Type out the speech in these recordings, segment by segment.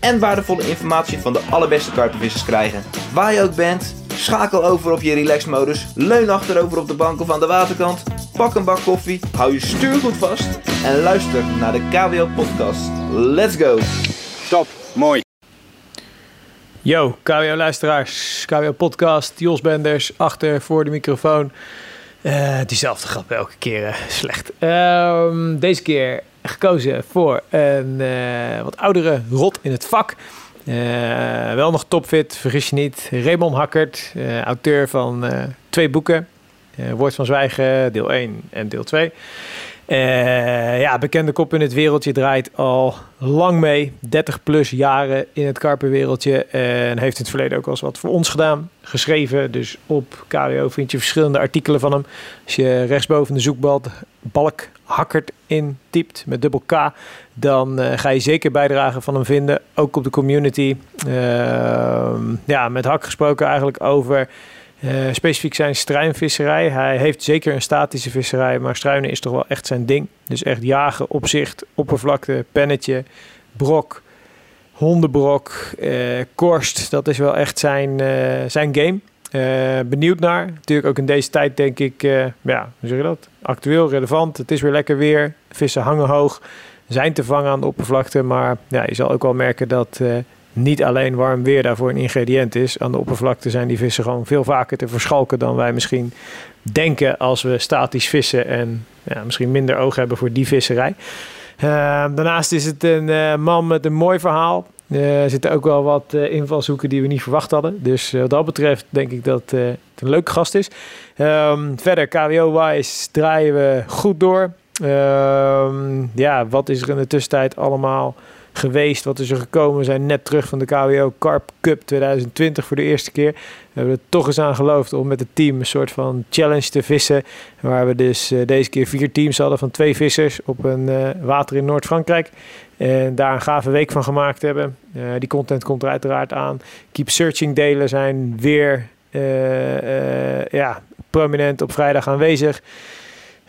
en waardevolle informatie van de allerbeste karpenvissers krijgen. Waar je ook bent, schakel over op je relaxmodus, leun achterover op de bank of aan de waterkant, pak een bak koffie, hou je stuur goed vast en luister naar de KWO podcast. Let's go! Top, mooi. Yo, KWO-luisteraars, KWO-podcast, Jos Benders, achter voor de microfoon. Uh, diezelfde grap elke keer, uh, slecht. Uh, deze keer gekozen voor een uh, wat oudere rot in het vak. wel nog topfit, vergis je niet. Raymond Hakkert, auteur van twee boeken. Woord van Zwijgen, deel 1 en deel 2. Uh, ja, bekende kop in het wereldje draait al lang mee. 30 plus jaren in het karpenwereldje. En heeft in het verleden ook wel eens wat voor ons gedaan. Geschreven. Dus op KWO vind je verschillende artikelen van hem. Als je rechtsboven de zoekbalk balk hakkert intypt met dubbel K. Dan uh, ga je zeker bijdragen van hem vinden. Ook op de community. Uh, ja, met Hak gesproken eigenlijk over uh, specifiek zijn struinvisserij. Hij heeft zeker een statische visserij, maar struinen is toch wel echt zijn ding. Dus echt jagen, opzicht, oppervlakte, pennetje, brok, hondenbrok, uh, korst. Dat is wel echt zijn, uh, zijn game. benieuwd naar. Natuurlijk ook in deze tijd denk ik, ja, hoe zeg je dat? Actueel, relevant. Het is weer lekker weer. Vissen hangen hoog, zijn te vangen aan de oppervlakte. Maar ja, je zal ook wel merken dat niet alleen warm weer daarvoor een ingrediënt is. Aan de oppervlakte zijn die vissen gewoon veel vaker te verschalken dan wij misschien denken als we statisch vissen en ja, misschien minder oog hebben voor die visserij. Uh, daarnaast is het een uh, man met een mooi verhaal. Uh, er zitten ook wel wat invalshoeken die we niet verwacht hadden. Dus wat dat betreft denk ik dat het een leuke gast is. Um, verder, KWO-wise draaien we goed door. Ehm, ja, wat is er in de tussentijd allemaal geweest. Wat is er gekomen? We zijn net terug van de KWO Carp Cup 2020 voor de eerste keer. We hebben er toch eens aan geloofd om met het team een soort van challenge te vissen. Waar we dus uh, deze keer vier teams hadden van twee vissers op een uh, water in Noord-Frankrijk. En daar een gave week van gemaakt hebben. Uh, die content komt er uiteraard aan. Keep Searching delen zijn weer ja, prominent op vrijdag aanwezig.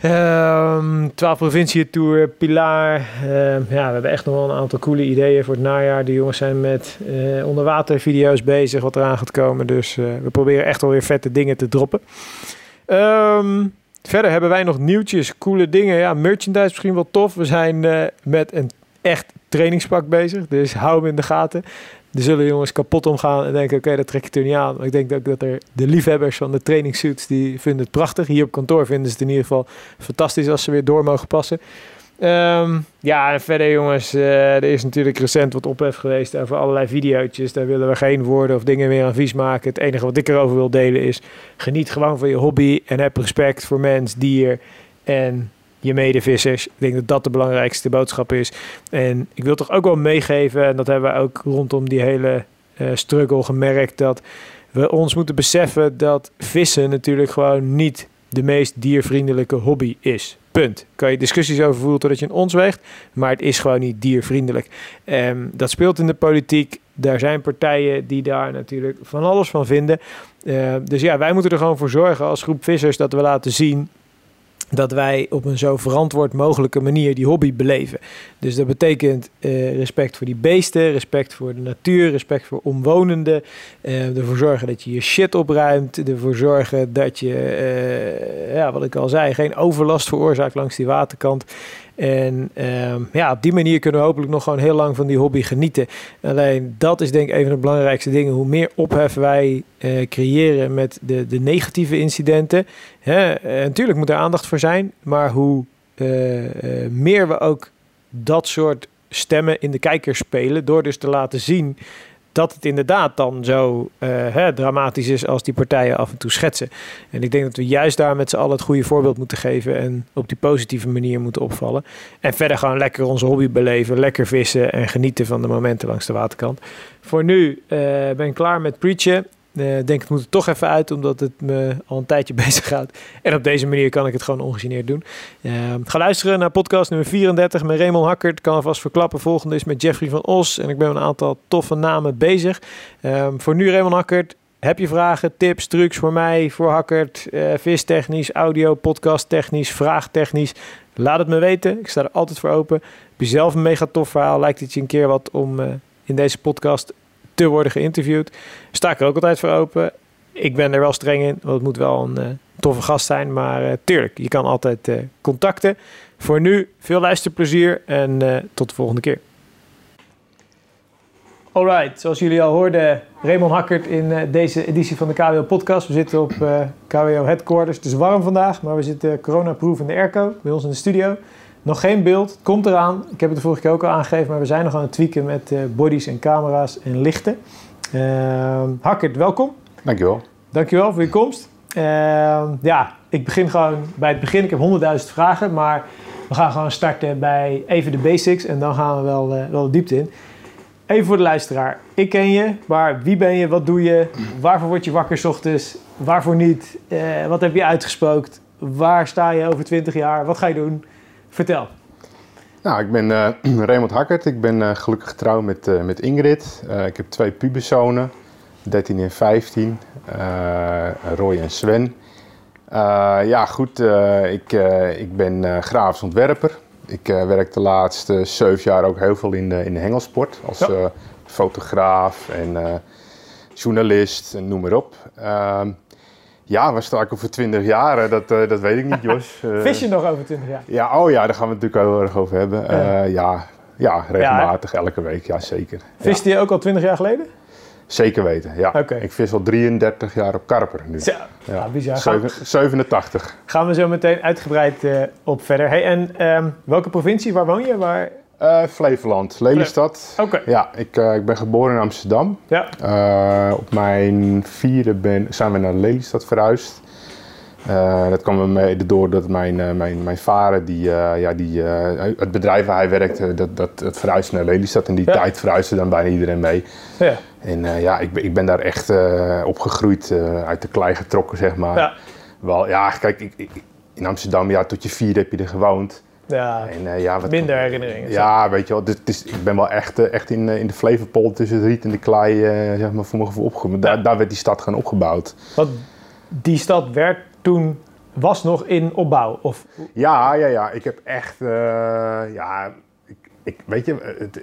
Um, 12 provincie tour, Pilaar. Um, ja, we hebben echt nog wel een aantal coole ideeën voor het najaar. De jongens zijn met uh, onderwatervideo's bezig, wat eraan gaat komen. Dus uh, we proberen echt wel weer vette dingen te droppen. Um, verder hebben wij nog nieuwtjes, coole dingen. Ja, merchandise misschien wel tof. We zijn uh, met een echt trainingspak bezig, dus hou hem in de gaten. Er zullen jongens kapot omgaan en denken, oké, dat trek ik er niet aan. Maar ik denk ook dat er de liefhebbers van de trainingssuits, die vinden het prachtig. Hier op kantoor vinden ze het in ieder geval fantastisch als ze weer door mogen passen. Um, ja, verder jongens, uh, er is natuurlijk recent wat ophef geweest over allerlei video's. Daar willen we geen woorden of dingen meer aan vies maken. Het enige wat ik erover wil delen is, geniet gewoon van je hobby en heb respect voor mens, dier en je medevissers. Ik denk dat dat de belangrijkste boodschap is. En ik wil toch ook wel meegeven, en dat hebben we ook rondom die hele uh, struggle gemerkt, dat we ons moeten beseffen dat vissen natuurlijk gewoon niet de meest diervriendelijke hobby is. Punt. Kan je discussies over voeren totdat je een ons weegt, maar het is gewoon niet diervriendelijk. Um, dat speelt in de politiek. Daar zijn partijen die daar natuurlijk van alles van vinden. Uh, dus ja, wij moeten er gewoon voor zorgen als groep vissers dat we laten zien dat wij op een zo verantwoord mogelijke manier die hobby beleven. Dus dat betekent uh, respect voor die beesten, respect voor de natuur, respect voor omwonenden. Uh, ervoor zorgen dat je je shit opruimt. Ervoor zorgen dat je, uh, ja, wat ik al zei, geen overlast veroorzaakt langs die waterkant. En um, ja, op die manier kunnen we hopelijk nog gewoon heel lang van die hobby genieten. Alleen dat is denk ik een van de belangrijkste dingen. Hoe meer ophef wij uh, creëren met de, de negatieve incidenten. Hè, uh, natuurlijk moet er aandacht voor zijn. Maar hoe uh, meer we ook dat soort stemmen in de kijker spelen. Door dus te laten zien dat het inderdaad dan zo uh, hè, dramatisch is als die partijen af en toe schetsen. En ik denk dat we juist daar met z'n allen het goede voorbeeld moeten geven en op die positieve manier moeten opvallen. En verder gewoon lekker onze hobby beleven, lekker vissen en genieten van de momenten langs de waterkant. Voor nu uh, ben ik klaar met preachen. Uh, denk, het moet er toch even uit, omdat het me al een tijdje bezighoudt. En op deze manier kan ik het gewoon ongegeneerd doen. Uh, ga luisteren naar podcast nummer 34 met Raymond Hakkert. Kan alvast verklappen. Volgende is met Jeffrey van Os. En ik ben een aantal toffe namen bezig. Uh, voor nu Raymond Hakkert. Heb je vragen, tips, trucs voor mij, voor Hakkert, uh, vistechnisch, audio, podcast technisch, vraagtechnisch? Laat het me weten. Ik sta er altijd voor open. Heb je zelf een mega tof verhaal? Lijkt het je een keer wat om in deze podcast te worden geïnterviewd. Sta ik er ook altijd voor open. Ik ben er wel streng in, want het moet wel een uh, toffe gast zijn. Maar uh, tuurlijk, je kan altijd uh, contacten. Voor nu, veel luisterplezier en tot de volgende keer. Alright, zoals jullie al hoorden, Raymond Hakkert in deze editie van de KWO podcast. We zitten op KWO Headquarters. Het is warm vandaag, maar we zitten corona-proof in de airco bij ons in de studio. Nog geen beeld, het komt eraan. Ik heb het de vorige keer ook al aangegeven, maar we zijn nog aan het tweaken met uh, bodies en camera's en lichten. Uh, Hakkert, welkom. Dankjewel. Dankjewel voor je komst. Uh, ja, ik begin gewoon bij het begin. Ik heb honderdduizend vragen, maar we gaan gewoon starten bij even de basics en dan gaan we wel, uh, wel de diepte in. Even voor de luisteraar. Ik ken je, maar wie ben je, wat doe je, waarvoor word je wakker s ochtends, waarvoor niet, wat heb je uitgespookt, waar sta je over 20 jaar, wat ga je doen? Vertel. Nou, ik ben uh, Raymond Hakkert. Ik ben uh, gelukkig getrouwd met, uh, met Ingrid. ik heb twee puberzonen, 13 en 15, Roy en Sven. ja, goed, ik, ik ben grafisch ontwerper. Ik werk de laatste zeven jaar ook heel veel in de, in de hengelsport. Als ja. fotograaf en journalist en noem maar op. Ehm, ja, waar sta ik over 20 jaar? Dat, uh, dat weet ik niet, Jos. Uh, Vis je nog over 20 jaar? Ja, oh ja, daar gaan we het natuurlijk heel erg over hebben. Ja, uh, ja, ja, regelmatig, elke week, ja zeker. Viste je ook al 20 jaar geleden? Zeker weten, ja. Okay. Ik vis al 33 jaar op karper nu. Ja, ja. bizar. 7, 87. Gaan we zo meteen uitgebreid op verder. Hey, en um, welke provincie, waar woon je? Waar... Uh, Flevoland, Lelystad. Oké. Okay. Ja, ik, uh, ik ben geboren in Amsterdam. Ja. Uh, op mijn vierde ben, zijn we naar Lelystad verhuisd. dat kwam mede door dat mijn, mijn, mijn vader, die, ja, die, het bedrijf waar hij werkte, dat, dat, het verhuisde naar Lelystad. En die ja. tijd verhuisde dan bijna iedereen mee. Ja. En ja, ik, ik ben daar echt opgegroeid, uit de klei getrokken, zeg maar. Ja. Wel, ja, kijk, ik, ik, in Amsterdam, ja, tot je vierde heb je er gewoond. Ja, en, uh, ja wat, minder herinneringen. Ja, weet je wel. Is, ik ben wel echt, uh, echt in, uh, in de Flevopol tussen het riet en de klei, zeg maar, voor mijn gevoel opgegroeid. Daar, daar werd die stad gaan opgebouwd. Want die stad werd toen, was nog in opbouw? Of? Ja, ja, ja. Ik heb echt, ja, ik, ik, weet je, het,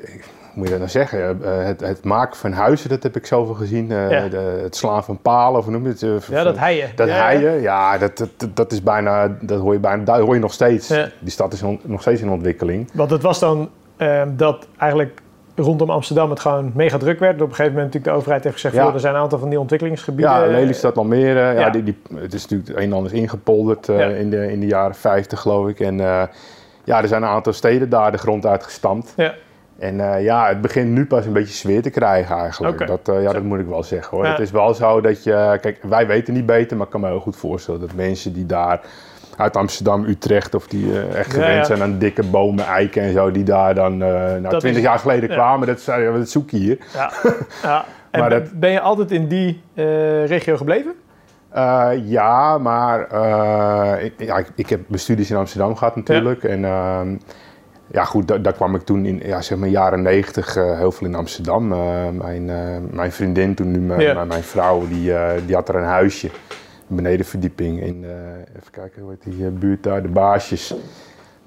moet je dat nou zeggen? Uh, het, het, maken van huizen, dat heb ik zoveel gezien. Uh, ja. de, het slaan van palen, of hoe noem je het? Uh, ja, dat heien. Dat ja, heien, ja, dat, dat, dat is bijna, dat hoor je bijna, dat hoor je nog steeds. Ja. Die stad is on, nog steeds in ontwikkeling. Want het was dan ehm, dat eigenlijk rondom Amsterdam het gewoon mega druk werd. Op een gegeven moment natuurlijk de overheid heeft gezegd, ja. er zijn een aantal van die ontwikkelingsgebieden. Ja, Lelystad, Almere, ja. ja die, die, het is natuurlijk een en ander ingepolderd in, de, in de jaren 50 geloof ik. En ja, er zijn een aantal steden daar de grond uitgestampt. Ja. En uh, ja, het begint nu pas een beetje sfeer te krijgen eigenlijk. Okay. Dat, uh, ja, dat moet ik wel zeggen hoor. Ja. Het is wel zo dat je, kijk, wij weten niet beter, maar ik kan me heel goed voorstellen dat mensen die daar uit Amsterdam, Utrecht of die uh, echt gewend ja, ja. zijn aan dikke bomen, eiken en zo, die daar dan nou, twintig jaar geleden kwamen, dat, dat zoek je hier. Ja. ja. En maar dat, ben je altijd in die regio gebleven? Uh, ja, maar uh, ik, ja, ik, ik, heb mijn studies in Amsterdam gehad natuurlijk. Ja. En uh, ja, goed, daar, daar, kwam ik toen in ja, zeg maar jaren negentig heel veel in Amsterdam. mijn, mijn vriendin, toen nu ja. mijn vrouw, die, die had er een huisje. Een benedenverdieping in, even kijken, hoe heet die buurt daar, de Baasjes.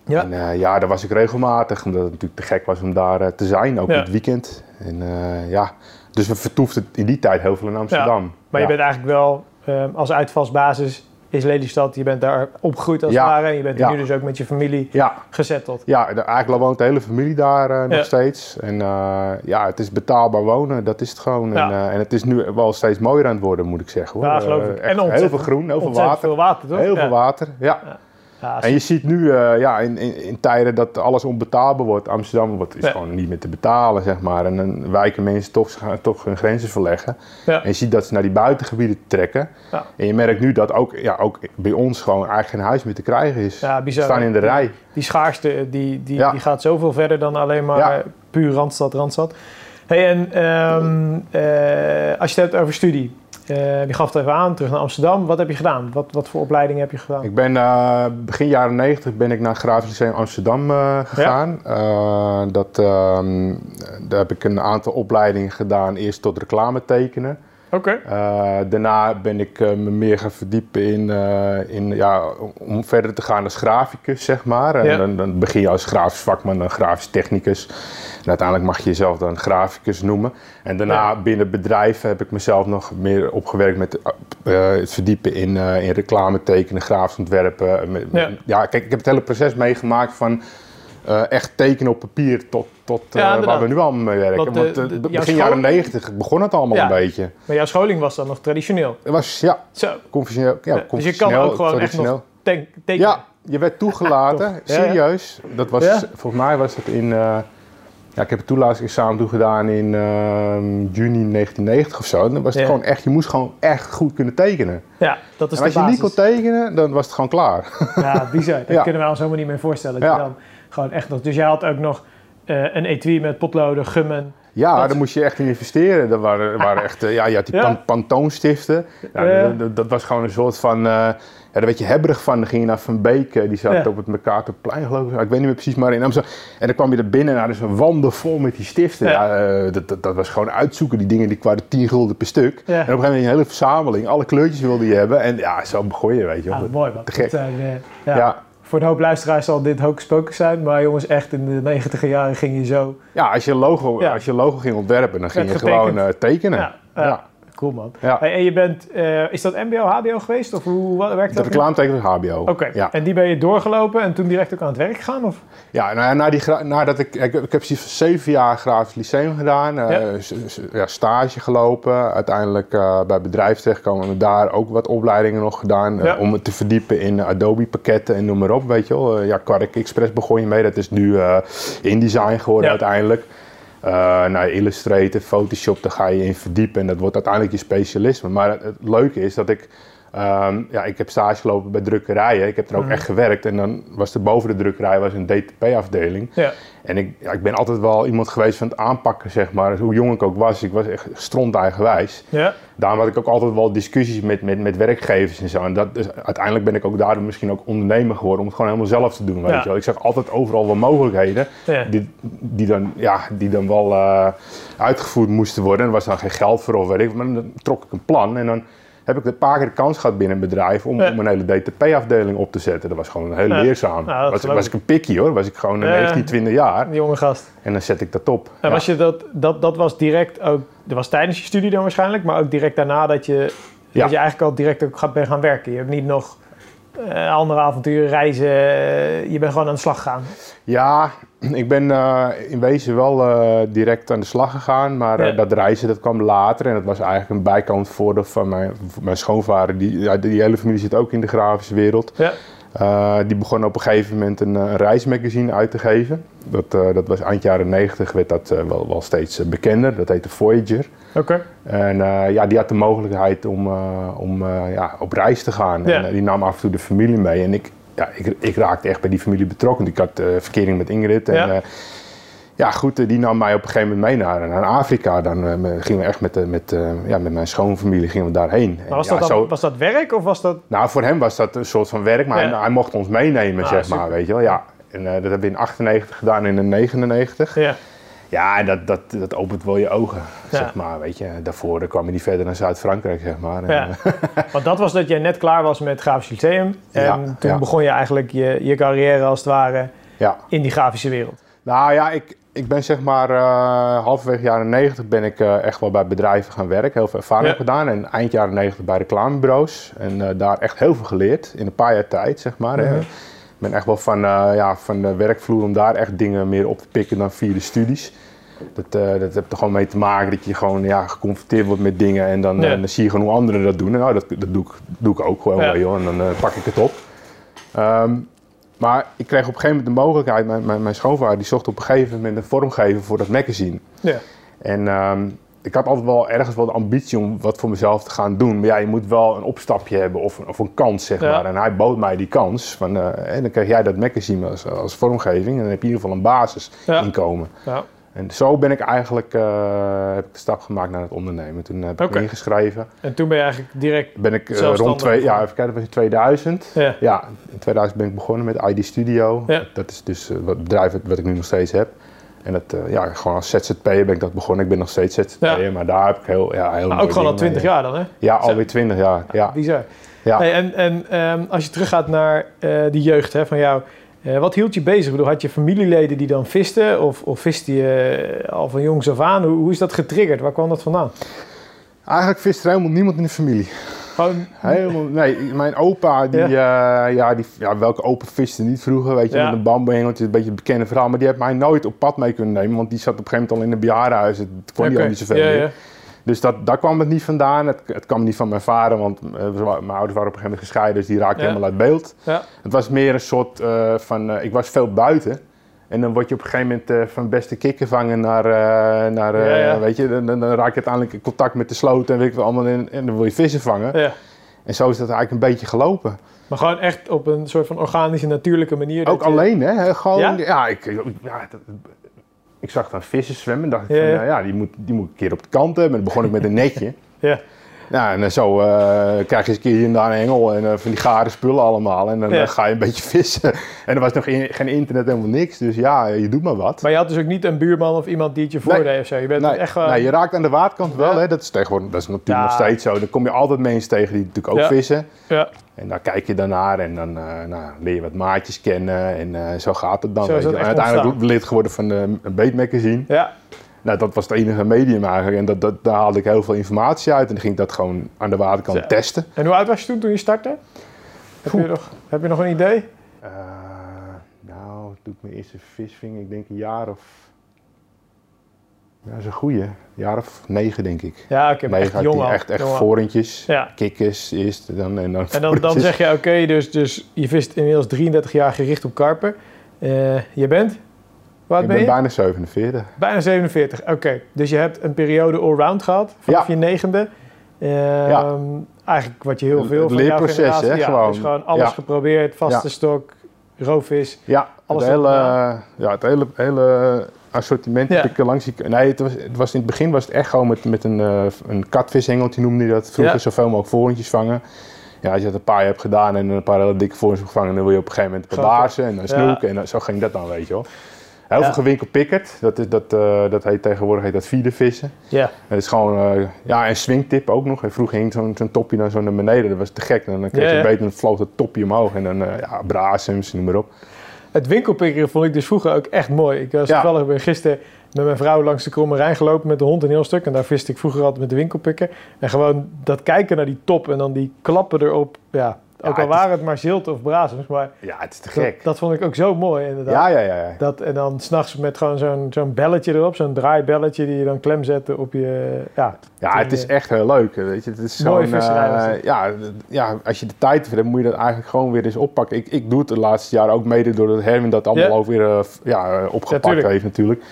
Ja. En ja, daar was ik regelmatig, omdat het natuurlijk te gek was om daar te zijn, ook ja. het weekend. En ja, dus we vertoefden in die tijd heel veel in Amsterdam. Ja. Maar je bent eigenlijk wel um, als uitvalsbasis is Lelystad, je bent daar opgegroeid als het ja. ware. En je bent ja. nu dus ook met je familie ja. gezetteld. Ja, eigenlijk woont de hele familie daar uh, nog steeds. En uh, ja, het is betaalbaar wonen, dat is het gewoon. En, uh, en het is nu wel steeds mooier aan het worden, moet ik zeggen. Hoor. Ja, geloof Eh, ik. En heel veel groen, heel veel water. veel water, toch? Heel veel water, ja. Ja. En je ziet nu uh, ja, in, in, in, tijden dat alles onbetaalbaar wordt, Amsterdam wordt, is Ja. gewoon niet meer te betalen, zeg maar. En dan wijken mensen toch, toch hun grenzen verleggen. Ja. En je ziet dat ze naar die buitengebieden trekken. En je merkt nu dat ook, ja, ook bij ons gewoon eigenlijk geen huis meer te krijgen is. Ja, We bizar. staan in de rij. Die schaarste die, die, Ja. die gaat zoveel verder dan alleen maar eh, puur Randstad, Randstad. Hey, en ehm, eh, als je het hebt over studie. Eh, je gaf het even aan, terug naar Amsterdam. Wat heb je gedaan? Wat, wat voor opleiding heb je gedaan? Ik ben eh, begin jaren 90 ben ik naar het Grafisch Lyceum Amsterdam eh, gegaan. Dat, ehm, daar heb ik een aantal opleidingen gedaan. Eerst tot reclame tekenen. Oké. Eh, daarna ben ik eh, me meer gaan verdiepen in, eh, in ja, om verder te gaan als graficus, zeg maar. En Ja. dan, dan begin je als grafisch vakman, dan grafisch technicus. En uiteindelijk mag je jezelf dan graficus noemen. En daarna Ja. binnen bedrijven heb ik mezelf nog meer opgewerkt met het verdiepen in, eh, in reclame tekenen, grafisch ontwerpen. Ja. ja, kijk, ik heb het hele proces meegemaakt van eh, echt tekenen op papier tot, tot eh, waar we nu allemaal mee werken. Want de- Want, eh, begin jaren 90 begon het allemaal Ja. een beetje. Maar jouw scholing was dan nog traditioneel. Het was, ja, Zo. conventioneel. Ja, dus je kan ook gewoon echt nog tekenen. Ja, je werd toegelaten, serieus. Dat was, volgens mij was het in, ja, ik heb het toelatingsexamen toen gedaan in ehm, juni 1990 of zo. En dan was het Ja. gewoon echt, je moest gewoon echt goed kunnen tekenen. Ja, dat is en als de je niet kon tekenen, dan was het gewoon klaar. Ja, bizar. Dat Ja. kunnen wij ons helemaal niet meer voorstellen. Dat Ja. dan gewoon echt nog... Dus jij had ook nog eh, een etui met potloden, gummen. Ja, Dat- daar moest je echt in investeren. Dat waren, waren echt, eh, ja, je had die Ja. pan- pantoonstiften. Ja, Ja. dat, was gewoon een soort van, eh, ja, daar werd je hebberig van. Dan ging je naar Van Beek, die zat Ja. op het Mercatorplein geloof ik. Ik weet niet meer precies, maar in Amsterdam. En dan kwam je er binnen, nou, dus een wanden vol met die stiften. Ja. Dat, dat, dat was gewoon uitzoeken. Die dingen die waren 10 gulden per stuk. En op een gegeven moment een hele verzameling, alle kleurtjes wilde je hebben. En ja, zo begon je, weet je wel. Ja, mooi man. Te gek. Ja. Voor een hoop luisteraars zal dit pocus zijn. Maar jongens, echt in de negentiger jaren ging je zo... Ja, als je, logo, Ja. als je logo ging ontwerpen, dan ging je gewoon eh, tekenen. Ja, ja. Cool man. Ja. En je bent... eh, is dat mbo, hbo geweest? Of hoe wat, werkt De dat? reclameteken was HBO. Oké. Ja. En die ben je doorgelopen en toen direct ook aan het werk gegaan? Of? Ja, nou, ja, na die, nadat ik, ik, ik heb precies zeven jaar grafisch lyceum gedaan, eh, Ja. stage gelopen, uiteindelijk eh, bij bedrijf terechtgekomen en daar ook wat opleidingen nog gedaan Ja. om me te verdiepen in Adobe pakketten en noem maar op, weet je wel. Ja, Quark Express begon je mee, dat is nu InDesign geworden Ja. uiteindelijk. Eh nou, Illustrator, Photoshop, daar ga je in verdiepen en dat wordt uiteindelijk je specialisme. Maar het leuke is dat ik, ehm, ja, ik heb stage gelopen bij drukkerijen, ik heb er ook Mhm. echt gewerkt en dan was er boven de drukkerij was een DTP-afdeling. Ja. En ik, ja, ik ben altijd wel iemand geweest van het aanpakken, zeg maar. Hoe jong ik ook was, ik was echt stront eigenwijs. Ja. Daarom had ik ook altijd wel discussies met, met, met werkgevers en zo. En dat, dus uiteindelijk ben ik ook daardoor misschien ook ondernemer geworden om het gewoon helemaal zelf te doen. Weet je wel. Ik zag altijd overal wel mogelijkheden die, die, dan, ja, die dan wel eh, uitgevoerd moesten worden. En er was dan geen geld voor of weet ik. Maar dan trok ik een plan en dan heb ik een paar keer de kans gehad binnen een bedrijf om, Ja. om een hele DTP-afdeling op te zetten. Dat was gewoon heel Ja. leerzaam. Nou, was, was ik. een pikkie hoor, was ik gewoon een Ja. 19, 20 jaar. Een jonge gast. En dan zet ik dat op. En Ja. was je dat, dat, dat was direct ook, dat was tijdens je studie dan waarschijnlijk, maar ook direct daarna dat je, Ja. dat je eigenlijk al direct ook gaat, bent gaan werken. Je hebt niet nog eh, andere avonturen, reizen, eh, je bent gewoon aan de slag gegaan. Ja, ik ben eh, in wezen wel direct aan de slag gegaan, maar Ja. dat reizen dat kwam later en dat was eigenlijk een bijkant voordeel van mijn, mijn schoonvader. Die, ja, die hele familie zit ook in de grafische wereld. Ja. Eh, die begon op een gegeven moment een, eh, een reismagazine uit te geven. Dat, eh, dat was eind jaren 90, werd dat eh, wel, wel steeds eh, bekender. Dat heette Voyager. Oké. En eh, ja, die had de mogelijkheid om, eh, om eh, ja, op reis te gaan. Ja. En eh, die nam af en toe de familie mee. En ik, ja, ik, ik raakte echt bij die familie betrokken. Ik had eh, verkering met Ingrid. En, Ja. Ja. ja, goed, eh, die nam mij op een gegeven moment mee naar, naar Afrika. Dan eh, gingen we echt met, eh, met, ja, met mijn schoonfamilie gingen we daarheen. En Maar was, ja, dat dan, zo- was dat werk of was dat... nou, voor hem was dat een soort van werk, maar Ja. hij, hij mocht ons meenemen, Ah, zeg super. maar, weet je wel. Ja. En dat hebben we in 98 gedaan en in 99. Ja. Ja, en dat, dat, dat opent wel je ogen, Ja. zeg maar, weet je. Daarvoor kwam je niet verder dan Zuid-Frankrijk, zeg maar. En, Ja. Want dat was dat jij net klaar was met grafisch lyceum. En Ja, toen ja. begon je eigenlijk je, je carrière als het ware ja. in die grafische wereld. Nou ja, ik, ik ben zeg maar eh, halverwege jaren 90 ben ik eh, echt wel bij bedrijven gaan werken. Heel veel ervaring Ja. gedaan. En eind jaren 90 bij reclamebureaus. En eh, daar echt heel veel geleerd. In een paar jaar tijd, zeg maar. Mhm. Ik ben echt wel van, ja, van de werkvloer om daar echt dingen meer op te pikken dan via de studies. Dat, dat heeft er gewoon mee te maken dat je gewoon ja, geconfronteerd wordt met dingen. En dan, Ja. dan zie je gewoon hoe anderen dat doen. En nou, dat, dat doe, ik, doe ik ook gewoon Ja. wel, joh. En dan pak ik het op. Ehm, maar ik kreeg op een gegeven moment de mogelijkheid, mijn, mijn, mijn schoonvader die zocht op een gegeven moment een vormgever voor dat magazine. Ja. En ehm, ik had altijd wel ergens wel de ambitie om wat voor mezelf te gaan doen. Maar ja, je moet wel een opstapje hebben of een, of een kans, zeg Ja. maar. En hij bood mij die kans. Van, eh, en dan krijg jij dat magazine als, als vormgeving. En dan heb je in ieder geval een basisinkomen. Ja. En zo ben ik eigenlijk eh, heb ik de stap gemaakt naar het ondernemen. Toen heb ik me ingeschreven. En toen ben je eigenlijk direct... Ben ik eh, rond twee, ja, even kijken, was in 2000. Ja. Ja, in 2000 ben ik begonnen met ID Studio. Ja. Dat is dus eh, wat bedrijf wat ik nu nog steeds heb. En dat, eh, ja, gewoon als ZZP'er ben ik dat begonnen. Ik ben nog steeds ZZP'er, Ja. maar daar heb ik heel, ja, heel Maar mooie ook gewoon al dingen 20 mee. jaar dan, hè? Ja, alweer 20 jaar. Ja. Bizar. Ja. Hey, en en ehm, als je teruggaat naar eh die jeugd hè, van jou, eh, wat hield je bezig? Ik bedoel, had je familieleden die dan visten? Of, of viste je eh, al van jongs af aan? Hoe, hoe is dat getriggerd? Waar kwam dat vandaan? Eigenlijk vist er helemaal niemand in de familie. Gewoon, Helemaal, nee, mijn opa, die, ja. ja, die, ja, welke opa viste niet vroeger, weet je, Ja. met een bamboenhengeltje, een beetje een bekende verhaal. Maar die heeft mij nooit op pad mee kunnen nemen, want die zat op een gegeven moment al in een bejaardenhuis. Het kon oké. al niet zoveel Ja, meer. Dus dat, daar kwam het niet vandaan. Het, het kwam niet van mijn vader, want eh, mijn ouders waren op een gegeven moment gescheiden, dus die raakten Ja. helemaal uit beeld. Ja. Het was meer een soort eh, van, eh, ik was veel buiten. En dan word je op een gegeven moment van beste kikkervangen naar, naar Ja, weet je, dan, raak je uiteindelijk in contact met de sloot en weet ik wel allemaal in, en dan wil je vissen vangen. Ja. En zo is dat eigenlijk een beetje gelopen. Maar gewoon echt op een soort van organische, natuurlijke manier. Ook je- alleen, hè? Gewoon, Ja? ja, ik, ja dat- ik zag dan vissen zwemmen en dacht ik Ja, van, ja. nou ja, die moet, die moet ik een keer op de kant hebben. En dan begon ik met een netje. Ja. Ja, en dan zo eh, krijg je eens een keer hier en daar een hengel en eh, van die gare spullen allemaal. En dan Ja. eh, ga je een beetje vissen. En er was nog geen, geen internet, helemaal niks. Dus ja, je doet maar wat. Maar je had dus ook niet een buurman of iemand die het je voordeed of zo. Je bent Nee, echt nee, je raakt aan de waterkant wel, hè? dat is tegenwoordig dat is natuurlijk nog steeds zo. Dan kom je altijd mensen tegen die natuurlijk ook vissen. Ja, En daar kijk je dan naar en dan eh, nou, leer je wat maatjes kennen en eh, zo gaat het dan. Zo is weet je. dat En echt uiteindelijk ontstaan. lid geworden van eh, een beetmagazine. ja. Nou, dat was het enige medium eigenlijk en dat, dat, daar haalde ik heel veel informatie uit en dan ging ik dat gewoon aan de waterkant testen. En hoe oud was je toen, toen je startte? Heb je, nog, heb je nog een idee? Eh, nou, toen ik mijn eerste vis ving, ik denk een jaar of... Ja, dat is een goeie. Een jaar of negen, denk ik. Ja, ik heb Negen echt jong echt, echt vorentjes, Ja. kikkers eerst dan, en dan En dan, dan zeg je, oké, dus, dus je vist inmiddels 33 jaar gericht op karpen. Eh, je bent? Ik ben je? bijna 47. Bijna 47, oké. Dus je hebt een periode allround gehad, vanaf Ja. je negende. Ehm, Ja. Eigenlijk wat je heel Het veel van jouw leerproces, hè, ja, gewoon. Dus gewoon alles Ja. geprobeerd, vaste stok, roofvis. Ja, Alles het hele, ja, het hele, hele assortiment heb ik langs die... Nee, het was, het was in het begin was het echt gewoon met, met een, eh een katvishengeltje noemde je dat. Vroeger zoveel mogelijk vorentjes vangen. Ja, als je dat een paar jaar hebt gedaan en een paar hele dikke hebt gevangen, dan wil je op een gegeven moment een paar Grote. baarsen en dan Ja. snoeken. En dan, zo ging dat dan, weet je wel. Heel veel gewinkelpikkerd. Dat, is, dat, eh, dat heet tegenwoordig heet dat vissen. Ja, Het is gewoon, eh, ja, en swingtip ook nog. Vroeger hing zo'n zo'n topje dan zo naar beneden. Dat was te gek. En dan kreeg je ja. beter en dan vloog dat topje omhoog. En dan, eh ja, brasems, noem maar op. het winkelpikkeren vond ik dus vroeger ook echt mooi. Ik was toevallig ben gisteren met mijn vrouw langs de Kromme Rijn gelopen met de hond een heel stuk. En daar viste ik vroeger altijd met de winkelpikker. En gewoon dat kijken naar die top en dan die klappen erop. Ja, ook al waren het maar zilte of brazems. Maar Ja, het is te gek. dat vond ik ook zo mooi inderdaad. Ja, ja, ja. ja. Dat, en dan s'nachts met gewoon zo'n zo'n belletje erop, zo'n draaibelletje die je dan klem zette op je... Ja, Ja, het is echt heel leuk. Weet je. Het is zo'n, eh, het. ja, ja, als je de tijd hebt, moet je dat eigenlijk gewoon weer eens oppakken. Ik, ik doe het de laatste jaren ook mede doordat Herwin dat allemaal Ja. ook weer eh, ja, eh, opgepakt heeft natuurlijk.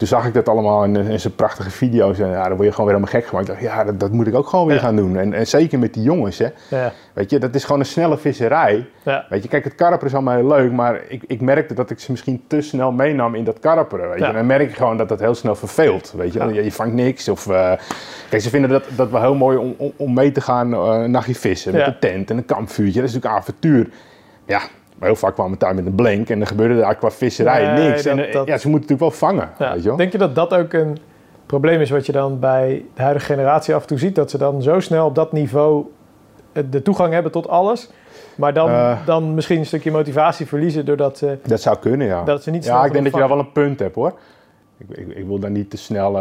Toen zag ik dat allemaal in, in zijn prachtige video's en ja, dan word je gewoon weer helemaal gek gemaakt. Ik dacht, ja, dat, dat moet ik ook gewoon weer Ja. gaan doen. En, en zeker met die jongens, hè. ja, Weet je, dat is gewoon een snelle visserij. ja. Weet je, kijk, het karper is allemaal heel leuk, maar ik, ik merkte dat ik ze misschien te snel meenam in dat karperen. Weet je. En dan merk je gewoon dat dat heel snel verveelt. Weet je, je, je vangt niks. Of, eh, kijk, ze vinden dat, dat wel heel mooi om, om, om mee te gaan eh nachtje vissen met een tent en een kampvuurtje. Dat is natuurlijk avontuur. Ja, maar heel vaak kwamen we thuis met een blank en dan gebeurde er qua visserij Nee, niks. en, dat- eh, dat- Ja, ze moeten natuurlijk wel vangen. Ja. Weet je wel? Denk je dat dat ook een probleem is wat je dan bij de huidige generatie af en toe ziet? Dat ze dan zo snel op dat niveau eh, de toegang hebben tot alles, maar dan, Eh. dan misschien een stukje motivatie verliezen doordat ze, Dat zou kunnen, ja. dat ze niet Ja, ik denk dat je daar wel een punt hebt hoor. Ik, ik, ik wil daar niet te snel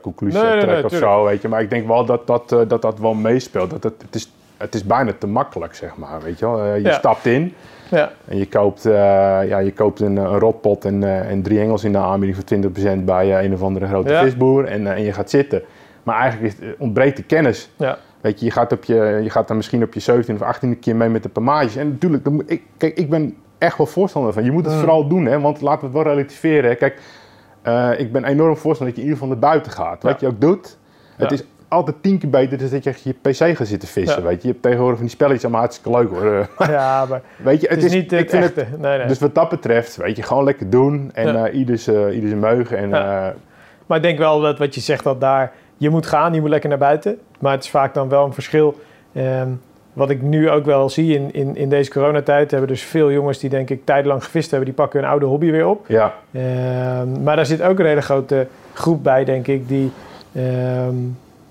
conclusie Nee, nee, trekken of zo, weet je. Maar ik denk wel dat dat, dat, dat wel meespeelt. Dat het, het, is, het is bijna te makkelijk, zeg maar, weet je wel. Je Ja. stapt in Ja, en je koopt, eh, ja, je koopt een, een rotpot en, eh, en drie engels in de aanbieding voor 20% bij eh, een of andere grote Ja. visboer. En, en je gaat zitten. Maar eigenlijk is, ontbreekt de kennis. ja, Weet je, je gaat, op je, je gaat dan misschien op je 17 of 18e keer mee met de pamages. En natuurlijk, dan moet, ik, kijk, ik ben echt wel voorstander van. Je moet het Mm. vooral doen, hè, want laten we het wel relativeren. Hè. Kijk, ik ben enorm voorstander dat je in ieder geval naar buiten gaat. Wat je ook doet, het is altijd tien keer beter dan dat je echt je pc gaat zitten vissen. Ja. Weet je. je hebt tegenwoordig van die spelletjes allemaal hartstikke leuk hoor. Ja, maar weet je, het is niet ik het vind echte. Nee, nee. Dus wat dat betreft, weet je, gewoon lekker doen. En Ja. ieders, eh, ieders meug. En, Ja. eh, Maar ik denk wel dat wat je zegt, dat daar... Je moet gaan, je moet lekker naar buiten. Maar het is vaak dan wel een verschil. ehm, wat ik nu ook wel zie in, in, in deze coronatijd... hebben dus veel jongens die denk ik tijdenlang gevist hebben... die pakken hun oude hobby weer op. ja, Ehm, maar daar zit ook een hele grote groep bij, denk ik... die, ehm,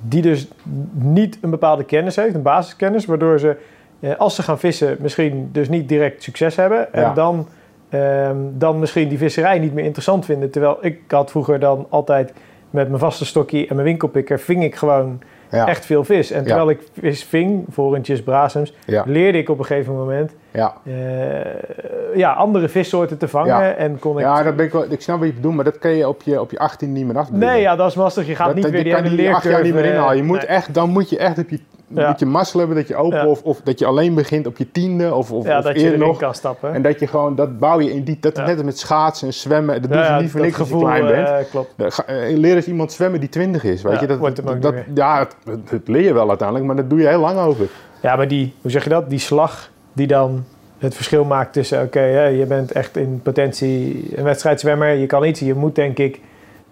die dus niet een bepaalde kennis heeft, een basiskennis... waardoor ze, eh, als ze gaan vissen... misschien dus niet direct succes hebben... en Ja. dan, ehm, dan misschien die visserij niet meer interessant vinden. Terwijl ik had vroeger dan altijd met mijn vaste stokje en mijn winkelpikker... ving ik gewoon ja, echt veel vis. En Ja. terwijl ik vis ving, vorentjes, brasems... leerde ik op een gegeven moment... ja. eh, ja, andere vissoorten te vangen. Ja. En kon ik ja, dat ben ik, wel, ik snap wat je bedoelt, maar dat kan je op je, op je 18 niet meer afdwingen. Nee, ja, dat is lastig. Je gaat dat, niet dat- weer die je kan hele die acht jaar niet meer leercurve, inhalen. Je moet nee. echt, dan moet je echt op je, Ja. moet je mazzel hebben dat je open Ja. of, of dat je alleen begint op je tiende of, of, ja, of dat je eerder erin nog. kan stappen. En dat je gewoon, dat bouw je in die, dat net met schaatsen en zwemmen, dat ze ja, niet voor dat niks als je gevoel, klein bent. eh, klopt. Eh, Leer eens iemand zwemmen die 20 is, weet je. Dat, dat, ja, het- het leer je wel uiteindelijk, maar dat doe je heel lang over. Ja, maar die, hoe zeg je dat? Die slag die dan het verschil maakt tussen, oké, je bent echt in potentie een wedstrijdzwemmer, je kan iets, je moet denk ik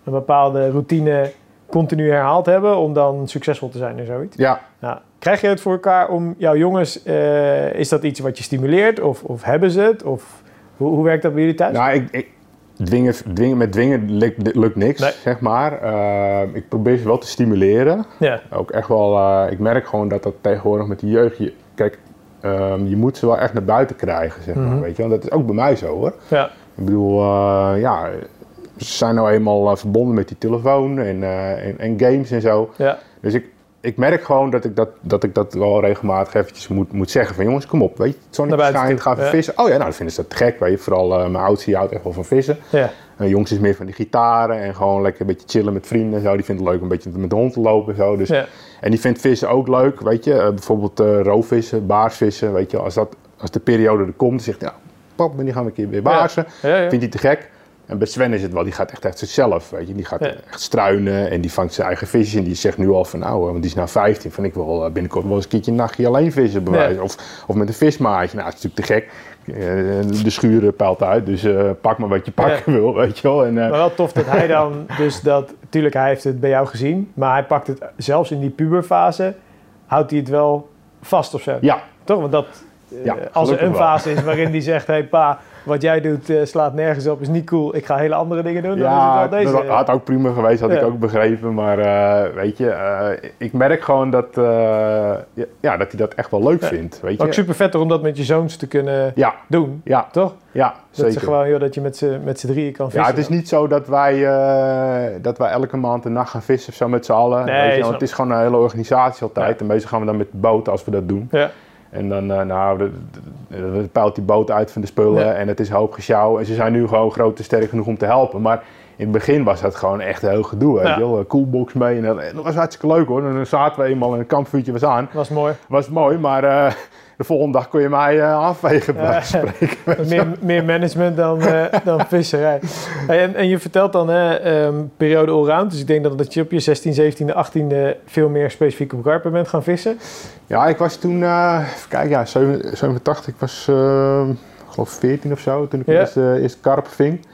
een bepaalde routine continu herhaald hebben om dan succesvol te zijn en zoiets. Ja, Ja. Krijg je het voor elkaar om jouw jongens, eh, is dat iets wat je stimuleert of, of hebben ze het? Of hoe, hoe werkt dat bij jullie thuis? nou, ik, ik, dwingen, dwingen, met dwingen lukt, lukt niks, Nee. zeg maar. Eh, ik probeer ze wel te stimuleren. Ja, Ook echt wel, eh, ik merk gewoon dat dat tegenwoordig met de jeugd, je, kijk, ehm, je moet ze wel echt naar buiten krijgen, zeg maar, Mhm. weet je. Want dat is ook bij mij zo, hoor. ja, Ik bedoel, eh, ja, ze zijn nou eenmaal eh, verbonden met die telefoon en, eh, en, en games en zo. ja, Dus ik, ik merk gewoon dat ik dat, dat ik dat wel regelmatig eventjes moet, moet zeggen van jongens, kom op, weet je, het zonnetje schijnt, ga even ja. vissen. Oh ja, nou, dan vinden ze dat gek, weet je. Vooral mijn oudste, houdt echt wel van vissen. ja, En jongens is meer van die gitaren en gewoon lekker een beetje chillen met vrienden en zo. Die vindt het leuk om een beetje met de hond te lopen en zo. Dus, ja. En die vindt vissen ook leuk, weet je. Eh, bijvoorbeeld eh roofvissen, baarsvissen, weet je. Als, dat, als de periode er komt, zegt hij, ja, pap, die gaan we een keer weer baarsen. ja, ja. Vindt hij te gek. En bij Sven is het wel, die gaat echt echt zichzelf, weet je. Die gaat echt struinen en die vangt zijn eigen visjes. En die zegt nu al van, nou, eh, want die is nou 15, van ik wil binnenkort wel eens een keertje een nachtje alleen vissen bewijzen. Of, of met een vismaatje. Nou, dat is natuurlijk te gek. Eh, de schuur peilt uit, dus eh, pak maar wat je pakken wil, weet je wel. En, eh, Maar wel tof dat hij dan dus dat... Tuurlijk, hij heeft het bij jou gezien. Maar hij pakt het zelfs in die puberfase... houdt hij het wel vast of zo. ja, Toch? Want dat... Ja, als er een wel. fase is waarin hij zegt... hey pa, wat jij doet eh, slaat nergens op, is niet cool. Ik ga hele andere dingen doen. dan is Ja, het wel deze. dat had ook prima geweest, had Ja. ik ook begrepen. Maar eh, weet je, eh, ik merk gewoon dat, ja, ja, dat hij dat echt wel leuk Ja. vindt. Weet Maar ook je? super vet om dat met je zoons te kunnen Ja, doen. ja, Toch? ja, Dat, zeker. ze gewoon, joh, dat je met z'n met z'n drieën kan vissen. Ja, het is niet zo dat wij, dat wij elke maand een nacht gaan vissen of zo met z'n allen. Nee, weet je, want het is gewoon een hele organisatie altijd. Ja. En meestal gaan we dan met de boot als we dat doen. Ja, En dan, eh, nou, de peilt die boot uit van de spullen Ja. en het is hoop gesjouw. En ze zijn nu gewoon groot en sterk genoeg om te helpen. Maar in het begin was dat gewoon echt een heel gedoe, Ja. Een Coolbox mee en dat, en dat was hartstikke leuk hoor. En dan zaten we eenmaal en een kampvuurtje was aan. was mooi. Was mooi, maar eh, de volgende dag kon je mij afvegen bij spreken. meer, meer management dan, eh, dan visserij. Hey, en, en je vertelt dan hè, ehm, periode allround. Dus ik denk dat, dat je op je 16, 17e, 18e veel meer specifiek op karper bent gaan vissen. Ja, ik was toen, eh even kijken, ja, 87, 87, ik was eh, ik geloof 14 of zo toen ik Ja. eerst, eerst karp ving.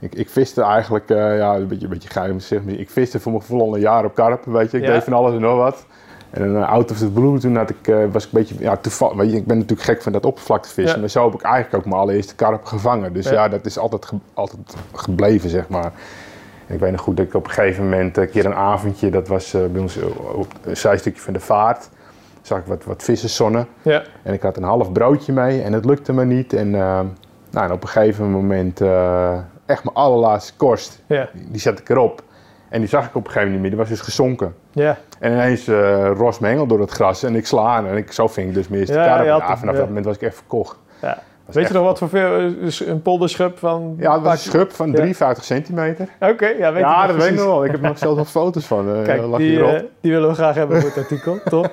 Ik, ik viste eigenlijk, ja, een beetje, een beetje geheim ik viste voor mijn al een jaar op karp, weet je. Ik Ja. deed van alles en nog wat. En een out of the blue, toen had ik, eh, was ik een beetje, ja, toevallig, ik ben natuurlijk gek van dat oppervlaktevissen. Ja. Maar zo heb ik eigenlijk ook mijn allereerste karp gevangen. Dus Ja. ja, dat is altijd, ge- altijd gebleven, zeg maar. En ik weet nog goed dat ik op een gegeven moment een keer een avondje, dat was eh, bij ons op een zijstukje van de vaart, zag ik wat, wat vissenzonnen. Ja, En ik had een half broodje mee en het lukte me niet. En, eh, nou, en op een gegeven moment, eh, echt mijn allerlaatste korst, ja, die zette ik erop. En die zag ik op een gegeven moment niet meer, die was dus gezonken. ja. En ineens eh ros me hengel door het gras en ik sla aan en ik, zo ving ik dus eerste Ja, Ja, vanaf ja. dat moment was ik echt verkocht. Ja. Weet je nog wat voor veel, eh, een polderschub van... Ja, het was een schub van Ja. 53 centimeter. Oké, ja, weet ja, dat weet ik nog wel. Ik heb nog zelfs nog foto's van. eh, Kijk, die, eh, die willen we graag hebben voor het artikel, toch?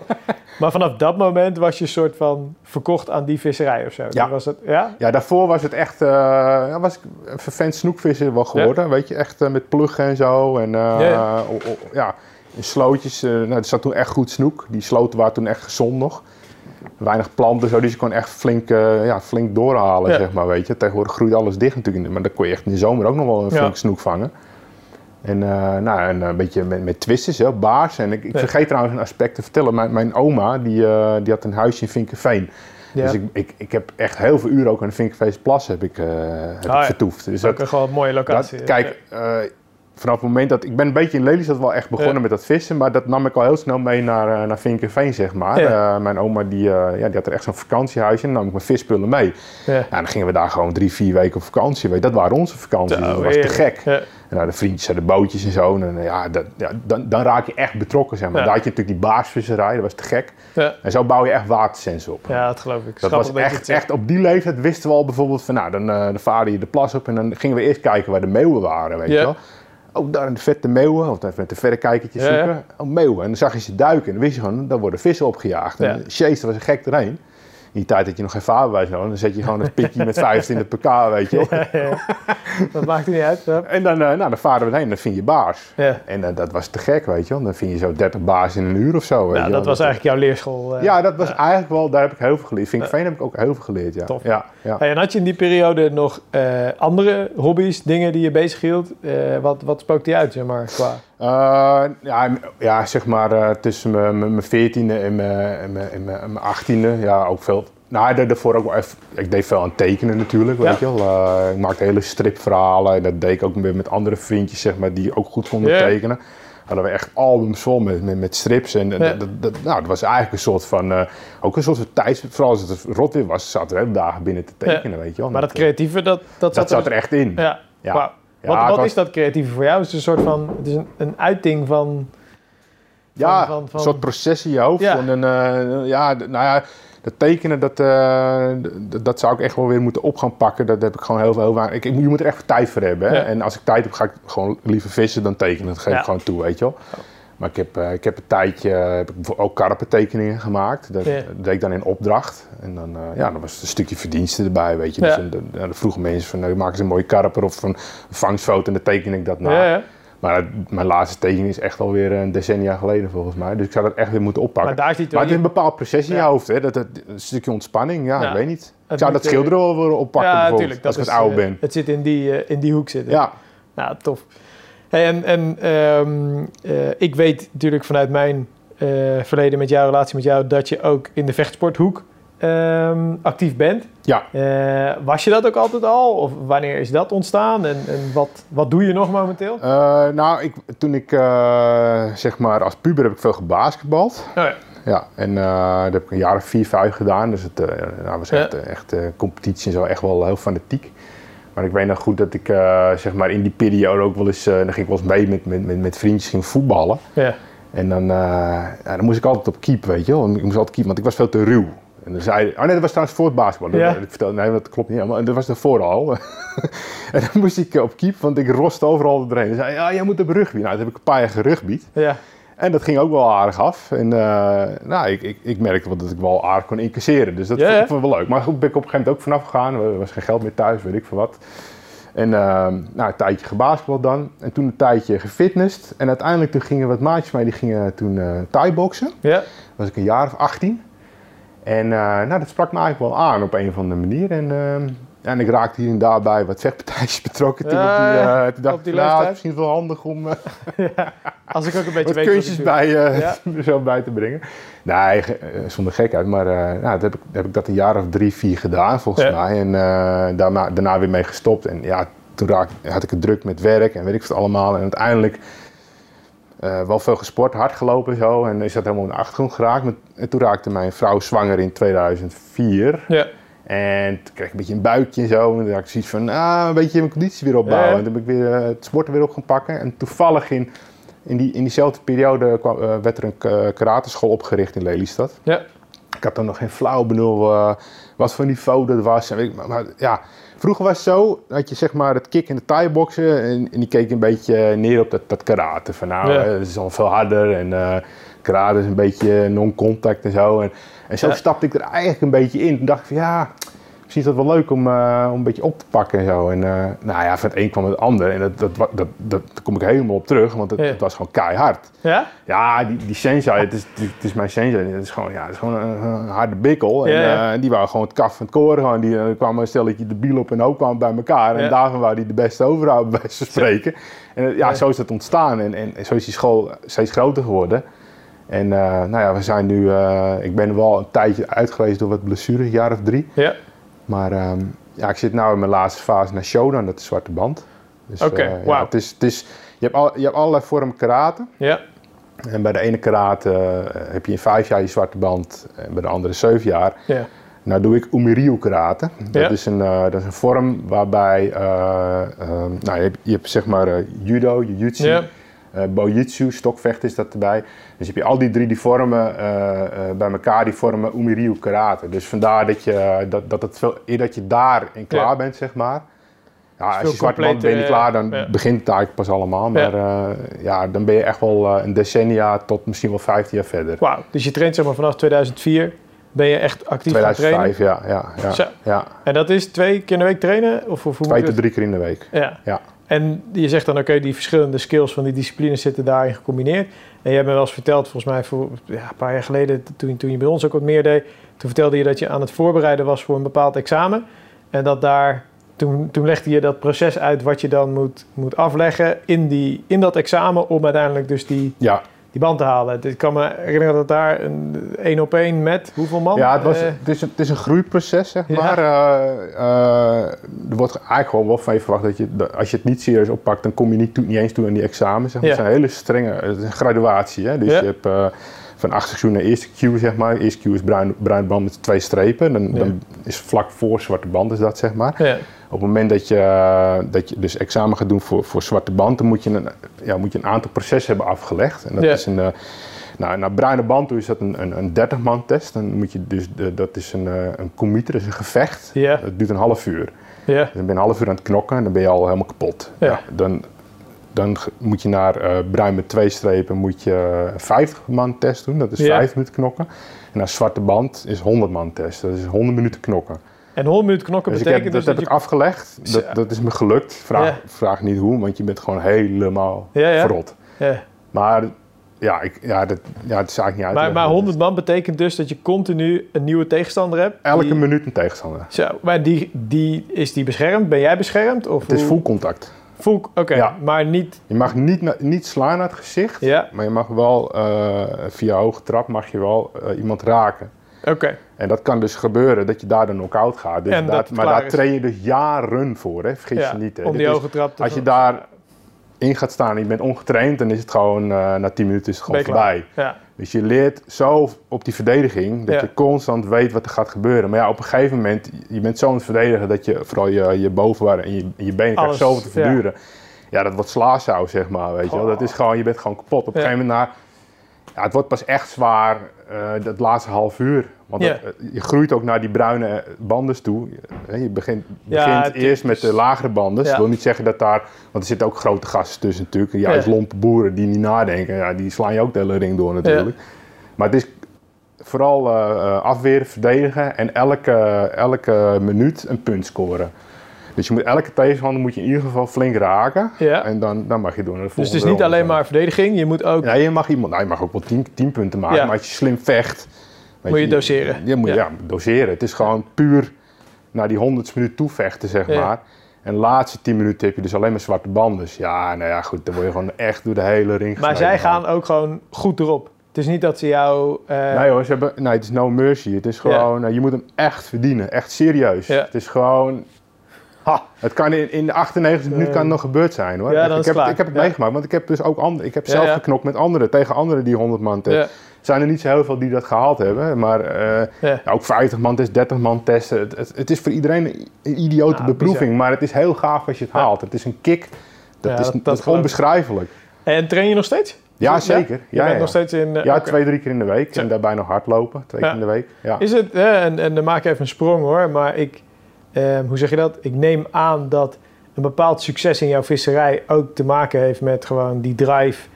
Maar vanaf dat moment was je een soort van verkocht aan die visserij of zo. Ja. Was het, ja? Ja, daarvoor was het echt, ja, was ik een vervent snoekvisser wel geworden. Weet je, echt met pluggen en zo. En Ja, ja. o- o- ja, in slootjes. nou, er zat toen echt goed snoek. Die sloten waren toen echt gezond nog. Weinig planten, zo, dus je kon echt flink, eh, ja, flink doorhalen, Ja. zeg maar, weet je. Tegenwoordig groeit alles dicht natuurlijk, maar dan kon je echt in de zomer ook nog wel een Ja. flink snoek vangen. En, eh, nou, en een beetje met, met twisters, hè, baars. En ik, ik vergeet trouwens een aspect te vertellen. Mijn, mijn oma, die, eh, die had een huisje in Vinkenveen. Ja. Dus ik, ik, ik heb echt heel veel uren ook aan de Vinkenvees Plas heb ik, eh, heb ja. ik vertoefd. Dus Dat is ook een mooie locatie. dat, kijk, eh, vanaf het moment dat... Ik ben een beetje in Lelystad wel echt begonnen Ja. met dat vissen. Maar dat nam ik al heel snel mee naar, eh, naar Vinkenveen, zeg maar. Ja. Eh, mijn oma die, eh, ja, die had er echt zo'n vakantiehuisje. En dan nam ik mijn visspullen mee. ja. Ja, dan gingen we daar gewoon drie, vier weken op vakantie. Weet. Dat waren onze vakanties. Dat was te gek. En nou, de vriendjes hadden bootjes en zo. En, ja, dat, dan, dan raak je echt betrokken, zeg maar. Daar had je natuurlijk die baarsvisserij. Dat was te gek. En zo bouw je echt watersens op. ja, dat geloof ik. Dat was echt, echt op die leeftijd wisten we al bijvoorbeeld van nou, dan, eh dan vaarde je de plas op en dan gingen we eerst kijken waar de meeuwen waren, weet je wel. Ook daar in de vette meeuwen, of even met de Ja, ja. zoeken. Oh, meeuwen. En dan zag je ze duiken en dan wist je gewoon, dan worden vissen opgejaagd. En Ja. Chase, was een gek erheen. In die tijd dat je nog geen vaarbewijs had, dan zet je gewoon een pikje met 25 pk, weet je wel. Ja, ja. Dat maakt niet uit. Ja. En dan, eh, nou, dan varen we erheen en dan vind je baars. Ja. En eh, dat was te gek, weet je wel. Dan vind je zo 30 baars in een uur of zo. weet Ja, je dat was eigenlijk jouw leerschool. eh. Ja, dat was eigenlijk wel, daar heb ik heel veel geleerd. Vinkveen heb ik ook heel veel geleerd, ja. Tof. Ja. Hey, en had je in die periode nog andere hobby's, dingen die je bezig hield? Wat, wat spookte die uit, zeg maar, qua... Eh, ja, zeg maar eh, tussen mijn- 14e en mijn- en mijn- en mijn en mijn 18e. Ja, ook veel. Nou, da- daarvoor ook wel even. Ik deed veel aan tekenen natuurlijk, weet je wel. Eh, ik maakte hele stripverhalen. En dat deed ik ook weer met andere vriendjes, zeg maar, die ook goed konden Ja. tekenen. Hadden we echt albums vol met, met, met strips. En Ja. dat, dat, dat- nou, dat was eigenlijk een soort van. ook een soort van tijd. Vooral als het rot weer was, zaten we hele dagen binnen te tekenen, weet je wel. Maar dat creatieve, dat, dat, dat zat er echt in. Ja, Ja. Wat wat was- is dat creatieve voor jou? Het is een soort van, het is een, een uiting van... Ja, van- van- een soort proces in je hoofd. Ja. En een, eh, ja, nou ja, dat tekenen, dat, d- dat zou ik echt wel weer moeten op gaan pakken. Dat heb ik gewoon heel veel... Heel, ik, ik, je moet er echt tijd voor hebben. Hè? Ja. En als ik tijd heb, ga ik gewoon liever vissen dan tekenen. Dat geef Ja. ik gewoon toe, weet je wel. Maar ik heb, eh, ik heb een tijdje eh, heb ik ook karpentekeningen gemaakt. Dat, Ja. dat deed ik dan in opdracht. En dan, eh, ja, dan was er een stukje verdienste erbij, weet je. Dus dan, dan, dan vroegen mensen van, nou, maak eens een mooie karper of een vangstfoto en dan teken ik dat na. Ja, ja. Maar mijn laatste tekening is echt alweer een decennia geleden volgens mij. Dus ik zou dat echt weer moeten oppakken. Maar daar zit Maar het is een bepaald proces in Ja. je hoofd. Hè? Dat, dat, een stukje ontspanning, ja, Ja. ik weet niet. Ik zou dat schilderen wel willen oppakken ja, bijvoorbeeld, natuurlijk. als Dat ik is, het oud ben. Het zit in die, in die hoek zitten. Ja, Nou, tof. Hey, en en ehm, eh, ik weet natuurlijk vanuit mijn eh, verleden met jouw relatie met jou... dat je ook in de vechtsporthoek ehm, actief bent. ja. Eh, was je dat ook altijd al? Of wanneer is dat ontstaan? En, en wat, wat doe je nog momenteel? Nou, ik, toen ik zeg maar als puber heb ik veel gebasketbald. Oh ja. Ja, en eh, dat heb ik een jaar of vier, vijf gedaan. Dus het nou, was Ja. echt, eh, echt competitie en zo, echt wel heel fanatiek. Maar ik weet nog goed dat ik eh, zeg maar in die periode ook wel eens, eh, dan ging ik wel eens mee met, met, met, met vriendjes ging voetballen. Ja. En dan, eh, ja, dan moest ik altijd op keep, weet je wel. Ik moest altijd keep, want ik was veel te ruw. En dan zei oh nee, dat was trouwens voor het basketbal. Ja. Ik vertelde, nee, dat klopt niet helemaal. En dat was ervoor al. en dan moest ik op keep, want ik rost overal doorheen. Dan zei ja, jij moet op rugby. Nou, dat heb ik een paar jaar gerugbied. Ja. En dat ging ook wel aardig af. En eh, nou, ik, ik, ik merkte wel dat ik wel aardig kon incasseren. Dus dat Ja, vond ja. ik wel leuk. Maar goed, ben ik op een gegeven moment ook vanaf gegaan. Er was geen geld meer thuis, weet ik veel wat. En eh, nou, een tijdje gebasketbald dan. En toen een tijdje gefitnessd. En uiteindelijk toen gingen wat maatjes mee, die gingen toen eh thai-boksen. Ja. was ik een jaar of 18. En nou, dat sprak me eigenlijk wel aan op een of andere manier. En, en ik raakte hier en daar bij wat vechtpartijtjes betrokken. Toen, Ja, op die, ja. eh, toen dacht ik, nou, het is misschien wel handig om eh, Als ik ook een beetje wat weet kunstjes bij, Ja. zo bij te brengen. Nee, eh, zonder gekheid. Maar eh, nou, dat heb, ik, heb ik dat een jaar of drie, vier gedaan volgens Ja. mij. En daarna, daarna weer mee gestopt. En ja, toen raak, had ik het druk met werk en weet ik wat allemaal. En uiteindelijk wel veel gesport, hard gelopen en zo. En is dat helemaal in de achtergrond geraakt. En toen raakte mijn vrouw zwanger in 2004. Ja. En toen kreeg ik een beetje een buikje en zo. En toen had ik zoiets van, ah, een beetje mijn conditie weer opbouwen. Ja. En toen heb ik weer het sporten weer op gaan pakken. En toevallig in, in, die, in diezelfde periode kwam, eh, werd er een ka- karateschool opgericht in Lelystad. Ja. had dan nog geen flauw benul eh, wat voor niveau dat was. En weet ik, maar, maar ja, vroeger was het zo dat je zeg maar het kick en de thai-boksen en, en die keek een beetje neer op dat, dat karate. Van nou, Ja. eh, dat is al veel harder en eh karate is een beetje non-contact en zo. En, en zo Ja. stapte ik er eigenlijk een beetje in. Toen dacht ik van ja, is dat wel leuk om, eh, om een beetje op te pakken en zo. En eh, nou ja, van het een kwam het ander. En dat, dat, dat, dat, daar kom ik helemaal op terug, want het, Ja. het was gewoon keihard. Ja? Ja, die, die sensei, het is, het is mijn sensei, het is gewoon, ja, het is gewoon een, een harde bikkel. En Ja, ja. eh, die wou gewoon het kaf van het koren. Gewoon, die, er kwam een stelletje de biel op en hoop kwamen bij elkaar. En daarvan wou die de beste overhouden, bij van spreken. En ja, zo is het ontstaan. En, en zo is die school steeds groter geworden. En eh, nou ja, we zijn nu, ik ben wel een tijdje uit geweest door wat blessures, een jaar of drie. Ja. Maar ehm, ja, ik zit nu in mijn laatste fase naar Shodan, dat is zwarte band. Dus, Oké, eh, ja, wauw. het is, het is, je, hebt al, je hebt allerlei vormen karate. Ja. En bij de ene karate eh, heb je in vijf jaar je zwarte band en bij de andere zeven jaar. Ja. Nou doe ik Umiryu karate. Dat, Ja. is een, eh, dat is een vorm waarbij eh, ehm, nou, je, hebt, je hebt zeg maar eh, judo, jiu-jitsu, Ja. Eh bojitsu, stokvechten is dat erbij. Dus heb je al die drie die vormen eh, eh, bij elkaar, die vormen Umiryu karate. Dus vandaar dat, je, dat, dat, het veel, dat je daarin klaar Ja. bent, zeg maar. Ja, als je zwarte band ben je niet klaar, dan ja. begint het eigenlijk pas allemaal. Maar ja. ja, dan ben je echt wel een decennia tot misschien wel 15 jaar verder. Wauw. Dus je traint zeg maar vanaf 2004 ben je echt actief gaan trainen. 2005, ja. ja, ja, ja. En dat is twee keer in de week trainen? Of, of hoe Twee tot drie keer in de week. Ja. Ja. En je zegt dan, oké, die verschillende skills van die disciplines zitten daarin gecombineerd. En je hebt me wel eens verteld, volgens mij voor, ja, een paar jaar geleden, toen, toen je bij ons ook wat meer deed, toen vertelde je dat je aan het voorbereiden was voor een bepaald examen. En dat daar, toen, toen legde je dat proces uit wat je dan moet, moet afleggen in, die, in dat examen om uiteindelijk dus die, Ja, die band te halen. Ik kan me herinneren dat daar een één op één met hoeveel man? ja het, was, Eh, het, is een, het is een groeiproces, zeg Ja. maar. Eh, eh, er wordt eigenlijk gewoon wel van je verwacht dat je, dat als je het niet serieus oppakt, dan kom je niet, toe, niet eens toe aan die examens. Zeg maar. Ja. Het zijn hele strenge, het is een graduatie. Hè? Dus Ja. je hebt van acht seizoen naar eerste Q, zeg maar. Eerste Q is bruin, bruin band met twee strepen. Dan, dan is vlak voor zwarte band is dat, zeg maar. Op het moment dat je, dat je dus examen gaat doen voor, voor zwarte band, dan moet je, een, ja, moet je een aantal processen hebben afgelegd. En dat Ja. is een, eh, nou, naar bruine band toe is dat een, een, een 30-man test. Dan moet je dus, dat is een, eh, een dat is een gevecht. Ja. Dat duurt een half uur. Ja. Dus dan ben je een half uur aan het knokken en dan ben je al helemaal kapot. Ja. Dan, dan moet je naar eh, bruin met twee strepen moet je een 50-man test doen. Dat is. 5 minuten knokken. En naar zwarte band is 100-man test. Dat is 100 minuten knokken. En 100 minuten knokken Dus ik heb, betekent dat dus heb dat ik afgelegd. Dat, dat is me gelukt. Vraag, Ja. vraag niet hoe, want je bent gewoon helemaal Ja, ja. verrot. je... Ja. Maar ja, ik, ja, dat, ja, het is eigenlijk niet uit. Maar, maar 100 man betekent dus dat je continu een nieuwe tegenstander hebt. Elke die, minuut een tegenstander. Zo, maar die, die, is die beschermd? Ben jij beschermd? Of Het is full contact. Full- Oké, Ja. maar niet... Je mag niet, niet slaan naar het gezicht, Ja, maar je mag wel eh, via hoge trap mag je wel eh, iemand raken. Oké. En dat kan dus gebeuren dat je daar de knock-out gaat. Dus En dat maar daar is. train je dus jaren voor, hè? vergis Ja, je niet. Hè? om die als je daar in gaat staan en je bent ongetraind, dan is het gewoon eh, na 10 minuten is het gewoon voorbij. Ja, Dus je leert zo op die verdediging dat Ja. je constant weet wat er gaat gebeuren. Maar ja, op een gegeven moment, je bent zo aan het verdedigen dat je vooral je, je en je, je benen krijgt zoveel te verduren. Ja. dat wordt slaasouw, zeg maar, weet je wel. Dat is gewoon, je bent gewoon kapot. Op een gegeven moment, na, ja, het wordt pas echt zwaar eh dat laatste half uur. Want Ja. dat- eh, je groeit ook naar die bruine banden toe. Je, je begint, Ja, begint het eerst met de lagere banden. Ja. Dat wil niet zeggen dat daar... Want er zitten ook grote gasten tussen natuurlijk. Juist Ja. lompe boeren die niet nadenken. Ja, die slaan je ook de hele ring door natuurlijk. Maar het is vooral eh, afweren, verdedigen en elke, elke minuut een punt scoren. Dus je moet elke tegenstander moet je in ieder geval flink raken. ja. En dan, dan mag je door naar de Dus het volgende is niet alleen maar verdediging, je moet ook... Ja, je mag, iemand, nou, je mag ook wel 10 10 punten maken, Ja. maar als je slim vecht... Moet je doseren. Je moet Ja. ja. doseren. Het is gewoon puur naar die honderdste minuut toe vechten, zeg maar. En de laatste 10 minuten heb je dus alleen maar zwarte banden. Dus ja, nou ja, goed, dan word je gewoon echt door de hele ring Maar zij gaan ook gewoon goed erop. Het is niet dat ze jou... eh, Nee hoor, ze hebben, nee, het is no mercy. Het is gewoon, nou, je moet hem echt verdienen. Echt serieus. Ja. Het is gewoon... Ha, het kan in, in de 98 minuut kan het nog gebeurd zijn hoor. Ja, ik, heb, klaar. ik heb het Ja. meegemaakt, want ik heb dus ook andere, ik heb zelf geknokt met anderen, tegen anderen die 100 man test. ja, zijn er niet zo heel veel die dat gehaald hebben, maar eh, ook 50 man test, 30 man testen. Het, het, het is voor iedereen een, idiote beproeving, maar het is heel gaaf als je het haalt. Het is een kick, dat is, dat- is onbeschrijfelijk. En train je nog steeds? Ja, zeker. Je Ja, bent ja. nog steeds in... eh, ja twee, drie keer in de week. En daarbij nog hardlopen. Twee keer in de week. Ja. Is het, hè, en, en dan maak ik even een sprong hoor, maar ik, ehm, hoe zeg je dat? Ik neem aan dat een bepaald succes in jouw visserij ook te maken heeft met gewoon die drive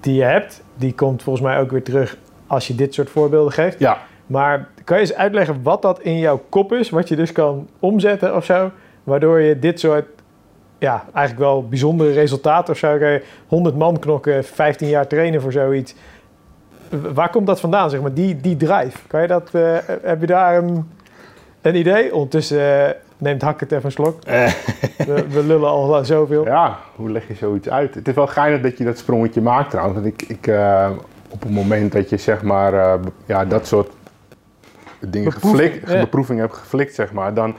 die je hebt. Die komt volgens mij ook weer terug als je dit soort voorbeelden geeft. ja. Maar kan je eens uitleggen wat dat in jouw kop is, wat je dus kan omzetten of zo, waardoor je dit soort, ja, eigenlijk wel bijzondere resultaten of zo, kan je 100 man knokken, 15 jaar trainen voor zoiets. Waar komt dat vandaan, zeg maar, die, die drive? Kan je dat, eh, heb je daar een, een idee? Ondertussen eh, neemt Hak het even een slok. We, we lullen al zoveel. Ja, hoe leg je zoiets uit? Het is wel geinig dat je dat sprongetje maakt trouwens. Want ik, ik, eh, op het moment dat je zeg maar eh, ja, dat soort dingen Beproeving, geflikt, ja. beproeving hebt geflikt, zeg maar, dan,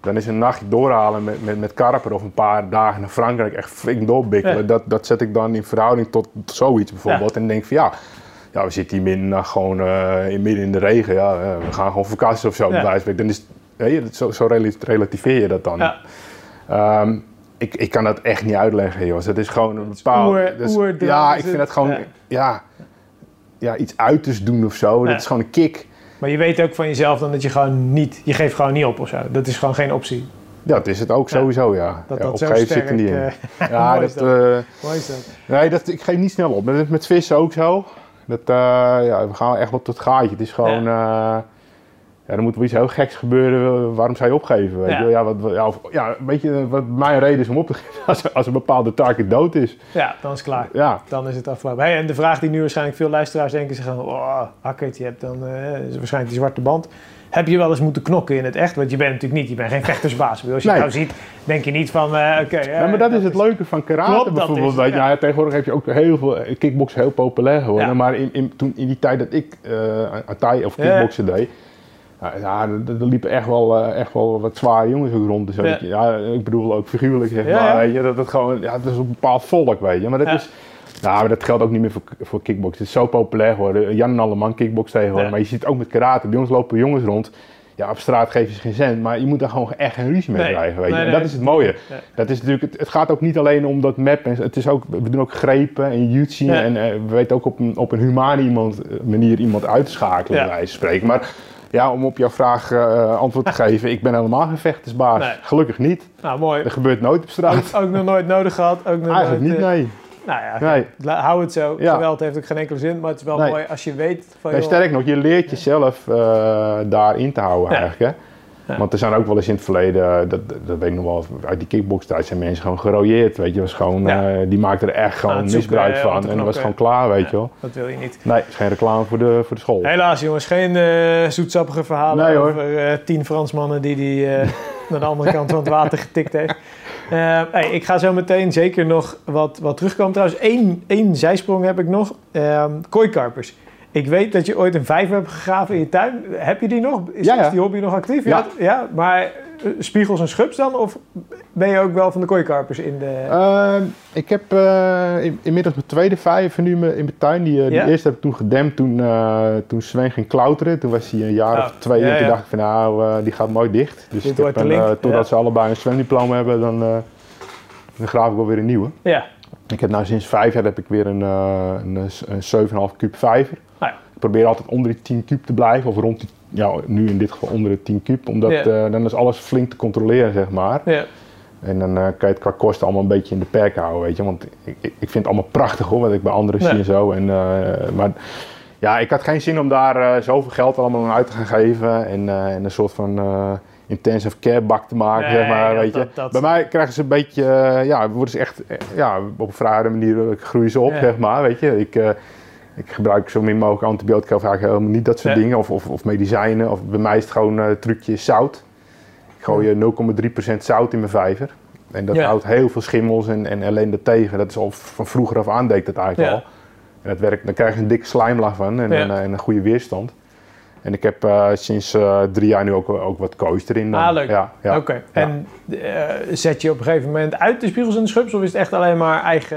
dan is een nachtje doorhalen met, met, met karper of een paar dagen naar Frankrijk echt flink doorbikkelen. Ja. Dat, dat zet ik dan in verhouding tot zoiets bijvoorbeeld. En denk van ja, ja, we zitten hier midden, eh, gewoon, eh, in, midden in de regen. Ja, eh, we gaan gewoon vakantie of zo. Ja. Dan is, je, zo, zo rela- relativeer je dat dan. Ja. Ehm, ik, ik kan dat echt niet uitleggen, jongens. Het is gewoon een bepaald... oer- dat is- oerdrive ja, is ik vind het. gewoon... Ja. Ja. Ja, iets uiterst doen of zo. Ja. Dat is gewoon een kick. Maar je weet ook van jezelf dan dat je gewoon niet, je geeft gewoon niet op of zo. Dat is gewoon geen optie. Ja, dat is het ook sowieso, ja. Dat ja dat zo opgeven sterk... zit er niet in. eh, ja, mooi is dat, dat. eh, mooi is dat. nee, dat, ik geef niet snel op. Dat is met vissen ook zo. Dat, eh, ja, we gaan echt wel tot het gaatje. Het is gewoon... Ja. Ja, er moet wel iets heel geks gebeuren. Waarom zou je opgeven? Weet Ja. je? Ja, wat, ja, of- ja, weet je wat mijn reden is om op te geven? Als, als een bepaalde target dood is. Ja, dan is het klaar. Ja, Dan is het afgelopen. Hey, en de vraag die nu waarschijnlijk veel luisteraars denken, ze gaan, oh, hakkert, je hebt dan eh, is waarschijnlijk die zwarte band. Heb je wel eens moeten knokken in het echt? Want je bent natuurlijk niet, je bent geen vechtersbaas. Als je Nee. het nou ziet, denk je niet van, eh, oké. eh, maar dat is het leuke van karate Klopt, bijvoorbeeld. weet je. ja. Ja, tegenwoordig heb je ook heel veel eh, kickboksen heel populair geworden. Ja. Maar in, in, toen, in die tijd dat ik eh Thai of kickboksen deed, ja, er, er liepen echt wel, eh, echt wel wat zware jongens ook rond. Dus Ja. je- ja, ik bedoel ook figuurlijk zeg Ja, maar. Weet je, dat het gewoon, ja, het is een bepaald volk, weet je. Maar dat Ja. is, ja, maar dat geldt ook niet meer voor, voor kickboksen. Het is zo populair geworden. Jan en Alleman kickbox tegenwoordig. Maar je ziet het ook met karate. Bij ons lopen jongens rond. Ja, op straat geven ze geen cent, maar je moet daar gewoon echt geen ruzie mee Nee. krijgen, weet je. Nee, En nee. dat is het mooie. Ja. Dat is natuurlijk, het, het gaat ook niet alleen om dat map. En, het is ook, we doen ook grepen en jutsu. Ja. En eh, we weten ook op een, op een humane iemand, eh, manier iemand uit te schakelen, Ja. bij wijze van spreken. Maar ja, om op jouw vraag eh, antwoord te geven, ik ben helemaal geen vechtersbaas. Nee. Gelukkig niet. Nou, mooi. Er gebeurt nooit op straat. Ook, ook nog nooit nodig gehad. Ook nog Eigenlijk nooit, niet, eh, nee. Nou ja, nee. hou het zo. Ja. Geweld heeft ook geen enkele zin. Maar het is wel Nee. mooi als je weet van, Nee, sterk nog, je leert jezelf eh daarin te houden eigenlijk. Hè? Ja. Want er zijn ook wel eens in het verleden, eh, dat, dat weet ik nog wel, uit die kickbox-tijd zijn mensen gewoon gerooieerd. Weet je, was gewoon, Ja. eh, die maakten er echt gewoon misbruik eh, van. En dat was gewoon klaar, weet Ja. je wel. dat wil je niet. Nee, geen reclame voor de, voor de school. Helaas jongens, geen eh, zoetsappige verhalen Nee, over tien Fransmannen die die naar de andere kant van het water getikt heeft. Hey, ik ga zo meteen zeker nog wat, wat terugkomen. Trouwens, één, één zijsprong heb ik nog. Ehm kooikarpers. Ik weet dat je ooit een vijver hebt gegraven in je tuin. Heb je die nog? Is, Ja, ja. is die hobby nog actief? Ja. ja maar eh, spiegels en schubs dan? Of ben je ook wel van de kooikarpers in de... Ehm, ik heb eh, in- inmiddels mijn tweede vijver nu in mijn, in mijn tuin. Die, eh, die eerste heb ik toen gedempt toen, toen Sven ging klauteren. Toen was hij een jaar Oh, of twee en toen dacht ik van nou, die gaat mooi dicht. Dus ik heb een, totdat ze allebei een zwemdiploma hebben, dan, dan graaf ik wel weer een nieuwe. ja. Ik heb nou sinds vijf jaar heb ik weer een, een, een 7,5 kuub vijver. Ik probeer altijd onder die 10 kuub te blijven. Of rond die, ja, nu in dit geval onder de 10 kuub. Omdat Ja. eh, dan is alles flink te controleren, zeg maar. ja. En dan eh, kan je het qua kosten allemaal een beetje in de perk houden, weet je. Want ik, ik vind het allemaal prachtig hoor, wat ik bij anderen Nee. zie en zo. En, eh, maar ja, ik had geen zin om daar zoveel geld allemaal aan uit te gaan geven. En, en een soort van intensive care bak te maken, Nee, zeg maar, weet je. dat- Bij mij krijgen ze een beetje, ja, worden ze echt, ja, op een fraaie manier groeien ze op, Ja. zeg maar, weet je. Ik, ik gebruik zo min mogelijk antibiotica of eigenlijk helemaal niet dat soort Ja. dingen. Of, of, of medicijnen. Of bij mij is het gewoon eh, het trucje zout. Ik gooi eh, 0,3% zout in mijn vijver. En dat Ja. houdt heel veel schimmels en, en ellende tegen. Dat is al van vroeger af aan deed ik dat eigenlijk al. En dat werkt, dan krijg je een dikke slijmlaag van en, en, en een goede weerstand. En ik heb eh, sinds eh, drie jaar nu ook, ook wat koos erin. dan. Ah, leuk. Ja, ja. Oké. En eh, zet je op een gegeven moment uit de spiegels en de schubs? Of is het echt alleen maar eigen...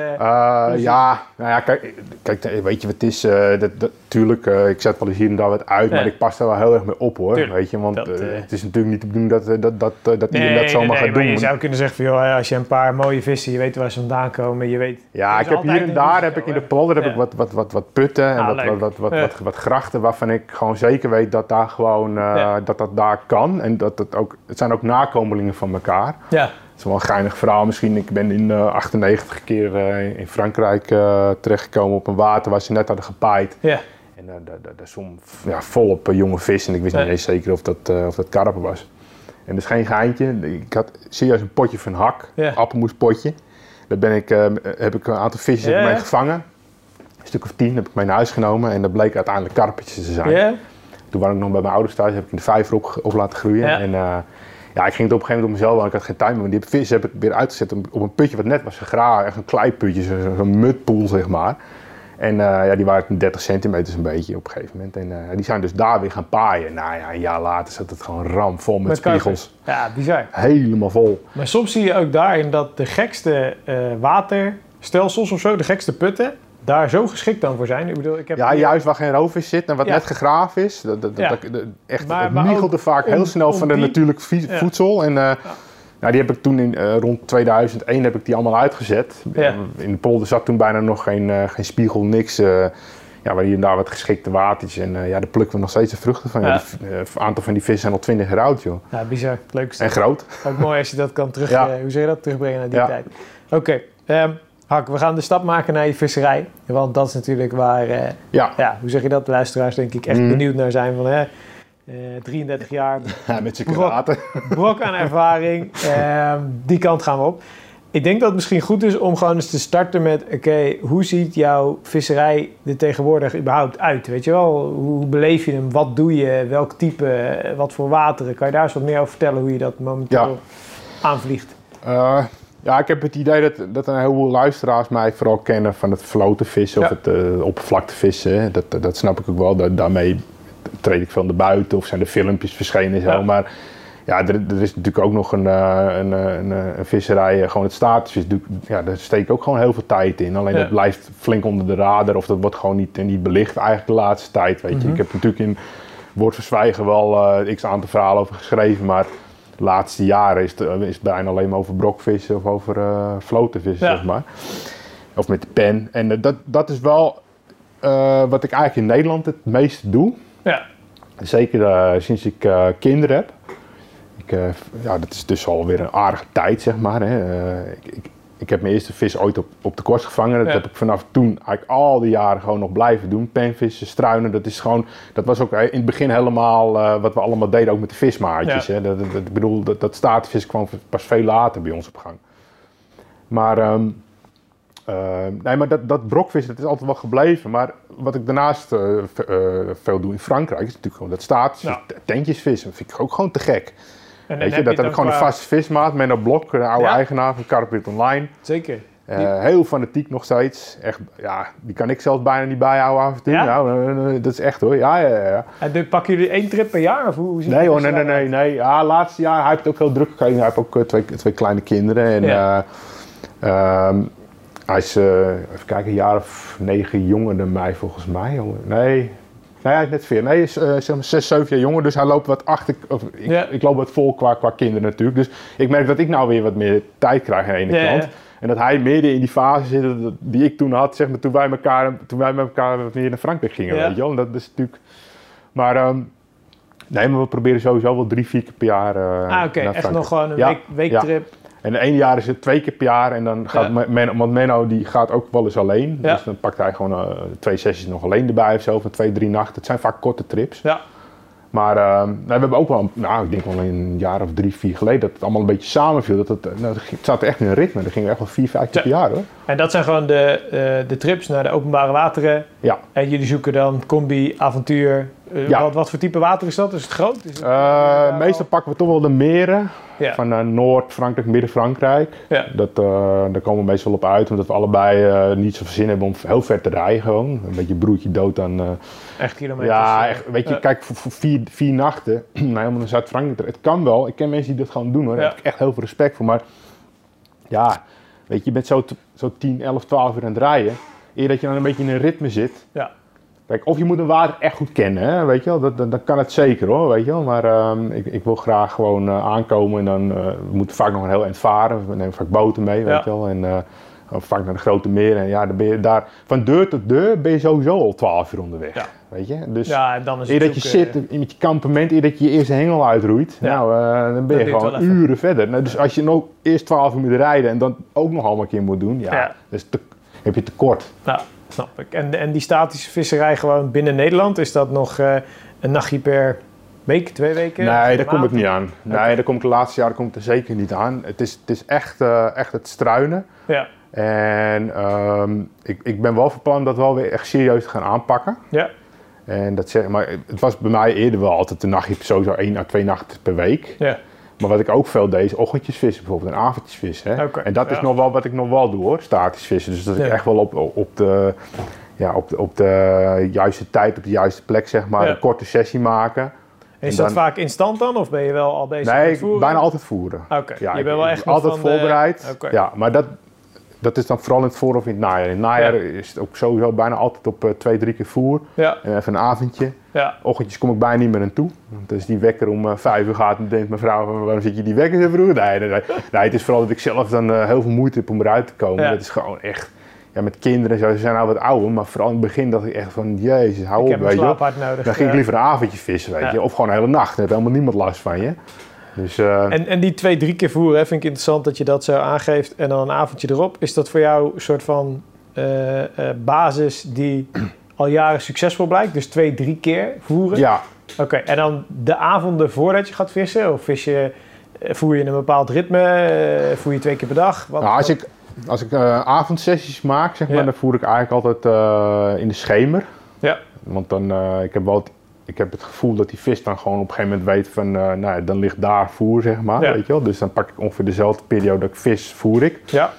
Ja, Nou ja, kijk, kijk weet je wat het is? Dat, dat, tuurlijk, uh, ik zet wel eens hier en daar wat uit, maar ik pas er wel heel erg mee op hoor. Tuurlijk. Weet je, want dat, uh, het is natuurlijk niet te bedoelen dat, dat, dat, dat nee, iedereen dat zomaar nee, gaat maar doen. Je zou kunnen zeggen van, joh, als je een paar mooie vissen, je weet waar ze vandaan komen, je weet... Ja, ik heb hier en daar, heb ik in de polder heb ik wat, wat, wat, wat putten en Ah, wat, wat, wat, wat, Ja. wat, wat grachten waarvan ik gewoon zeker weet dat daar gewoon, dat dat daar kan. En dat het ook, het zijn ook nakomelingen van elkaar. Ja, Het is wel een geinig verhaal misschien. Ik ben in uh, 98 keer uh, in Frankrijk uh, terechtgekomen op een water waar ze net hadden gepaaid. ja, daar, daar, daar zwom ja, volop uh, jonge vis en ik wist niet eens zeker of dat, uh, of dat karper was. En dat is geen geintje. Ik had serieus een potje van hak, Ja. appelmoespotje. Daar ben ik, uh, heb ik een aantal visjes Ja, mee ja. gevangen. Een stuk of tien heb ik mee naar huis genomen en dat bleek uiteindelijk karpertjes te zijn. ja, Toen was ik nog bij mijn ouders thuis, heb ik in de vijver op, op laten groeien. En uh, ja, ik ging het op een gegeven moment op mezelf aan, ik had geen tijd meer. Maar die vis heb ik weer uitgezet op, een putje wat net was gegraven. Echt een kleiputje, zo- zo'n mudpool zeg maar. En uh, ja, die waren 30 centimeter een beetje op een gegeven moment. En uh, die zijn dus daar weer gaan paaien. Nou ja, een jaar later zat het gewoon ramvol met, met spiegels. karpers. Ja, bizar. Helemaal vol. Maar soms zie je ook daarin dat de gekste eh, waterstelsels of zo, de gekste putten, daar zo geschikt dan voor zijn. Ik bedoel, ik heb Ja, juist waar geen roofvis zit en wat Ja. net gegraven is. Dat, dat, Ja. dat- dat- echt, Maar- het maar vaak heel snel van de die- natuurlijk voedsel. En uh, nou, die heb ik toen in, uh, rond 2001 heb ik die allemaal uitgezet. Ja. In de polder zat toen bijna nog geen, uh, geen spiegel, niks. Uh, ja, waar hier en daar wat geschikte watertjes. En ja, daar plukken we nog steeds de vruchten van. Ja. Een aantal van die vissen zijn al 20 jaar oud, joh. Ja, bizar. Leuk. En groot. Ook mooi als je dat kan terug, Ja. eh, hoe zeg je dat, terugbrengen naar die tijd. Oké, ehm, Hak, we gaan de stap maken naar je visserij. Want dat is natuurlijk waar, eh, Ja. hoe zeg je dat, de luisteraars denk ik echt Mhm. benieuwd naar zijn. Van, hè, eh, 33 jaar, Ja, met Brok. kraten. brok aan ervaring. Ehm, die kant gaan we op. Ik denk dat het misschien goed is om gewoon eens te starten met... oké, hoe ziet jouw visserij er tegenwoordig überhaupt uit? Weet je wel, hoe beleef je hem? Wat doe je? Welk type? Eh, Wat voor wateren? Kan je daar eens wat meer over vertellen hoe je dat momenteel aanvliegt? Uh, ja, ik heb het idee dat, dat een heleboel luisteraars mij vooral kennen van het floten vissen of het uh, oppervlakte vissen. Dat, dat snap ik ook wel. Da- daarmee treed ik veel naar buiten of zijn er filmpjes verschenen en zo. Ja. Maar ja, er, er is natuurlijk ook nog een, uh, een, een, een visserij, gewoon het statusvis. Ja, daar steek ik ook gewoon heel veel tijd in. Alleen Ja. dat blijft flink onder de radar of dat wordt gewoon niet, niet belicht eigenlijk de laatste tijd. Weet je. Mhm. Ik heb natuurlijk in Woord Verzwijgen wel uh, x aantal verhalen over geschreven, maar de laatste jaren is het, is het bijna alleen maar over brokvissen of over uh, flotenvissen, Ja. zeg maar. Of met de pen. En uh, dat, dat is wel wat ik eigenlijk in Nederland het meeste doe. Ja. Zeker uh, sinds ik uh, kinderen heb. Ik, uh, ja, dat is dus alweer een aardige tijd, zeg maar. Hè. Ik, ik, ik, heb mijn eerste vis ooit op, op de korst gevangen. Dat Ja. heb ik vanaf toen eigenlijk al die jaren gewoon nog blijven doen. Penvissen, struinen, dat is gewoon... Dat was ook in het begin helemaal wat we allemaal deden, ook met de vismaatjes. Ja. Hè. Dat, dat, ik bedoel, dat, dat staartvis kwam pas veel later bij ons op gang. Maar... Um, uh, nee, maar dat, dat brokvis, dat is altijd wel gebleven. Maar wat ik daarnaast uh, uh, veel doe in Frankrijk, is natuurlijk gewoon dat staat. Ja. Dat vind ik ook gewoon te gek. En Weet je, dat heb ik gewoon een vaste vismaat. Menno Blok, de oude Ja. eigenaar van Carpet Online. Zeker. Uh, heel fanatiek nog steeds. Echt, ja, die kan ik zelfs bijna niet bijhouden af en toe. Ja? Nou, dat is echt hoor. Ja, ja, ja. En dan pakken jullie één trip per jaar? Of hoe, Nee hoor, nee, nee, nee. nee. Ja, laatste jaar, hij heeft het ook heel druk gekregen. Hij heeft ook twee, twee kleine kinderen. En, Ja. um, hij is, uh, even kijken, een jaar of negen jonger dan mij volgens mij. jongen. Nee, nee hij is net veer. Nee, hij is uh, zeg maar zes, zeven jaar jonger. Dus hij loopt wat achter. Of, ik, Ja. ik loop wat vol qua, qua kinderen natuurlijk. Dus ik merk dat ik nou weer wat meer tijd krijg aan de ene Ja, kant. ja. En dat hij midden in die fase zit die ik toen had, zeg maar, toen wij, elkaar, toen wij met elkaar wat meer naar Frankrijk gingen. Weet je wel? En dat is natuurlijk. Maar. Um, Nee, maar we proberen sowieso wel drie, vier keer per jaar. Uh, Ah, oké. Echt nog gewoon een Ja, week, weektrip. En de ene jaar is het twee keer per jaar en dan gaat Ja. Men- Menno, want Menno die gaat ook wel eens alleen. Ja. Dus dan pakt hij gewoon uh, twee sessies nog alleen erbij of zo, van twee, drie nachten. Het zijn vaak korte trips. Ja. Maar uh, nou, we hebben ook wel, nou ik denk wel een jaar of drie, vier geleden, dat het allemaal een beetje samenviel. Dat het, nou, het zat echt in een ritme. Dan gingen we echt wel vier, vijf keer per jaar hoor. En dat zijn gewoon de, eh, de trips naar de openbare wateren. Ja. En jullie zoeken dan combi, avontuur. Eh, Ja. wat, wat voor type water is dat? Is het groot? Is het, Uh, meestal pakken we toch wel de meren ja. van Noord-Frankrijk, Midden-Frankrijk. Ja. Dat, daar komen we meestal op uit, omdat we allebei niet zoveel zin hebben om heel ver te rijden gewoon. Een beetje broertje dood aan... Echt kilometers. ja, eh, echt, weet je, ja. kijk, voor, voor vier, vier nachten, nou, helemaal naar Zuid-Frankrijk. Het kan wel, ik ken mensen die dat gewoon doen hoor, daar heb ik echt heel veel respect voor. Maar ja, weet je, je bent zo, zo 10, 11, 12 uur aan het rijden. eer dat je dan een beetje in een ritme zit. Ja. Kijk, of je moet een water echt goed kennen, hè, weet je wel. Dat, dat, dan kan het zeker hoor, weet je wel. Maar ehm, ik, ik wil graag gewoon eh, aankomen en dan eh, we moeten vaak nog een heel eind varen. We nemen vaak boten mee, weet je wel. En eh, vaak naar de grote meren. En ja, dan ben je daar van deur tot deur ben je sowieso al 12 uur onderweg. Weet je? Dus Ja, en dan is eer dat je zit met je kampement, eer dat je je eerste hengel uitroeit, Ja. nou, dan ben je gewoon uren verder. Nou, dus als je nog eerst 12 uur moet rijden en dan ook nog allemaal een keer moet doen, ja, Ja. Dus te, heb je tekort. Ja, snap ik. En, en die statische visserij gewoon binnen Nederland, is dat nog eh, een nachtje per week, twee weken? Nee, daar kom ik niet aan. Nee, daar kom ik de laatste jaren kom ik er zeker niet aan. Het is, het is echt, eh, echt het struinen. Ja, En ehm, ik, ik ben wel van plan dat wel weer echt serieus te gaan aanpakken. ja, En dat zeg, maar het was bij mij eerder wel altijd een nachtje, sowieso één à twee nachten per week. ja. Maar wat ik ook veel deed, is ochtendjes vissen bijvoorbeeld en avondjes vissen. Hè? En dat is nog wel wat ik nog wel doe hoor, statisch vissen. Dus dat ik Ja. echt wel op, op, de, ja, op, de, op de juiste tijd, op de juiste plek zeg maar, Ja. een korte sessie maken. En is En dat vaak instant dan, of ben je wel al bezig Nee, met ik- voeren? bijna altijd voeren. Oké, je ik- bent wel ik- echt altijd van de- voorbereid. Ja, maar dat, dat is dan vooral in het voor- of in het najaar. In het najaar Ja. is het ook sowieso bijna altijd op eh, twee, drie keer voer. Ja, En even een avondje. ja, Ochtendjes kom ik bijna niet meer aan toe. Want als die wekker om eh, vijf uur gaat, dan denkt mijn vrouw, waarom zit je die wekker zo vroeg? Nee, nee, nee. nee, het is vooral dat ik zelf dan eh, heel veel moeite heb om eruit te komen. Ja. Dat is gewoon echt, ja, met kinderen, en zo, ze zijn nou wat ouder, maar vooral in het begin dacht ik echt van, jezus, hou ik op, weet je nodig. Dan ging ik liever een avondje vissen, weet je. Of gewoon een hele nacht, dan heeft helemaal niemand last van je. Dus, eh, En, en die twee, drie keer voeren, hè, vind ik interessant dat je dat zo aangeeft en dan een avondje erop. Is dat voor jou een soort van eh, eh, basis die al jaren succesvol blijkt? Dus twee, drie keer voeren? ja, Oké, en dan de avonden voordat je gaat vissen? Of vis je, voer je in een bepaald ritme? Voer je twee keer per dag? Wat, Nou, als ik, als ik avondsessies maak, zeg maar, Ja. dan voer ik eigenlijk altijd in de schemer. Ja. Want dan, ik heb wel het, ik heb het gevoel dat die vis dan gewoon op een gegeven moment weet van, eh, nou ja, dan ligt daar voer, zeg maar, Ja. weet je wel. Dus dan pak ik ongeveer dezelfde periode dat ik vis voer ik. Ja,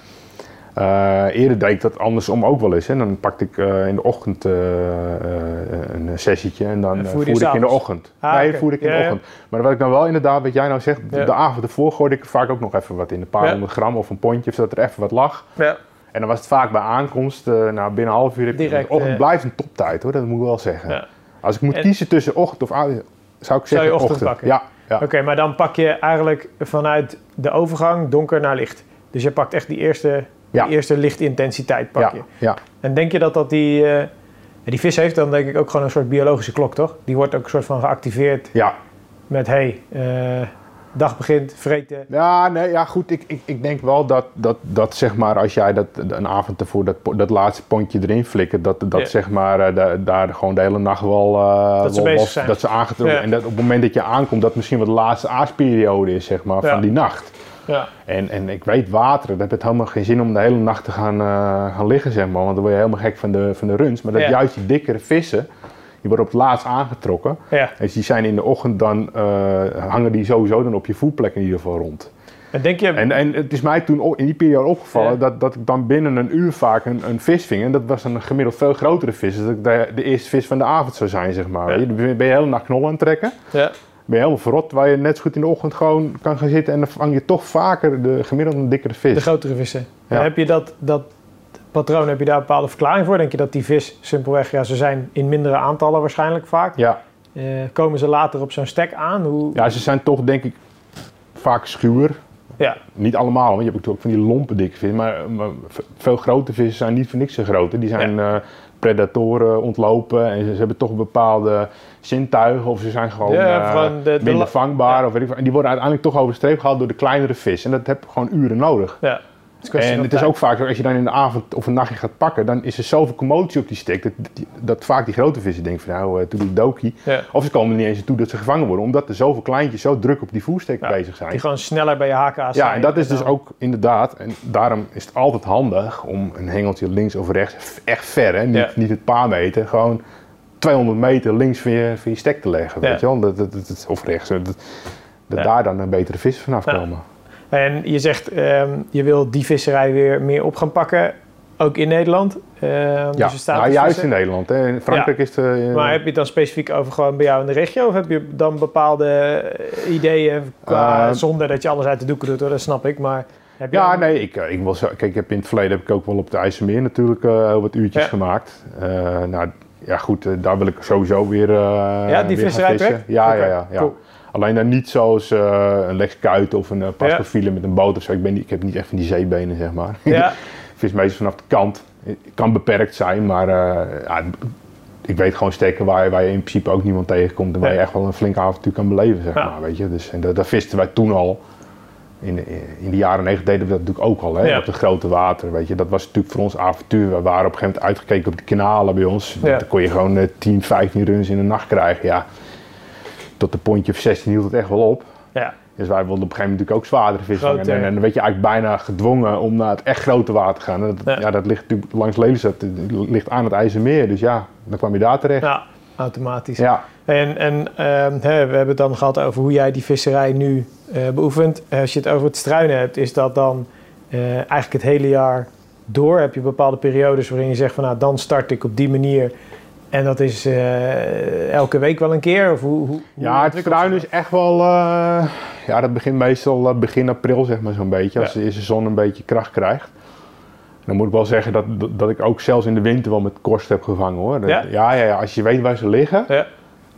Eh, eerder deed ik dat andersom ook wel eens. Hè. Dan pakte ik eh, in de ochtend een sessietje en dan voer ik in de ochtend. Ah, nee, voer ik in Ja, de ochtend. Maar wat ik dan wel inderdaad, wat jij nou zegt, de avond ervoor gooide ik vaak ook nog even wat in. Een paar honderd gram of een pondje, zodat er even wat lag. ja. En dan was het vaak bij aankomst, nou binnen een half uur, heb je- Direct, de ochtend blijft een toptijd hoor, dat moet ik wel zeggen. Als ik moet En- kiezen tussen ochtend of avond, zou ik Zou je zeggen ochtend pakken? Ja, ja. Oké, maar dan pak je eigenlijk vanuit de overgang donker naar licht. Dus je pakt echt die eerste, Ja. die eerste lichtintensiteit pak ja, je. ja. En denk je dat dat die... eh, die vis heeft dan denk ik ook gewoon een soort biologische klok, toch? Die wordt ook een soort van geactiveerd ja. met... hey, eh, dag begint, vreten. Ja, nee, ja goed. Ik, ik, ik denk wel dat, dat, dat zeg maar, als jij dat, een avond ervoor dat, dat laatste pondje erin flikkert, dat, dat Ja. zeg maar, eh, da- daar gewoon de hele nacht wel, eh, Dat ze wel- bezig zijn. Dat ze aangetrokken Ja. En dat op het moment dat je aankomt, dat misschien wat de laatste aasperiode is, zeg maar, Ja. van die nacht. Ja, En, en ik weet water, dat heeft het helemaal geen zin om de hele nacht te gaan, eh, gaan liggen, zeg maar. Want dan word je helemaal gek van de, van de runs. Maar dat juist die dikkere vissen, die worden op het laatst aangetrokken. ja. Dus die zijn in de ochtend dan, eh, hangen die sowieso dan op je voetplek in ieder geval rond. En denk je... En, en het is mij toen in die periode opgevallen Ja. dat, dat ik dan binnen een uur vaak een, een vis ving. En dat was een gemiddeld veel grotere vis. Dus dat ik de, de eerste vis van de avond zou zijn, zeg maar. Ja. Je- Dan ben je de hele nacht knollen aan het trekken. ja. Ben je helemaal verrot, waar je net zo goed in de ochtend gewoon kan gaan zitten. En dan vang je toch vaker de gemiddeld een dikkere vis. De grotere vissen. Ja. En heb je dat, dat patroon, heb je daar een bepaalde verklaring voor? Denk je dat die vis simpelweg, ja, ze zijn in mindere aantallen waarschijnlijk vaak. Ja. Eh, komen ze later op zo'n stek aan? Hoe... ja, ze zijn toch denk ik vaak schuwer. Ja. Niet allemaal, want je hebt natuurlijk ook van die lompe dikke vissen. Maar, maar veel grote vissen zijn niet voor niks zo groot. hè. Die zijn eh, predatoren ontlopen en ze, ze hebben toch bepaalde zintuigen. Of ze zijn gewoon, Ja, eh, gewoon de- de minder vangbaar. Of weet ik. En die worden uiteindelijk toch over de streep gehaald door de kleinere vis. En dat heb je gewoon uren nodig. ja. En het is ook vaak zo, als je dan in de avond of een nachtje gaat pakken, dan is er zoveel commotie op die stek, dat, dat, dat vaak die grote vissen denken van nou, uh, doe dokie. Ja. Of ze komen er niet eens toe dat ze gevangen worden, omdat er zoveel kleintjes zo druk op die voerstek Ja, bezig zijn. Die gewoon sneller bij je haken aan Ja, en dat is dus dan- ook inderdaad, en daarom is het altijd handig om een hengeltje links of rechts, echt ver, hè? Niet, Ja. niet het paar meter, gewoon 200 meter links van je, van je stek te leggen, weet je wel, dat, dat, of rechts, dat, daar dan een betere vissen vanaf komen. En je zegt, ehm, je wil die visserij weer meer op gaan pakken, ook in Nederland. Ehm, Ja, dus nou, juist vissen. in Nederland. Hè. In Frankrijk is het... eh, Maar heb je het dan specifiek over gewoon bij jou in de regio? Of heb je dan bepaalde eh, ideeën qua, Eh, zonder dat je alles uit de doeken doet, hoor, dat snap ik. Maar Heb je Ja, nee, ik, ik wil zo, kijk, ik heb in het verleden heb ik ook wel op de IJsselmeer natuurlijk wat uurtjes Ja. gemaakt. Nou, ja goed, daar wil ik sowieso weer, Ja, die weer vissen. Ja, ja, ja, ja. cool. Alleen dan niet zoals eh, een Lex Kuit of een uh, met een boot of zo. Ik, ben niet, ik heb niet echt van die zeebenen, zeg maar. Ja, vis meestal vanaf de kant. Het kan beperkt zijn, maar eh, ja, ik weet gewoon stekken waar, je- waar je in principe ook niemand tegenkomt. En waar je echt wel een flink avontuur kan beleven, zeg Ja. maar. Weet je? Dus, en dat, dat visten wij toen al. In de, in de jaren 90 deden we dat natuurlijk ook al, hè? Ja. op de grote water. Weet je? Dat was natuurlijk voor ons avontuur. We waren op een gegeven moment uitgekeken op de kanalen bij ons. Dan kon je gewoon eh, 10, 15 runs in de nacht krijgen. Ja. Tot de pontje of 16 hield het echt wel op. ja. Dus wij wilden op een gegeven moment natuurlijk ook zwaardere vis vangen. Grote, En, en dan werd je eigenlijk bijna gedwongen om naar het echt grote water te gaan. En dat, Ja. ja. dat ligt natuurlijk langs Lelystad, het ligt aan het IJsselmeer. Dus ja, dan kwam je daar terecht. ja automatisch. Ja, En, en ehm, we hebben het dan gehad over hoe jij die visserij nu eh, beoefent. Als je het over het struinen hebt, is dat dan eh, eigenlijk het hele jaar door? Heb je bepaalde periodes waarin je zegt van nou, dan start ik op die manier. En dat is eh, elke week wel een keer? Of hoe, hoe, ja het zich is echt wel... eh, ja, dat begint meestal eh, begin april zeg maar zo'n beetje. Als de eerste zon een beetje kracht krijgt. Dan moet ik wel zeggen dat, dat ik ook zelfs in de winter wel met korst heb gevangen hoor. Ja? ja, ja, ja, als je weet waar ze liggen? Ja,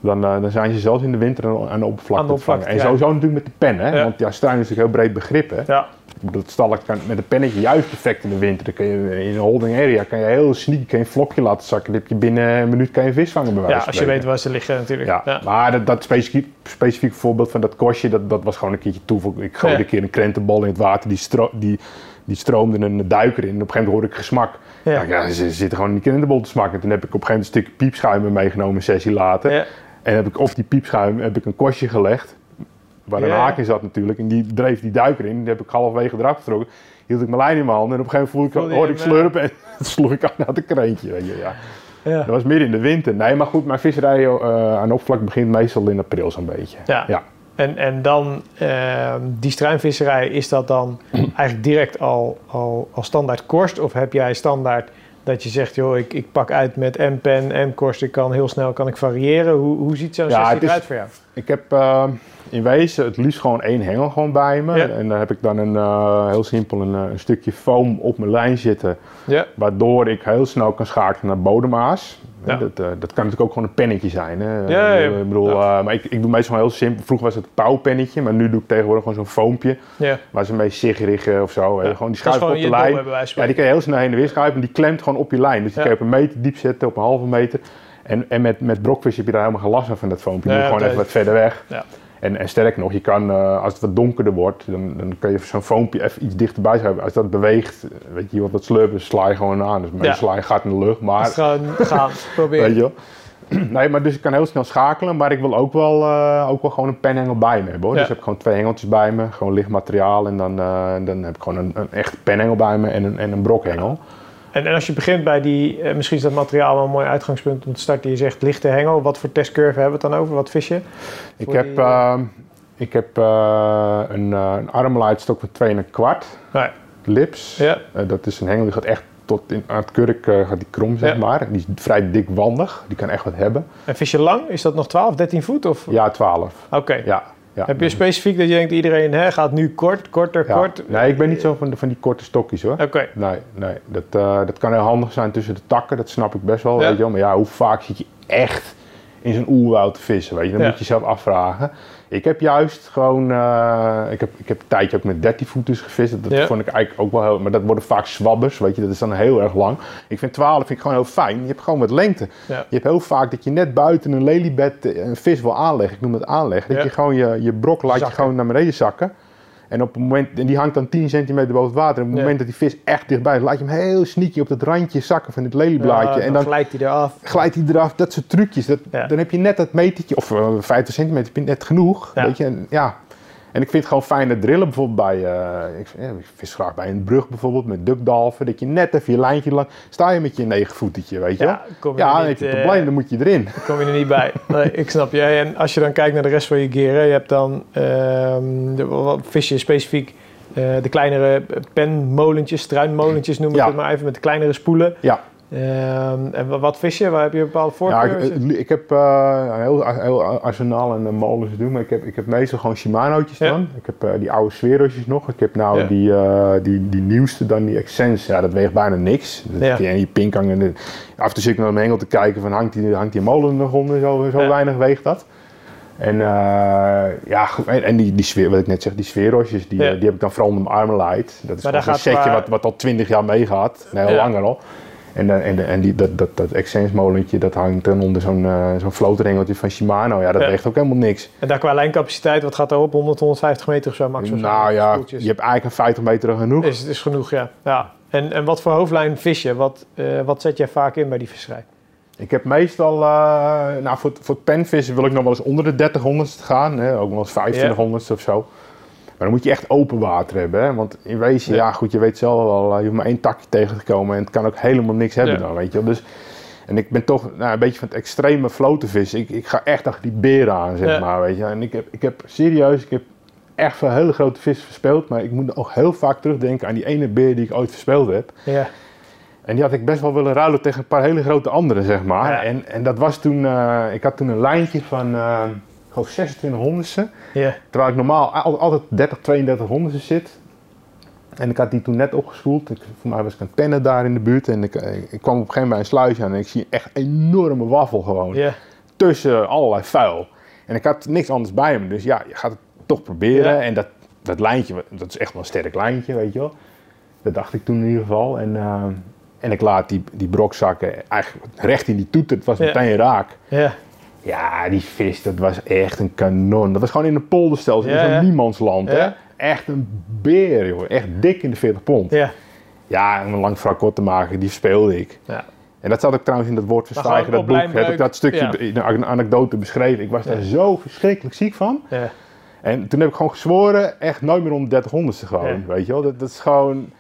dan, dan zijn ze zelfs in de winter aan de oppervlakte Aan de oppervlakte, En sowieso natuurlijk met de pen hè. Want ja, struinen is natuurlijk heel breed begrip hè. ja, Het stalk kan met een pennetje juist perfect in de winter. Dan kun je in een holding area kan je heel sneaky kan je een vlokje laten zakken. Dan heb je binnen een minuut kan je vis vangen bij wijze ja als je weet waar ze liggen natuurlijk. Ja, Ja. maar dat, dat specifiek, specifiek voorbeeld van dat kostje, dat, dat was gewoon een keertje toeval. Ik gooide Ja. een keer een krentenbal in het water, die, stro die, die stroomde een duiker in. En op een gegeven moment hoorde ik gesmak. Ja. Ja. Ze zitten gewoon in die krentenbol te smakken. Toen heb ik op een gegeven moment een stuk piepschuim meegenomen, een sessie later. En heb ik op die piepschuim heb ik een kostje gelegd. Waar een Ja. haak in zat natuurlijk. En die dreef die duiker in. Die heb ik halverwege eraf getrokken. Hield ik mijn lijn in mijn handen. En op een gegeven moment voelde Voelde ik, hoorde ik hem, slurpen. En sloeg ik aan het een kreentje. Weet je, ja. Ja. Dat was midden in de winter. Nee, maar goed. Mijn visserij eh, aan oppervlak begint meestal in april zo'n beetje. Ja. Ja. En, en dan, ehm, die struinvisserij, is dat dan eigenlijk direct al, al, al standaard korst? Of heb jij standaard dat je zegt, joh, ik, ik pak uit met en pen en korst, ik kan heel snel kan ik variëren. Hoe, hoe ziet zo'n Ja, sessie eruit voor jou? Ik heb eh, in wezen het liefst gewoon één hengel gewoon bij me. Ja. En dan heb ik dan een, eh, heel simpel een, eh, een stukje foam op mijn lijn zitten. Ja, Waardoor ik heel snel kan schakelen naar bodemaas. Ja. Dat, eh, dat kan natuurlijk ook gewoon een pennetje zijn. Hè? Ja, ja, Ik bedoel, eh, maar ik, ik doe meestal heel simpel. Vroeger was het een pauwpennetje, maar nu doe ik tegenwoordig gewoon zo'n foompje. ja. Waar ze mee sigrigen of zo. hè. Gewoon die schuif op de je lijn. Ja, die kan je heel snel heen en weer schuiven. En die klemt gewoon op je lijn. Dus die kan je op een meter diep zetten, op een halve meter. En, en met, met brokvis heb je daar helemaal geen last van, van dat foompje. Je Ja, moet gewoon even wat verder weg. Ja. En, en sterker nog, je kan, eh, als het wat donkerder wordt, dan, dan kun je zo'n foompje even iets dichterbij schuiven. Als dat beweegt, weet je, wat dat slurpen, sla je gewoon aan. Dus mijn Ja. sla je gaat in de lucht, maar... Dus gewoon gaan, proberen. Weet je wel. Nee, maar dus ik kan heel snel schakelen, maar ik wil ook wel, eh, ook wel gewoon een penhengel bij me hebben hoor. Ja. Dus ik heb gewoon twee hengeltjes bij me, gewoon licht materiaal en dan, eh, dan heb ik gewoon een, een echt penhengel bij me en een, en een brokhengel. En, en als je begint bij die, eh, misschien is dat materiaal wel een mooi uitgangspunt om te starten. Je zegt lichte hengel, wat voor testcurve hebben we het dan over? Wat vis je? Ik heb, die, eh, ik heb eh, een, een armleitstok van 2 en een kwart, Nee. lips. Ja. Dat is een hengel die gaat echt tot in, aan het kurk gaat die krom zeg Ja. maar. Die is vrij dikwandig, die kan echt wat hebben. En vis je lang? Is dat nog 12, 13 voet? Of? Ja, 12. Oké. Ja. Ja. Heb je specifiek dat je denkt, iedereen hè, gaat nu kort, korter, Ja. kort? Nee, ik ben niet zo van, de- van die korte stokjes hoor. Oké. Nee, nee. Dat, eh, dat kan heel handig zijn tussen de takken, dat snap ik best wel. Ja. Weet je wel. Maar ja, hoe vaak zit je echt in zo'n oerwoud te vissen? Weet je? Dan Ja. moet je jezelf afvragen. Ik heb juist gewoon, eh, ik, heb, ik heb een tijdje ook met 13 voeters gevist. Dat Ja. vond ik eigenlijk ook wel heel, maar dat worden vaak zwabbers, weet je. Dat is dan heel erg lang. Ik vind 12 vind ik gewoon heel fijn. Je hebt gewoon wat lengte. Ja. Je hebt heel vaak dat je net buiten een lelybed eh, een vis wil aanleggen. Ik noem het aanleggen. Dat je gewoon je, je brok laat je gewoon naar beneden zakken. En op het moment, en die hangt dan 10 centimeter boven het water. En op het Ja. moment dat die vis echt dichtbij is, laat je hem heel sneaky op dat randje zakken van het lelieblaadje. Ja, en dan glijdt hij eraf. glijdt hij eraf. Dat soort trucjes. Dat, Ja. Dan heb je net dat metertje, of eh, 50 centimeter, heb je net genoeg. Weet je? En, ja. En ik vind het gewoon fijn dat drillen bijvoorbeeld bij, eh, ik, ja, ik vis graag bij een brug bijvoorbeeld, met dukdalven. Dat je net even je lijntje lang, sta je met je negenvoetertje, weet je. Ja, kom je Ja, dan niet, heb je een eh, probleem, dan moet je erin. kom je er niet bij. Nee, ik snap je. En als je dan kijkt naar de rest van je gear, hè, je hebt dan de, wat vis je specifiek eh, de kleinere penmolentjes, struinmolentjes noem ik Ja. het maar even, met de kleinere spoelen. Ja. Ehm, en wa- wat vis je? Waar heb je een bepaalde Ja, voorkeur? ik, ik heb eh, een heel, heel arsenaal en molens te doen, maar ik heb, ik heb meestal gewoon Shimano'tjes Ja. dan. Ik heb eh, die oude sferosjes nog. Ik heb nou Ja. die, eh, die, die nieuwste dan, die Accents. Ja, dat weegt bijna niks. Dat Ja. Die en de, af en toe zit ik naar mijn hengel te kijken van hangt die, hangt die molen nog onder, zo, zo Ja. weinig weegt dat. En eh, ja, en, die, die sfeer, wat ik net zeg, die sfeerosjes, die, Ja. eh, die heb ik dan vooral onder mijn. Dat is gaat setje qua- wat, wat al twintig jaar meegaat. Nee, al Ja. langer al. En, eh, en, en die, dat, dat, dat Accents-molentje, dat hangt dan onder zo'n eh zo'n van Shimano. Ja, dat Ja. weegt ook helemaal niks. En daar qua lijncapaciteit, wat gaat daarop? 100, 150 meter of zo, max? of zo? nou ja, je hebt eigenlijk een 50 meter genoeg. Is, is genoeg, ja. ja. En, en wat voor hoofdlijn vis je? Wat, eh, wat zet jij vaak in bij die visserij? Ik heb meestal, nou voor, het- voor het penvissen wil ik nog wel eens onder de 30 gaan. Hè? Ook wel eens 2500 of zo. Maar dan moet je echt open water hebben. Hè? Want in wezen, Ja. ja. goed, je weet zelf wel, eh, je hoeft maar één takje tegen te komen. En het kan ook helemaal niks hebben Ja. dan, weet je wel. Dus, en ik ben toch nou, een beetje van het extreme flotenvissen. Ik, ik ga echt achter die beren aan, zeg Ja. maar, weet je. En ik heb, ik heb serieus, ik heb echt veel hele grote vissen verspeeld. Maar ik moet ook heel vaak terugdenken aan die ene beer die ik ooit verspeeld heb. Ja. En die had ik best wel willen ruilen tegen een paar hele grote anderen, zeg maar. Ja. En, en dat was toen, eh, ik had toen een lijntje van, eh geloof 26 honderdste. Terwijl ik normaal al- altijd 30, 32 honderdste zit. En ik had die toen net opgespoeld. Ik, voor mij was ik aan het pennen daar in de buurt. En ik, eh, ik kwam op een gegeven moment bij een sluis aan en ik zie echt een enorme waffel gewoon. Tussen allerlei vuil. En ik had niks anders bij me. Dus ja, je gaat het toch proberen. En dat, dat lijntje, dat is echt wel een sterk lijntje, weet je wel. Dat dacht ik toen in ieder geval. En, eh, en ik laat die, die brok zakken eigenlijk recht in die toeter. Het was meteen raak. Ja. Ja, die vis, dat was echt een kanon. Dat was gewoon in een polderstelsel, in zo'n ja. niemandsland. Hè? Echt een beer, joh. Echt dik in de 40 pond. Ja, Ja. om een lang verhaal kort te maken, die speelde ik. Ja. En dat zat ook trouwens in dat woord gewoon dat boek. Heb ik dat stukje in een anekdote beschreven. Ik was daar zo verschrikkelijk ziek van. Ja. En toen heb ik gewoon gezworen, echt nooit meer om de 30 gewoon. Ja. Weet je wel, dat, dat is gewoon...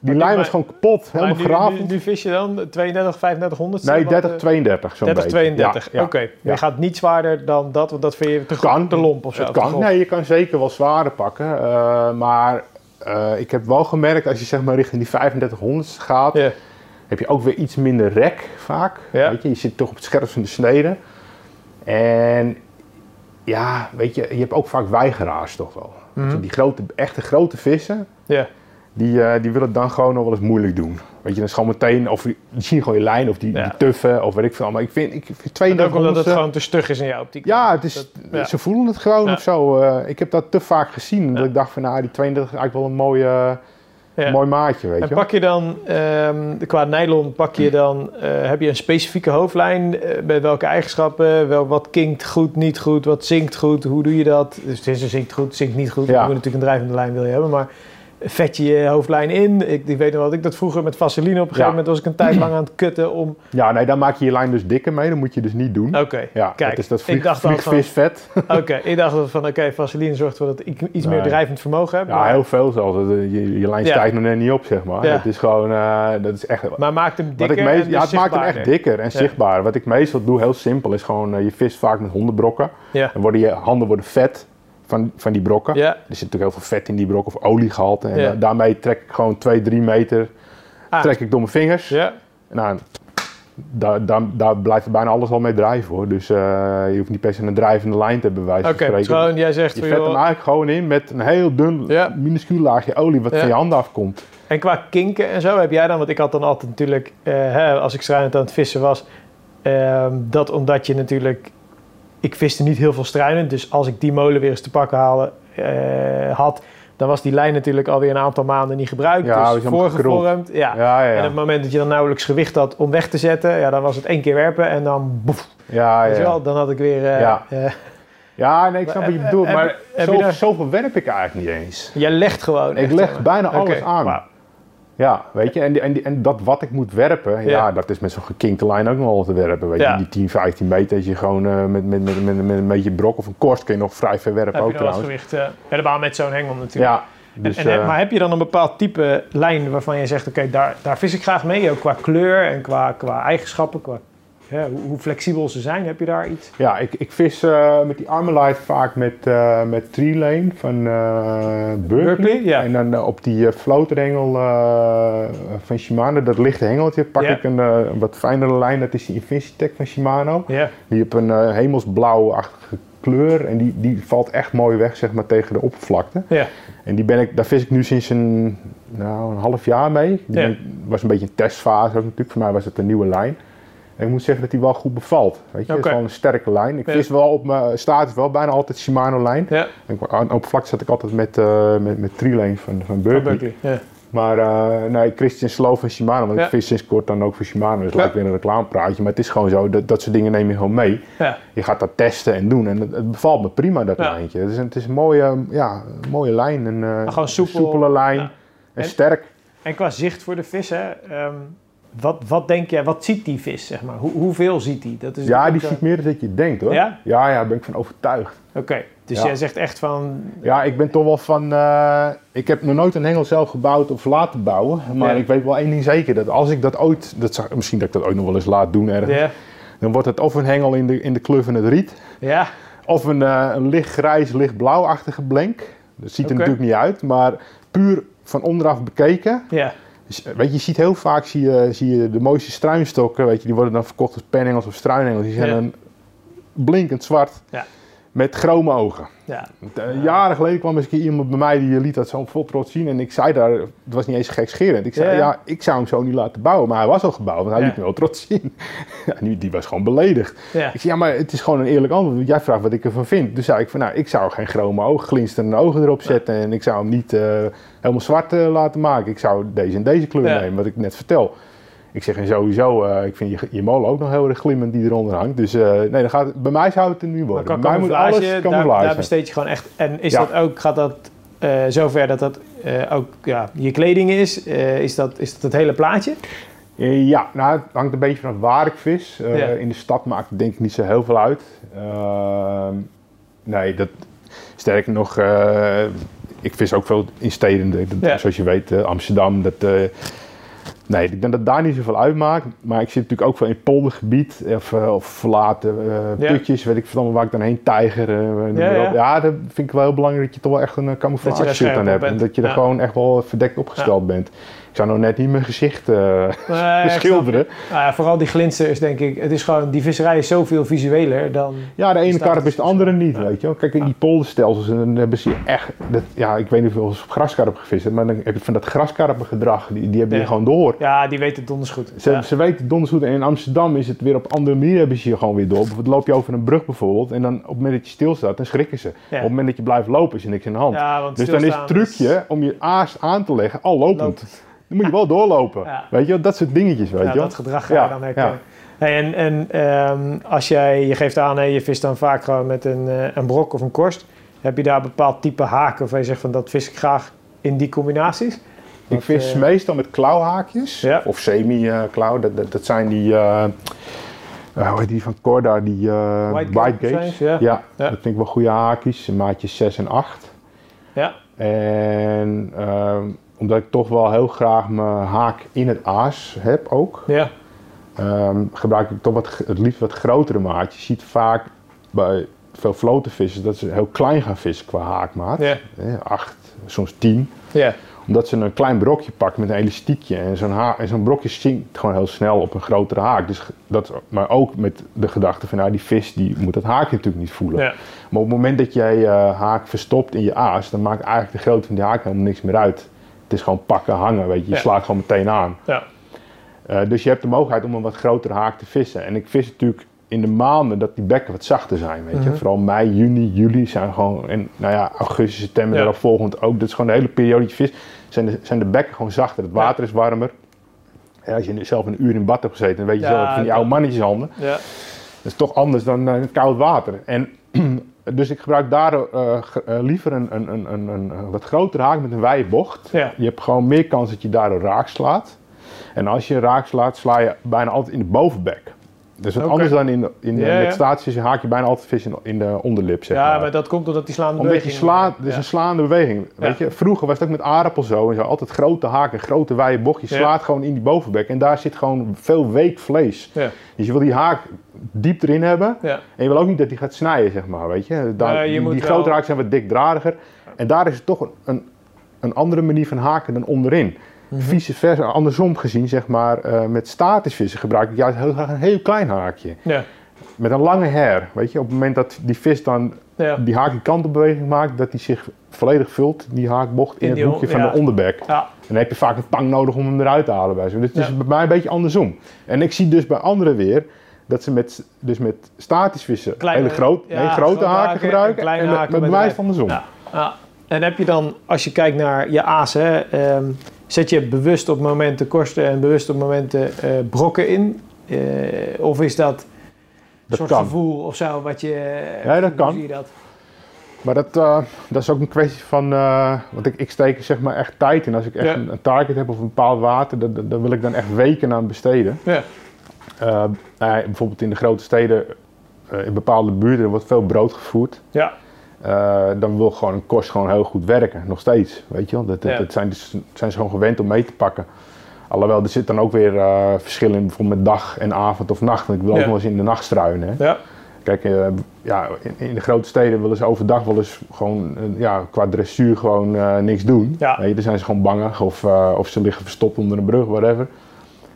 Die lijn was gewoon kapot, helemaal nu, nu, nu vis je dan 32, 3500? nee, Wat, 30, eh, 32 zo'n 30, beetje. 32. Ja, ja. Oké. Ja. Je gaat niet zwaarder dan dat, want dat vind je te, Kan. te lomp of zo. Het kan. Nee, je kan zeker wel zwaarder pakken. eh, maar eh, ik heb wel gemerkt, als je zeg maar richting die 3500 gaat, heb je ook weer iets minder rek vaak. Weet je? je zit toch op het scherpst van de snede. En ja, weet je, je hebt ook vaak weigeraars toch wel. Je, Die grote, echte grote vissen, Ja. Die, eh, die willen het dan gewoon nog wel eens moeilijk doen. Weet je, dan is gewoon meteen, of die zien gewoon je lijn, of die, Ja. die tuffen, of weet ik veel. Maar ik vind, ik vind En 32 ook omdat het gewoon te stug is in jouw optiek. ja, het is, Dat- ja. ze voelen het gewoon Ja. of zo. Eh, ik heb dat te vaak gezien. Dat ik dacht van, nou, die 32 is eigenlijk wel een mooie, Ja. mooi maatje, weet En je. pak je dan, ehm, qua nylon, pak je dan, eh, heb je een specifieke hoofdlijn? eh, met welke eigenschappen? Wel, wat kinkt goed, niet goed? Wat zinkt goed? Hoe doe je dat? Dus het is een zinkt goed, zinkt niet goed. Ja. Je moet natuurlijk een drijvende lijn wil je hebben, maar vet je je hoofdlijn in? Ik, ik weet nog wat ik dat vroeger met vaseline op een gegeven Ja. moment was ik een tijd lang aan het kutten om... Ja, nee, dan maak je je lijn dus dikker mee. Dat moet je dus niet doen. Oké, ja, kijk, dat is dat ik dacht vliegvisvet. oké. Ik dacht van, oké, vaseline zorgt ervoor dat ik iets meer drijvend vermogen heb. Ja, maar, heel veel zelfs. Dat, eh, Je, je lijn Ja. stijgt nog net niet op, zeg maar. Ja. Het is gewoon, eh, dat is echt... maar maakt hem dikker meest, ja, dus het maakt hem echt dikker en zichtbaar. Wat ik meestal doe, heel simpel, is gewoon, eh, je vist vaak met hondenbrokken. Ja. Dan worden je handen worden vet van, van die brokken. Ja. Er zit natuurlijk heel veel vet in die brok of oliegehalte. En Ja. da- daarmee trek ik gewoon 2, 3 meter Ah. trek ik door mijn vingers. Ja, Nou, daar, daar, daar blijft bijna alles al mee drijven hoor. Dus eh, je hoeft niet per se een drijvende lijn te hebben, bij wijze dus gewoon, jij zegt Je vet joh, hem eigenlijk gewoon in met een heel dun, Ja. minuscuul laagje olie wat Ja. van je handen afkomt. En qua kinken en zo heb jij dan, want ik had dan altijd natuurlijk, eh, hè, als ik struinend aan het vissen was, ehm, dat omdat je natuurlijk, ik viste niet heel veel struinend, dus als ik die molen weer eens te pakken halen, eh, had, dan was die lijn natuurlijk alweer een aantal maanden niet gebruikt, Ja, die dus voorgevormd. Ja. Ja, ja, En op het moment dat je dan nauwelijks gewicht had om weg te zetten, ja, dan was het één keer werpen en dan boef, ja, ja. wel, dan had ik weer... eh, Ja. eh, ja, nee, ik snap wat je bedoelt. Heb- Maar heb zo, je daar- zoveel werp ik eigenlijk niet eens. jij legt gewoon Ik leg bijna alles aan. Ja, weet je, en, die, en, die, en dat wat ik moet werpen, ja, Ja. dat is met zo'n gekinkte lijn ook nog wel te werpen. Weet Ja. je, die 10, 15 meter, als je gewoon eh, met, met, met, met, met een beetje brok of een korst kun je nog vrij ver werpen ook trouwens. gewicht, eh, helemaal met zo'n hengel natuurlijk. Ja, dus, en, en heb- eh, maar heb je dan een bepaald type lijn waarvan je zegt, oké, daar, daar vis ik graag mee, ook qua kleur en qua, qua eigenschappen? Qua... hè, hoe, flexibel ze zijn. Heb je daar iets? Ja, ik, ik vis eh, met die Armalite vaak met, eh met Tree Lane van eh Berkeley. Berkeley, ja. En dan op die floaterhengel eh, van Shimano, dat lichte hengeltje, pak Ja. ik een, wat fijnere lijn. Dat is die Infinity van Shimano. Ja. Die heeft een eh, hemelsblauwachtige kleur en die, die valt echt mooi weg zeg maar, tegen de oppervlakte. Ja. En die ben ik, daar vis ik nu sinds een, nou, een half jaar mee. Die Ja. ben ik- was een beetje een testfase ook natuurlijk. Voor mij was het een nieuwe lijn. En ik moet zeggen dat die wel goed bevalt. Weet je, het is wel een sterke lijn. Ik Ja. vis wel op mijn status wel bijna altijd Shimano lijn. Ja. Op vlak zat ik altijd met, eh met, met Tree-lane van, van Berkeley. Berkeley. Ja. Maar eh, nee, Christian Slow van Shimano. Want Ja. ik vis sinds kort dan ook voor Shimano. Dus Ja. lijkt weer een reclamepraatje. Maar het is gewoon zo, dat, dat soort dingen neem je gewoon mee. Ja. Je gaat dat testen en doen. En het, het bevalt me prima, dat lijntje. Het is, een- het is een mooie, ja, een mooie lijn. Een, eh, gewoon soepel. soepele lijn. En En- sterk. En qua zicht voor de vis, hè, ehm, wat, wat denk jij, wat ziet die vis, zeg maar? Hoe, hoeveel ziet die? Dat is Ja, die ziet meer dan dat je denkt hoor. Ja? Ja, ja, daar ben ik van overtuigd. Oké, dus Ja. jij zegt echt van... Ja, ik ben toch wel van. eh, ik heb nog nooit een hengel zelf gebouwd of laten bouwen. Maar Ja. ik weet wel één ding zeker: dat als ik dat ooit. Dat misschien dat ik dat ooit nog wel eens laat doen ergens. Ja, Dan wordt het of een hengel in de, in de kleur van het riet. ja, Of een, eh, een lichtgrijs, lichtblauwachtige blenk. Dat ziet er natuurlijk niet uit. Maar puur van onderaf bekeken. ja, weet je, je ziet heel vaak zie je, zie je de mooiste struinstokken. Weet je, die worden dan verkocht als penhengels of struinhengels. Die zijn Ja. dan blinkend zwart. Ja. Met chrome ogen. ja. Eh, Jaren geleden kwam eens iemand bij mij die liet dat zo vol trots zien. En ik zei daar, het was niet eens gekscherend. Ik zei, Ja, ik zou hem zo niet laten bouwen. Maar hij was al gebouwd, want hij Ja. liet me wel trots zien. ja, die, die was gewoon beledigd. ja. Ik zei, ja, maar het is gewoon een eerlijk antwoord. want Jij vraagt wat ik ervan vind. Dus zei ik van, nou, ik zou geen chrome ogen, glinsterende ogen erop zetten. En ik zou hem niet eh, helemaal zwart eh, laten maken. Ik zou deze en deze kleur nemen, wat ik net vertel. Ik zeg, en sowieso, eh, ik vind je, je molen ook nog heel erg glimmend die eronder hangt. Dus eh, nee, dan gaat, bij mij zou het er nu Maar worden. qua bij mij moet alles daar, camouflage daar zijn. besteed je gewoon echt... En is Ja. dat ook, gaat dat eh, zover dat dat ook ja, je kleding is? Is, dat, is dat het hele plaatje? Ja, nou, het hangt een beetje vanaf waar ik vis. Ja. In de stad maakt het denk ik niet zo heel veel uit. Ehm, nee, dat, sterker nog, ik vis ook veel in steden. Dat- dat- Ja. Zoals je weet, Amsterdam. Dat, nee, ik denk dat daar niet zoveel uitmaakt. Maar ik zit natuurlijk ook veel in poldergebied of, eh, of verlaten eh, Ja. putjes. Weet ik veel allemaal waar ik dan heen tijger. eh, Ja, ja. ja, dat vind ik wel heel belangrijk dat je toch wel echt een eh, camouflage shirt aan hebt. En dat je er gewoon echt wel verdekt opgesteld bent. Ik zou nou net niet mijn gezicht Nee, ik schilderen. Nou ja, vooral die glinsters, denk ik. Het is gewoon, die visserij is zoveel visueler dan... Ja, de ene karp is de andere niet, Ja. weet je wel. Kijk, in die polderstelsels, en dan hebben ze echt... Dat, ja, ik weet niet hoeveel ze op graskarp gevist hebben, maar dan heb je van dat graskarpengedrag, die, die hebben je gewoon door. Ja, die weten het donders goed. Ze, ze weten donders goed. En in Amsterdam is het weer op andere manier hebben ze je gewoon weer door. Bijvoorbeeld loop je over een brug bijvoorbeeld, en dan op het moment dat je stilstaat, dan schrikken ze. Op het moment dat je blijft lopen, is er niks in de hand. Dus dan is het trucje om je aas aan te leggen, al lopend. Dan moet je wel doorlopen. Weet je dat soort dingetjes, weet je dat gedrag ga Ja, je dan herkennen. Hey, en en ehm, als jij, je geeft aan, hè, je vist dan vaak gewoon met een, eh, een brok of een korst. Heb je daar een bepaald type haken waarvan je zegt van dat vis ik graag in die combinaties? Ik vis eh, meestal met klauwhaakjes. Ja. Of semi-klauw. Dat, dat, dat zijn die... eh hoe heet die van Corda? Die White White, Gate Gates. ja. Ja. dat vind ik wel goede haakjes. Maatjes 6 en 8. Ja, En ehm, omdat ik toch wel heel graag mijn haak in het aas heb ook. ja, ehm, gebruik ik toch wat, het liefst wat grotere maatjes. Je ziet vaak bij veel flotenvissers dat ze heel klein gaan vissen qua haakmaat. ja, Eh, 8, soms 10 ja. omdat ze een klein brokje pakken met een elastiekje. En zo'n, ha- en zo'n brokje zinkt gewoon heel snel op een grotere haak. Dus dat, maar ook met de gedachte van nou, die vis die moet dat haakje natuurlijk niet voelen. ja. Maar op het moment dat jij je haak verstopt in je aas, dan maakt eigenlijk de grootte van die haak helemaal niks meer uit. Het is gewoon pakken, hangen, weet je. Je Ja. slaat gewoon meteen aan. ja. Eh, dus je hebt de mogelijkheid om een wat grotere haak te vissen. En ik vis natuurlijk in de maanden dat die bekken wat zachter zijn, weet je. Mhm. Vooral mei, juni, juli zijn gewoon... En nou ja, augustus, september, Ja. daarop volgend ook. Dat is gewoon de hele periode dat je vist. Zijn de, zijn de bekken gewoon zachter. Het water is warmer. Ja, als je zelf een uur in bad hebt gezeten, dan weet je zelf van die oude mannetjeshanden. ja. Dat is toch anders dan eh, koud water. En, dus ik gebruik daar eh, eh, liever een, een, een, een, wat grotere haak met een wijde bocht. Ja. Je hebt gewoon meer kans dat je daardoor raak slaat. En als je raak slaat, sla je bijna altijd in de bovenbek. Is wat anders dan in, de- in de, Ja, met haak je bijna altijd vis in, in de onderlip, zeg ja, maar. maar dat komt doordat die slaande Omdat je beweging- slaat, het is Ja. een slaande beweging. Weet je? Vroeger was het ook met aardappel zo en zo. Altijd grote haken, grote wijde bocht. Je Ja. slaat gewoon in die bovenbek en daar zit gewoon veel week vlees. Ja. Dus je wil die haak diep erin hebben. En je wil ook niet dat die gaat snijden, zeg maar, weet je. Daar, je die die grote haken zijn wat dikdradiger. En daar is het toch een, een, een andere manier van haken dan onderin. Mhm. Vice versa, andersom gezien, zeg maar, eh, met statisch vissen gebruik ik juist heel graag een heel klein haakje. Ja. Met een lange her, weet je. Op het moment dat die vis dan Ja. die haak die kantelbeweging maakt, dat die zich volledig vult, die haakbocht, in, In het hoekje van ja. de onderbek. Ja. En dan heb je vaak een tang nodig om hem eruit te halen bij zo. Dus het is bij mij een beetje andersom. En ik zie dus bij anderen weer dat ze met, dus met statisch vissen Kleine- hele groot, nee, grote, grote haken, haken gebruiken en en met, haken met bij de bewijs lijn. van andersom. Ja. Ja. En heb je dan, als je kijkt naar je aas, hè, ehm, zet je bewust op momenten korsten en bewust op momenten eh, brokken in? Eh, of is dat een Dat soort kan. gevoel of zo wat je... Ja, dat kan. zie je dat? Maar dat, eh, dat is ook een kwestie van, want ik, ik steek zeg maar echt tijd in. Als ik echt Ja. een, een target heb of een bepaald water, daar wil ik dan echt weken aan besteden. Ja. Nou ja, bijvoorbeeld in de grote steden, in bepaalde buurten, er wordt veel brood gevoerd. Ja. Eh, dan wil gewoon een kost gewoon heel goed werken, nog steeds. Weet je wel? Dat, dat, Ja. dat zijn, dus, zijn ze gewoon gewend om mee te pakken. Alhoewel, er zit dan ook weer eh verschil in, bijvoorbeeld met dag en avond of nacht. Want ik wil ook Ja. nog eens in de nacht struinen. Hè? Ja. Kijk, eh, ja, in, in de grote steden willen ze overdag wel eens gewoon ja, qua dressuur gewoon niks doen. Ja. Weet je, dan zijn ze gewoon bangig of, of ze liggen verstopt onder een brug, whatever.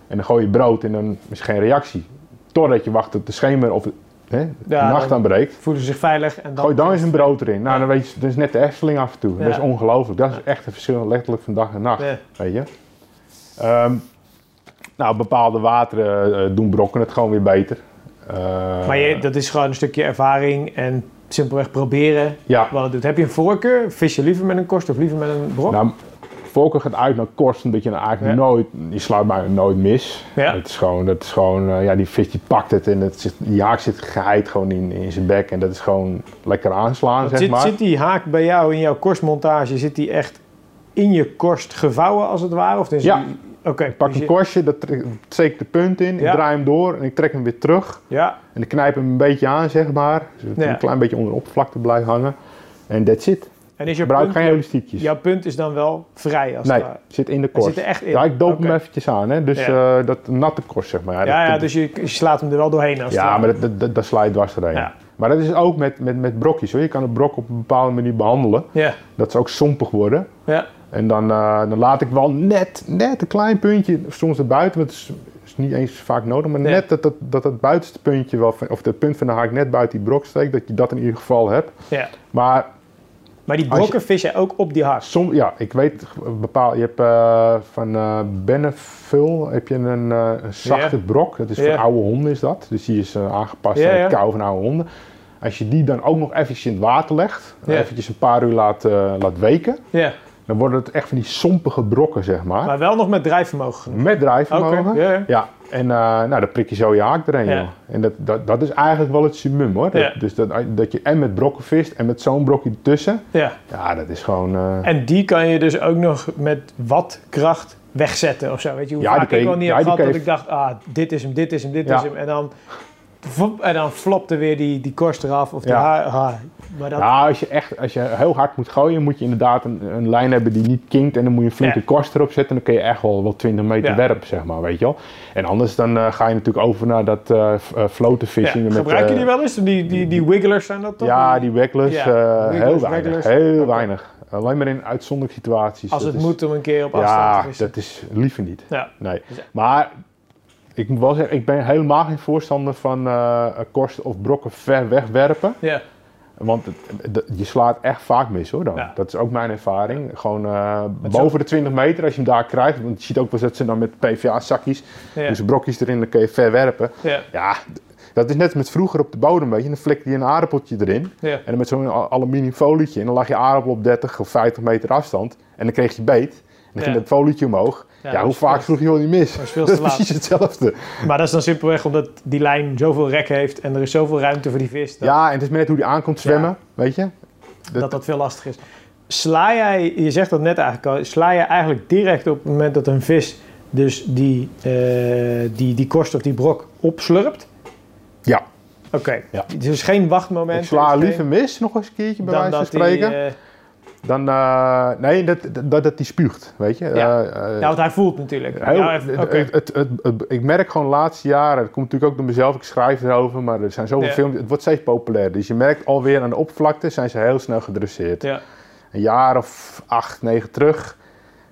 En dan gooi je brood en dan is geen reactie. Totdat je wacht tot de schemer of hè, de Ja, nacht aanbreekt. Voelen ze zich veilig en dan... Gooi dan eens een brood erin. Nou, Ja. dan weet je, dat is net de Efteling af en toe. Dat is ongelooflijk. Dat is echt een verschil letterlijk van dag en nacht. Weet je? Ehm, nou, bepaalde wateren eh, doen brokken het gewoon weer beter. Eh, Maar je, dat is gewoon een stukje ervaring en simpelweg proberen ja, wat het doet. Heb je een voorkeur? Vis je liever met een korst of liever met een brok? Nou, voorkeur gaat uit naar korst, omdat je dan eigenlijk Ja. nooit, je slaat bijna nooit mis. Ja. Het is gewoon, dat is gewoon eh, ja, die vis die pakt het en het zit, die haak zit geheid gewoon in, in zijn bek en dat is gewoon lekker aanslaan, zeg zit, maar. zit die haak bij jou in jouw korstmontage, zit die echt in je korst gevouwen als het ware? Of is Ja. die- Oké. Ik pak dus een je- korstje, dat steek ik de punt in, Ja. ik draai hem door en ik trek hem weer terug. Ja, En ik knijp hem een beetje aan, zeg maar. Zodat hij Ja. een klein beetje onder de oppervlakte blijft hangen. En that's it. En is jouw Gebruik punt, geen elastiekjes. jouw punt is dan wel vrij als nee, het zit in de korst. zit er echt in? Ja, ik doop hem eventjes aan, hè. Dus Ja. eh, dat natte korst, zeg maar. Ja, ja, dus je, je slaat hem er wel doorheen als Ja, maar dat, dat, dat, dat sla je dwars doorheen. Maar dat is ook met, met, met brokjes hoor. Je kan een brok op een bepaalde manier behandelen. Ja, Dat ze ook sompig worden. ja, En dan, eh, dan laat ik wel net, net een klein puntje, soms erbuiten, want het is, is niet eens vaak nodig, maar Nee. net dat, dat, dat het buitenste puntje, wel, of het punt van de haak net buiten die brok steekt, dat je dat in ieder geval hebt. ja. Maar Maar die je- brokken vis jij ook op die haak? Som, ja, ik weet bepaald. Je hebt eh, van Beneful heb je een, eh, een zachte brok. Dat is voor oude honden is dat. Dus die is aangepast aan het kou van oude honden. Als je die dan ook nog eventjes in het water legt, en eventjes een paar uur laat, laat weken, dan worden het echt van die sompige brokken, zeg maar. maar wel nog met drijfvermogen. Met drijfvermogen. Ja, en eh, nou, dan prik je zo je haak erin. Ja. En dat, dat, dat is eigenlijk wel het summum hoor. Dat- Ja. Dus dat, dat je en met brokken vist en met zo'n brokje ertussen. Ja. Ja, dat is gewoon... eh, En die kan je dus ook nog met wat kracht wegzetten of zo. Weet je hoe Ja, vaak ik wel niet heb gehad dat ik dacht, ah, dit is hem, dit is hem, dit is hem. En dan, vop, en dan flopte weer die, die korst eraf. Of Ja. haar, maar dat, Nou, als je echt als je heel hard moet gooien, moet je inderdaad een, een lijn hebben die niet kinkt. En dan moet je een flinke Ja. korst erop zetten. En dan kun je echt wel, wel 20 meter Ja. werpen, zeg maar, weet je wel. En anders dan eh, ga je natuurlijk over naar dat eh f- eh, floaten ja. fishing. met, Gebruik je eh, die wel eens? Die, die, die wigglers zijn dat toch? Ja, die wigglers, Ja, eh, wigglers, heel weinig. wigglers. Heel weinig. Alleen maar in uitzonderlijke situaties. Als Dat het is- moet om een keer op afstand Ja, te vissen. dat is liever niet. Ja. Nee. Dus- Maar ik moet wel zeggen, ik ben helemaal geen voorstander van eh korst of brokken ver wegwerpen. Ja. Want het- het- je slaat echt vaak mis hoor dan. Ja. Dat is ook mijn ervaring. Gewoon eh, boven de 20 meter als je hem daar krijgt. Want je ziet ook wel dat ze dan met PVA-zakjes, Ja. dus brokjes erin, dan kun je ver werpen. Ja. Ja, dat is net met vroeger op de bodem, weet je. Dan flikker je een aardappeltje erin. En dan met zo'n al- aluminium folietje. En dan lag je aardappel op 30 of 50 meter afstand. En dan kreeg je beet. En dan ging dat folietje omhoog. Ja, Ja, hoe vaak sloeg je wel niet mis? dat is veel Dat is precies hetzelfde. Maar dat is dan simpelweg omdat die lijn zoveel rek heeft en er is zoveel ruimte voor die vis. Dat Ja, en het is net hoe die aankomt zwemmen, weet je. dat dat veel lastiger is. Sla jij, je zegt dat net eigenlijk al, sla je eigenlijk direct op het moment dat een vis dus die, eh, die, die korst of die brok opslurpt? Oké, Ja. dus geen wachtmoment. Ik sla er liever geen- mis, nog eens een keertje bij dan wijze van spreken. Dan, eh, nee, dat, dat, dat die spuugt, weet je. Ja. Eh, ja, want hij voelt natuurlijk. heel- ja, even- het- oké. het, het, het- het- ik merk gewoon de laatste jaren, het komt natuurlijk ook door mezelf, ik schrijf erover, maar er zijn zoveel Ja. filmpjes, het wordt steeds populair. Dus je merkt alweer aan de oppervlakte zijn ze heel snel gedresseerd. Ja, Een jaar of acht, negen terug,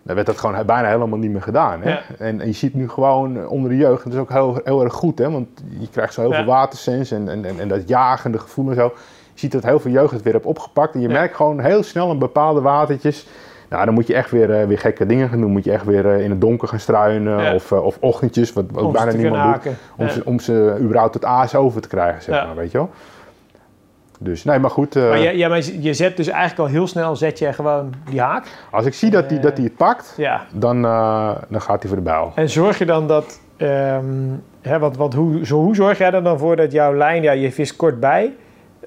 dan werd dat gewoon bijna helemaal niet meer gedaan. Hè? Ja. En, en je ziet nu gewoon onder de jeugd, dat is ook heel, heel erg goed, hè? want je krijgt zo heel veel watersens en, en, en, en dat jagende gevoel en zo. Je ziet dat heel veel jeugd het weer heeft opgepakt en je Ja. merkt gewoon heel snel een bepaalde watertjes. Nou, dan moet je echt weer, eh, weer gekke dingen gaan doen. Moet je echt weer eh, in het donker gaan struinen Ja. of, eh, of ochtendjes, wat, ze bijna niemand doet. Om, Ja. ze, om ze überhaupt het aas over te krijgen, zeg maar, weet je wel. Dus nee, maar goed. Maar, je, ja, maar je zet dus eigenlijk al heel snel zet je gewoon die haak. als ik zie dat hij dat hij het pakt, Ja. dan, dan gaat hij voor de bijl. En zorg je dan dat... ehm, hè, wat, wat, hoe, zo, hoe zorg jij er dan voor dat jouw lijn... Ja, je vist kort bij.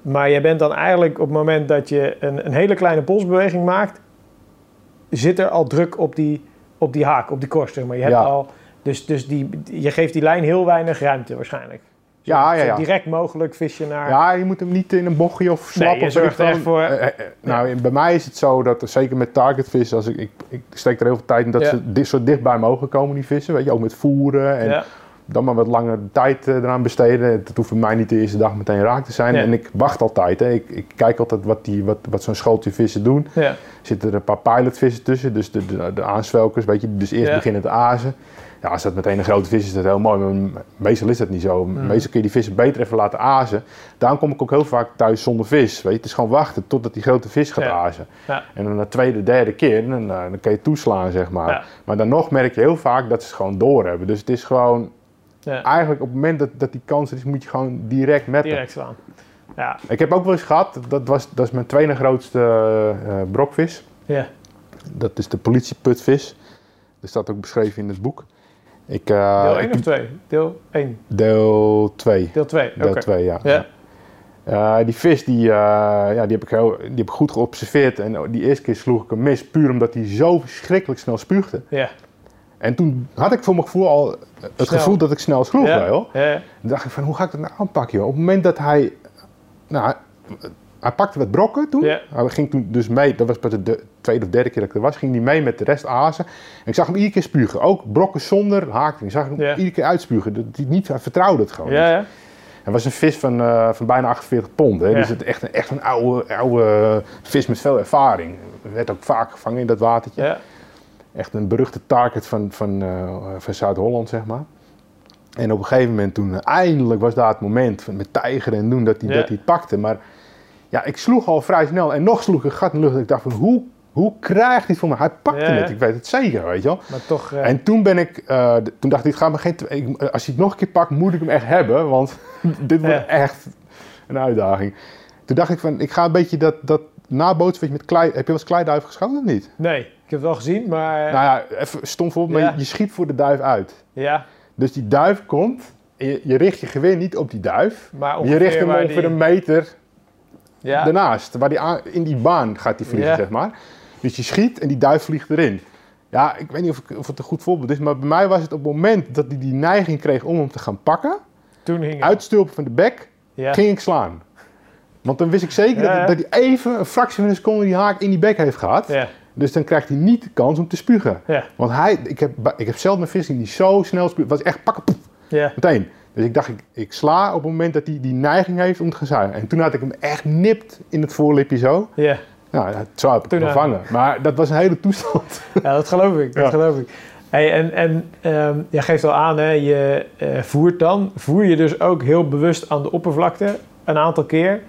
Maar je bent dan eigenlijk op het moment dat je een, een hele kleine polsbeweging maakt... Zit er al druk op die, op die haak, op die korst. zeg Maar je hebt Ja. al... Dus, dus die, je geeft die lijn heel weinig ruimte waarschijnlijk. Zo, Ja, ja, ja. direct mogelijk vis je naar... Ja, je moet hem niet in een bochtje of slap. Nee, je of zorgt er echt voor- Eh, eh, eh, nou, bij mij is het zo dat, zeker met targetvissen, als ik, ik, ik steek er heel veel tijd in dat Ja. ze di- zo dichtbij mogen komen, die vissen. Weet je, ook met voeren en ja. Dan maar wat langer tijd eh, eraan besteden. Dat hoeft voor mij niet de eerste dag meteen raak te zijn. Ja. En ik wacht altijd. Hè. Ik, ik kijk altijd wat, die, wat, wat zo'n schooltje vissen doen. ja. zitten er een paar pilotvissen tussen, dus de, de, de weet je, dus eerst Ja. beginnen te azen. Ja, als dat meteen een grote vis is, is dat heel mooi, maar meestal is dat niet zo. Mhm. Meestal kun je die vissen beter even laten azen. Daarom kom ik ook heel vaak thuis zonder vis, weet je. Het is gewoon wachten totdat die grote vis gaat azen. Ja. En dan de tweede, derde keer, dan, eh, dan kan je toeslaan, zeg maar. Maar dan nog merk je heel vaak dat ze het gewoon door hebben. Dus het is gewoon, ja. eigenlijk op het moment dat, dat die kans er is, moet je gewoon direct meppen. Direct slaan. Ja, Ik heb ook wel eens gehad, dat, was, dat is mijn tweede grootste eh, brokvis. ja. Dat is de politieputvis. Dat staat ook beschreven in het boek. Ik, eh, Deel 1 ik- of 2? Deel 1. Deel 2. Deel 2. Deel Oké. 2, ja. Ja. Eh, die vis die, eh, ja, die, heb ik heel, die heb ik goed geobserveerd. En die eerste keer sloeg ik hem mis, puur omdat hij zo verschrikkelijk snel spuugde. Ja. En toen had ik voor mijn gevoel al het Snel. gevoel dat ik snel sloeg. Ja. Ja. Dan dacht ik van, hoe ga ik dat nou aanpakken? Joh? Op het moment dat hij... Nou, hij- hij pakte wat brokken toen. Ja. Hij ging toen dus mee, dat was pas de de tweede of derde keer dat ik er was, ging hij mee met de rest azen. En ik zag hem iedere keer spugen. Ook brokken zonder haak. Ik zag hem iedere keer uitspugen. Dat hij niet, hij vertrouwde het gewoon Ja, niet. Het was een vis van, eh, van bijna 48 pond. Hè? Dus het echt, een- echt een oude, oude vis met veel ervaring. Werd ook vaak gevangen in dat watertje. Echt een beruchte target van, van, eh, van Zuid-Holland, zeg maar. En op een gegeven moment toen, eindelijk was daar het moment van met tijgeren en doen dat hij, Ja. dat hij het pakte. Maar ja, ik sloeg al vrij snel en nog sloeg ik een gat in de lucht. Ik dacht van, hoe, hoe krijgt hij het voor me? Hij pakte Ja, ja. het, ik weet het zeker, weet je wel. Maar toch... eh, En toen ben ik, eh, toen dacht ik, het gaat me geen, ik, als hij het nog een keer pakt, moet ik hem echt hebben, want dit wordt echt een uitdaging. Toen dacht ik van, ik ga een beetje dat, dat nabootsen, weet je, met klei, heb je wel eens kleiduif geschoten of niet? Nee, heb het wel gezien, maar... Nou ja, even stom voor, maar Ja. je, je schiet voor de duif uit. ja, Dus die duif komt, en je, je richt je geweer niet op die duif, maar je richt hem ongeveer die- een meter Ja, daarnaast, waar die aan, in die baan gaat die vliegen, Ja. zeg maar. Dus je schiet en die duif vliegt erin. Ja, ik weet niet of, ik- of het een goed voorbeeld is, maar bij mij was het op het moment dat hij die neiging kreeg om hem te gaan pakken, toen hing het. uitstulpen van de bek, Ja. ging ik slaan. Want dan wist ik zeker. Dat, dat hij even een fractie van een seconde die haak in die bek heeft gehad. Dus dan krijgt hij niet de kans om te spugen. ja, Want hij, ik heb, ik heb zelf een vis die zo snel spuugt. Het was echt pakken, poef, ja. meteen. Dus ik dacht, ik, ik sla op het moment dat hij die neiging heeft om te gaan zuigen. En toen had ik hem echt nipt in het voorlipje zo. ja. Nou, zo heb ik Toen, hem eh, gevangen. Maar dat was een hele toestand. Ja, dat geloof ik. Dat Ja. geloof ik. Hey, en en ehm, jij geeft al aan, hè, je eh, voert dan. Voer je dus ook heel bewust aan de oppervlakte een aantal keer.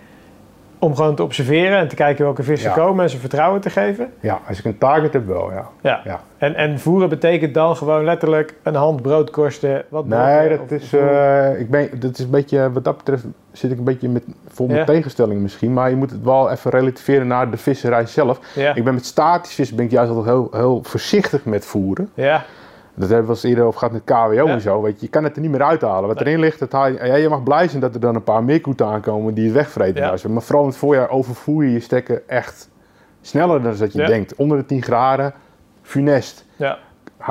Om gewoon te observeren en te kijken welke vissen Ja. komen en ze vertrouwen te geven. Ja, als ik een target heb wel, ja. Ja. ja. En, en voeren betekent dan gewoon letterlijk een hand broodkorsten. Wat Nee, brood, dat of- is, eh, ik ben, dat is een beetje, wat dat betreft zit ik een beetje met, vol met Ja. tegenstellingen misschien. Maar je moet het wel even relativeren naar de visserij zelf. ja. Ik ben met statisch vissen ben ik juist altijd heel, heel voorzichtig met voeren. ja, Dat hebben we eens eerder over gehad met KWO Ja. en zo. Weet je, je kan het er niet meer uithalen. Wat erin ligt, dat haal je, ja, je mag blij zijn dat er dan een paar meerkoeten aankomen die het wegvreten. Ja. Maar vooral in het voorjaar overvoer je je stekken echt sneller dan dat je Ja. denkt. Onder de 10 graden, funest. ja,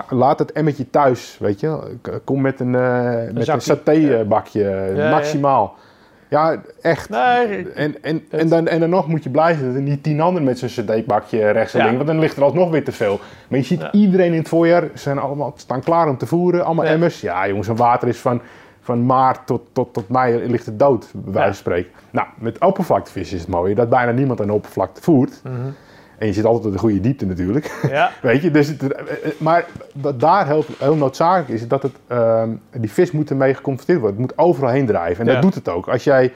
Laat het emmetje thuis, weet je. Kom met een, eh met een satébakje, maximaal. Ja, echt. Nee, En, en, en, dan, en dan nog moet je blij zijn dat er niet tien anderen met zijn cd-bakje rechts en Ja. links, want dan ligt er alsnog weer te veel. Maar je ziet Ja. iedereen in het voorjaar, ze zijn allemaal, staan klaar om te voeren, allemaal Ja. emmers. Ja jongens, een water is van, van maart tot, tot, tot mei ligt het dood, bij wijze van spreken. Nou, met oppervlaktevis is het mooie dat bijna niemand aan de oppervlakte voert. Mhm. En je zit altijd op de goede diepte natuurlijk. ja. Weet je, dus het, eh, eh, maar wat daar heel, heel noodzakelijk is, is dat het, ehm, die vis moet ermee geconfronteerd worden. Het moet overal heen drijven. En Ja. dat doet het ook. Als jij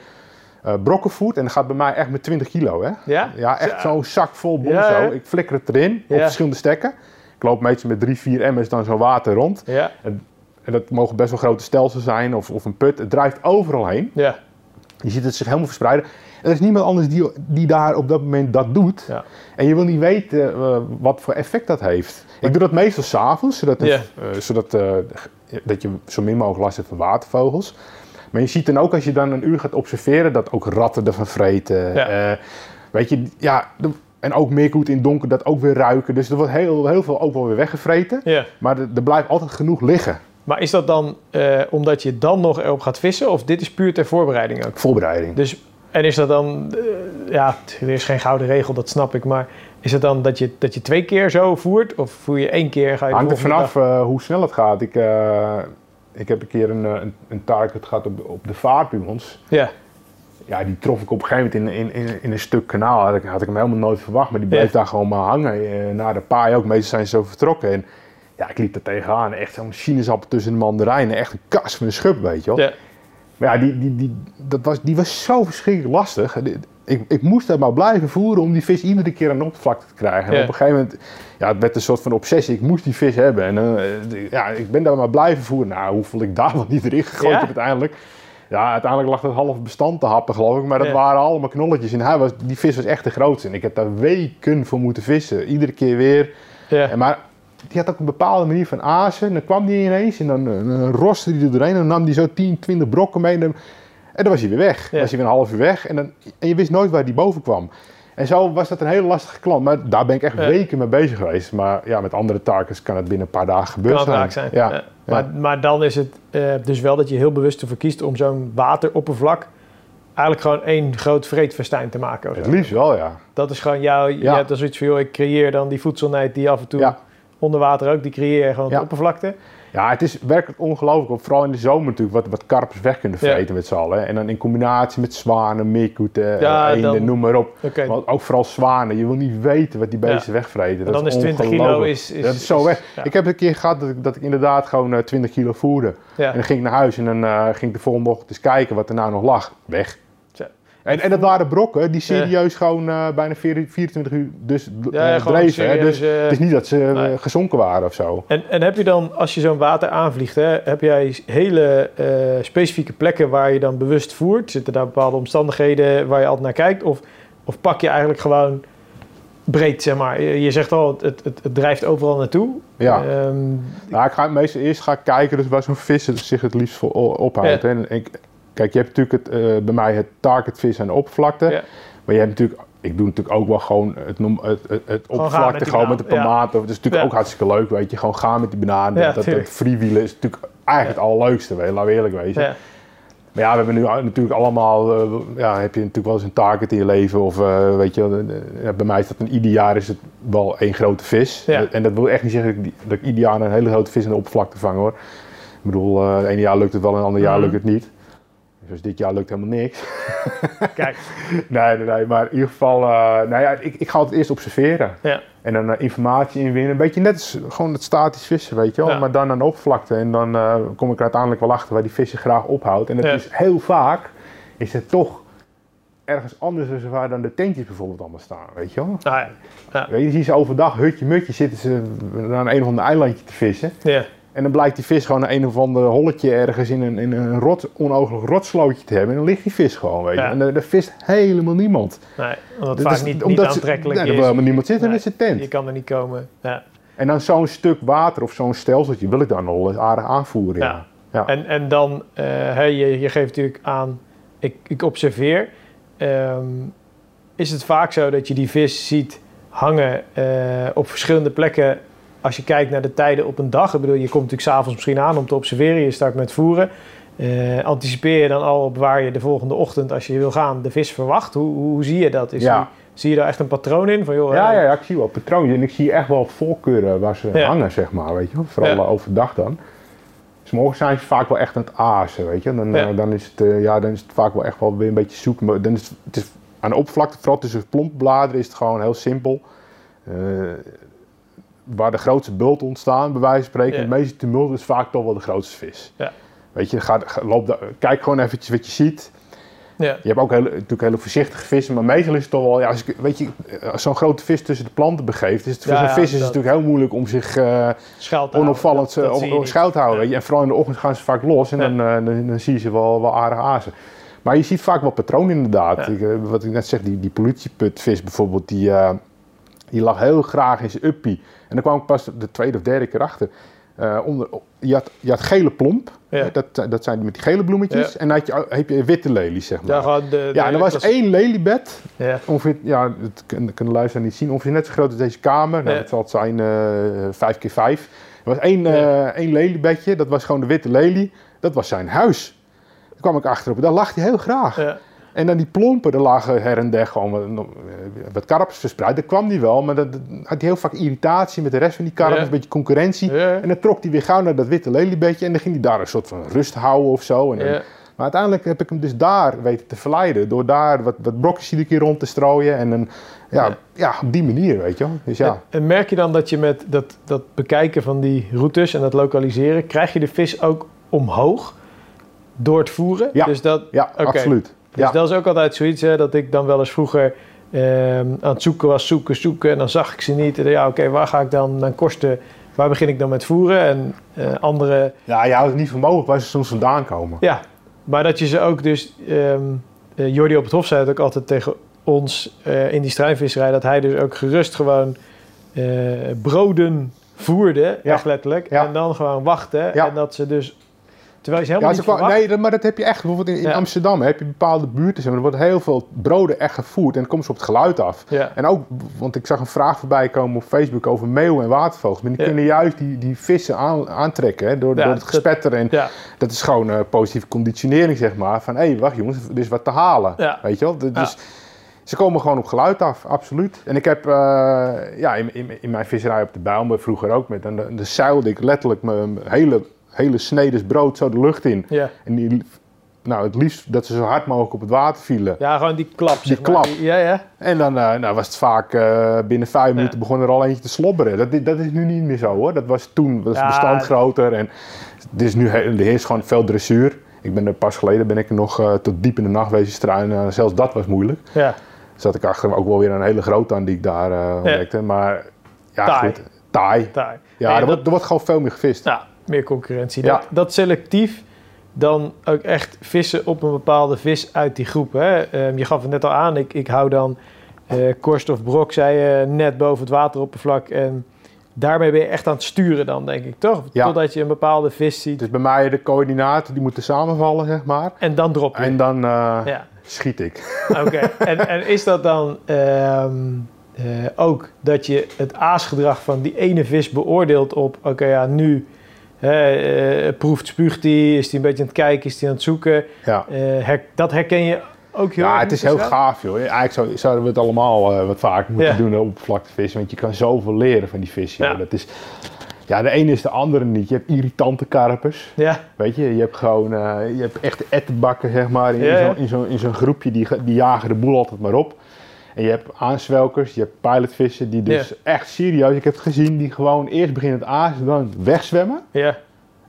eh, brokken voert, en dat gaat bij mij echt met 20 kilo, hè? Ja? Ja, echt Zo. zo'n zak vol bonzo. Ik flikker het erin op verschillende stekken. Ik loop meestal met drie, vier emmers dan zo'n water rond. Ja. En dat mogen best wel grote stelsels zijn of, of een put. Het drijft overal heen. Ja. Je ziet het zich helemaal verspreiden. Er is niemand anders die, die daar op dat moment dat doet. Ja. En je wil niet weten eh, wat voor effect dat heeft. Ik doe dat meestal s'avonds, zodat, het- eh, zodat eh, dat je zo min mogelijk last hebt van watervogels. Maar je ziet dan ook als je dan een uur gaat observeren, dat ook ratten ervan vreten. Ja. Weet je, ja, de- en ook meerkoet in het donker dat ook weer ruiken. Dus er wordt heel, heel veel ook wel weer weggevreten. Maar er, er blijft altijd genoeg liggen. Maar is dat dan omdat je dan nog erop gaat vissen? Of dit is puur ter voorbereiding ook? Voorbereiding. Dus, en is dat dan... eh, ja, er is geen gouden regel, dat snap ik. Maar is het dan dat je, dat je twee keer zo voert? Of voer je één keer ga je Hangt er vanaf eh, hoe snel het gaat. Ik, eh, ik heb een keer een, een, een target gehad op, op de vaart bij ons. Ja. Ja, die trof ik op een gegeven moment in, in, in, in een stuk kanaal. Had ik, had ik hem helemaal nooit verwacht, maar die bleef daar gewoon maar hangen. Na de paai ook, meestal zijn ze zo vertrokken. En ja, ik liep er tegenaan. Echt zo'n sinaasappel tussen de mandarijnen. Echt een kas van een schub, weet je wel. Ja. Maar ja, die, die, die, dat was, die was zo verschrikkelijk lastig. Ik, ik moest daar maar blijven voeren om die vis iedere keer aan de oppervlakte te krijgen. En Ja. op een gegeven moment, ja, het werd een soort van obsessie. Ik moest die vis hebben. En eh, ja, ik ben daar maar blijven voeren. Nou, hoeveel ik daar wel niet erin gegooid Ja? heb uiteindelijk. Ja, uiteindelijk lag het half bestand te happen, geloof ik. Maar dat Ja. waren allemaal knolletjes. En hij was, die vis was echt de grootste. En ik heb daar weken voor moeten vissen. Iedere keer weer. Ja. En maar die had ook een bepaalde manier van azen. En dan kwam die ineens en dan, eh, dan roste hij er doorheen. En dan nam hij zo 10, 20 brokken mee. En dan, en dan was hij weer weg. Dan was hij weer een half uur weg. En, dan, en je wist nooit waar die boven kwam. En zo was dat een hele lastige klant. Maar daar ben ik echt Ja. weken mee bezig geweest. Maar ja, met andere targets kan het binnen een paar dagen gebeuren Kan het zijn. Ja. Ja. Maar, maar dan is het eh, dus wel dat je heel bewust ervoor kiest om zo'n wateroppervlak eigenlijk gewoon één groot vreedfestijn te maken. Het liefst wel, ja. Dat is gewoon jouw, je hebt dan zoiets van, joh, ik creëer dan die voedselheid die af en toe. Onder water ook, die creëer je gewoon Ja. de oppervlakte. Ja, het is werkelijk ongelooflijk. Vooral in de zomer natuurlijk, wat, wat karpers weg kunnen Ja. vreten met z'n allen. En dan in combinatie met zwanen, meerkoeten, Ja, ja, eenden, dan- noem maar op. Want ook vooral zwanen. Je wil niet weten wat die beesten wegvreten. Dat dan is 20 kilo is, is... dat is zo weg. ja. Ik heb een keer gehad dat ik, dat ik inderdaad gewoon eh, 20 kilo voerde. En dan ging ik naar huis en dan eh, ging ik de volgende ochtend eens kijken wat er nou nog lag. Weg. En, en dat waren brokken die serieus gewoon eh, bijna 24 24 uur dus, Ja, eh, dreven. serieus, Dus eh, het is niet dat ze nee. gezonken waren of zo. En, en heb je dan, als je zo'n water aanvliegt, hè, heb jij hele specifieke plekken waar je dan bewust voert? Zitten daar bepaalde omstandigheden waar je altijd naar kijkt? Of, of pak je eigenlijk gewoon breed, zeg maar? Je, zegt al, het, het, het drijft overal naartoe. Ja. Ehm, Nou, ik ga meestal eerst ga ik kijken dus waar zo'n vis zich het liefst voor ophoudt. Ja. En ik, kijk, je hebt natuurlijk het, eh, bij mij het targetvis aan de oppervlakte. Ja. Maar je hebt natuurlijk, ik doe natuurlijk ook wel gewoon het, noem, het, het, met oppervlakte die gewoon met de banaan, ja. tomaten. Dat is natuurlijk Ja. ook hartstikke leuk, weet je. Gewoon gaan met die bananen. Ja, dat, dat, is natuurlijk eigenlijk het allerleukste, weet je. Laten we eerlijk wezen. Maar ja, we hebben nu natuurlijk allemaal, eh, ja, heb je natuurlijk wel eens een target in je leven. Of eh, weet je, bij mij is dat een ieder jaar is het wel één grote vis. Ja. En dat wil echt niet zeggen dat ik, die- dat ik ieder jaar een hele grote vis in de oppervlakte vang hoor. Ik bedoel, het ene jaar lukt het wel en het andere jaar Mhm. lukt het niet. Dus dit jaar lukt helemaal niks. Kijk, nee, nee, nee, maar in ieder geval, eh, nou ja, ik, ik ga het eerst observeren. ja. En dan eh, informatie inwinnen. Een beetje net als gewoon het statisch vissen, weet je wel. Ja. Maar dan aan de oppervlakte. En dan eh, kom ik er uiteindelijk wel achter waar die vissen graag ophoudt. En dat Ja. is heel vaak, is het toch ergens anders dan waar dan de tentjes bijvoorbeeld allemaal staan, weet je wel. Ah, ja. Weet je, je ziet ze overdag, hutje mutje, zitten ze naar een of ander eilandje te vissen. ja. En dan blijkt die vis gewoon een of ander holletje ergens in een, in een rot, onogelijk rotslootje te hebben. En dan ligt die vis gewoon, weet je. Ja. En daar daar vist helemaal niemand. Nee, omdat het Dat vaak is- niet, niet omdat ze- aantrekkelijk nee, is. er wil helemaal niemand zitten Nee. met zijn tent. Je kan er niet komen. Ja. En dan zo'n stuk water of zo'n stelseltje wil ik dan nog aardig aanvoeren. Ja. Ja. En, en dan, eh, hè, je, je geeft natuurlijk aan, ik, ik observeer. Ehm, is het vaak zo dat je die vis ziet hangen eh, op verschillende plekken als je kijkt naar de tijden op een dag? Ik bedoel, je komt natuurlijk s'avonds misschien aan om te observeren, je start met voeren. eh, anticipeer je dan al op waar je de volgende ochtend, als je wil gaan, de vis verwacht? Hoe, hoe zie je dat? Is Ja. die- zie je daar echt een patroon in? Van, joh, Ja, eh, ja, ja, ik zie wel patroontjes en ik zie echt wel voorkeuren waar ze hangen, zeg maar, weet je. Vooral overdag dan. Dus morgens zijn ze vaak wel echt aan het aasen, weet je. Dan, eh, dan, is het, ja, dan is het vaak wel echt wel weer een beetje zoeken. Maar dan is het, het is aan de oppervlakte, vooral tussen plompbladeren, is het gewoon heel simpel. Waar de grootste bult ontstaan, bij wijze van spreken, het meeste tumult is vaak toch wel de grootste vis. Ja. Weet je, ga, loop daar- kijk gewoon eventjes wat je ziet. ja. Je hebt ook hele, natuurlijk hele voorzichtige vissen, maar meestal is het toch wel, ja, als ik, weet je, als zo'n grote vis tussen de planten begeeft, is het voor Ja, zo'n vis is het natuurlijk heel moeilijk om zich eh, onopvallend dat- eh, dat op, schuil te houden. Je? En vooral in de ochtend gaan ze vaak los en dan, eh, dan, dan zie je ze wel, wel aardig azen. Maar je ziet vaak wel patronen inderdaad. Ik, eh, wat ik net zeg, die, die politieputvis bijvoorbeeld, die, eh, die lag heel graag in zijn uppie. En dan kwam ik pas de tweede of derde keer achter. Eh, onder, je, had, je had gele plomp, Ja. dat, dat zijn met die gele bloemetjes. Ja. En dan had je, heb je witte lelies, zeg maar. Ja, de, Ja, en er was één leliebed, Ja, ongeveer, ja, dat kunnen kunnen de luisteraar niet zien, ongeveer net zo groot als deze kamer. Nou, dat zal het zijn, eh vijf keer vijf. Er was één, eh, één leliebedje, dat was gewoon de witte lelie. Dat was zijn huis. Daar kwam ik achterop, daar lag hij heel graag. En dan die plompen, er lagen her en der gewoon wat, eh, wat karpers verspreid. Daar kwam die wel, maar dat, dat had hij heel vaak irritatie met de rest van die karpers, Ja. een beetje concurrentie. ja. En dan trok hij weer gauw naar dat witte leliebedje en dan ging hij daar een soort van rust houden of zo. En dan- ja. maar uiteindelijk heb ik hem dus daar weten te verleiden. Door daar wat, wat brokjes iedere keer rond te strooien. En dan, ja, Ja. op die manier, weet je wel. Dus ja. En, merk je dan dat je met dat, dat bekijken van die routes en dat lokaliseren, krijg je de vis ook omhoog door het voeren? Ja. Dus dat, Ja, absoluut. Dus ja. dat is ook altijd zoiets hè, dat ik dan wel eens vroeger ehm, aan het zoeken was, zoeken, zoeken. En dan zag ik ze niet. En dan, ja, oké, waar ga ik dan mijn kosten, waar begin ik dan met voeren? En eh, andere, ja, je houdt het niet voor mogelijk waar ze soms vandaan komen. ja. Maar dat je ze ook dus, eh, Jordi op het Hof zei het ook altijd tegen ons eh, in die struinvisserij, dat hij dus ook gerust gewoon broden voerde, Ja. echt letterlijk. Ja. En dan gewoon wachten. En dat ze dus, terwijl je Ja, helemaal ze niet nee, maar dat heb je echt. Bijvoorbeeld in, in Ja. Amsterdam heb je bepaalde buurten. zeg maar, Er wordt heel veel broden echt gevoerd. En dan komen ze op het geluid af. Ja. En ook, want ik zag een vraag voorbij komen op Facebook over meeuwen en watervogels. Maar die Ja. kunnen juist die, die vissen aan, aantrekken hè, door, Ja, door het gespetter. En Ja, dat is gewoon eh, positieve conditionering, zeg maar. Van, hé, hey, wacht jongens, er is wat te halen. Ja. Weet je wel? Dus ze komen gewoon op geluid af, absoluut. En ik heb, eh, ja, in, in, in mijn visserij op de Bijlmer vroeger ook met. En dan zeilde ik letterlijk mijn hele, hele snedes brood zo de lucht in. ja. En die, nou, het liefst dat ze zo hard mogelijk op het water vielen. ja, gewoon die klap. Die zeg maar. klap. Ja, ja. En dan eh, nou, was het vaak eh, binnen vijf minuten begon er al eentje te slobberen. Dat, dat is nu niet meer zo hoor. Dat was toen, was het Ja, bestand groter. En het is nu, er heerst gewoon veel dressuur. Ik ben er pas geleden ben ik nog eh, tot diep in de nacht wezen struinen. zelfs dat was moeilijk. ja. Zat ik achter ook wel weer een hele grote aan die ik daar ontdekte. Maar ja, Taai. goed. Taai. Daar. Ja, er, dat- wordt, er wordt gewoon veel meer gevist. Nou, meer concurrentie. Ja. Dat, dat selectief dan ook echt vissen op een bepaalde vis uit die groep. Hè? Ehm, je gaf het net al aan, ik, ik hou dan eh korst of brok, zei je, net boven het wateroppervlak. En daarmee ben je echt aan het sturen dan, denk ik, toch? Ja. Totdat je een bepaalde vis ziet Dus bij mij de coördinaten die moeten samenvallen, zeg maar. en dan drop je. En dan eh, Ja, schiet ik. oké. en, en is dat dan ehm, eh, ook dat je het aasgedrag van die ene vis beoordeelt op... oké, ja, nu hè, eh, proeft, spuugt hij, is hij een beetje aan het kijken, is hij aan het zoeken... Ja. Eh, her- dat herken je ook heel Ja, het is heel gaaf, joh. Eigenlijk zou, zouden we het allemaal eh, wat vaker moeten Ja. doen op oppervlaktevissen. Want je kan zoveel leren van die vissen. Ja. Dat is, ja, de ene is de andere niet. Je hebt irritante karpers. Ja, Weet je, je hebt gewoon je hebt echt ettenbakken, zeg maar. In, Ja, ja. zo'n in zo'n in zo'n groepje, die, die jagen de boel altijd maar op. En je hebt aanzwelkers, je hebt pilotvissen, die dus echt serieus, ik heb het gezien, die gewoon eerst beginnen het azen, dan wegzwemmen. ja,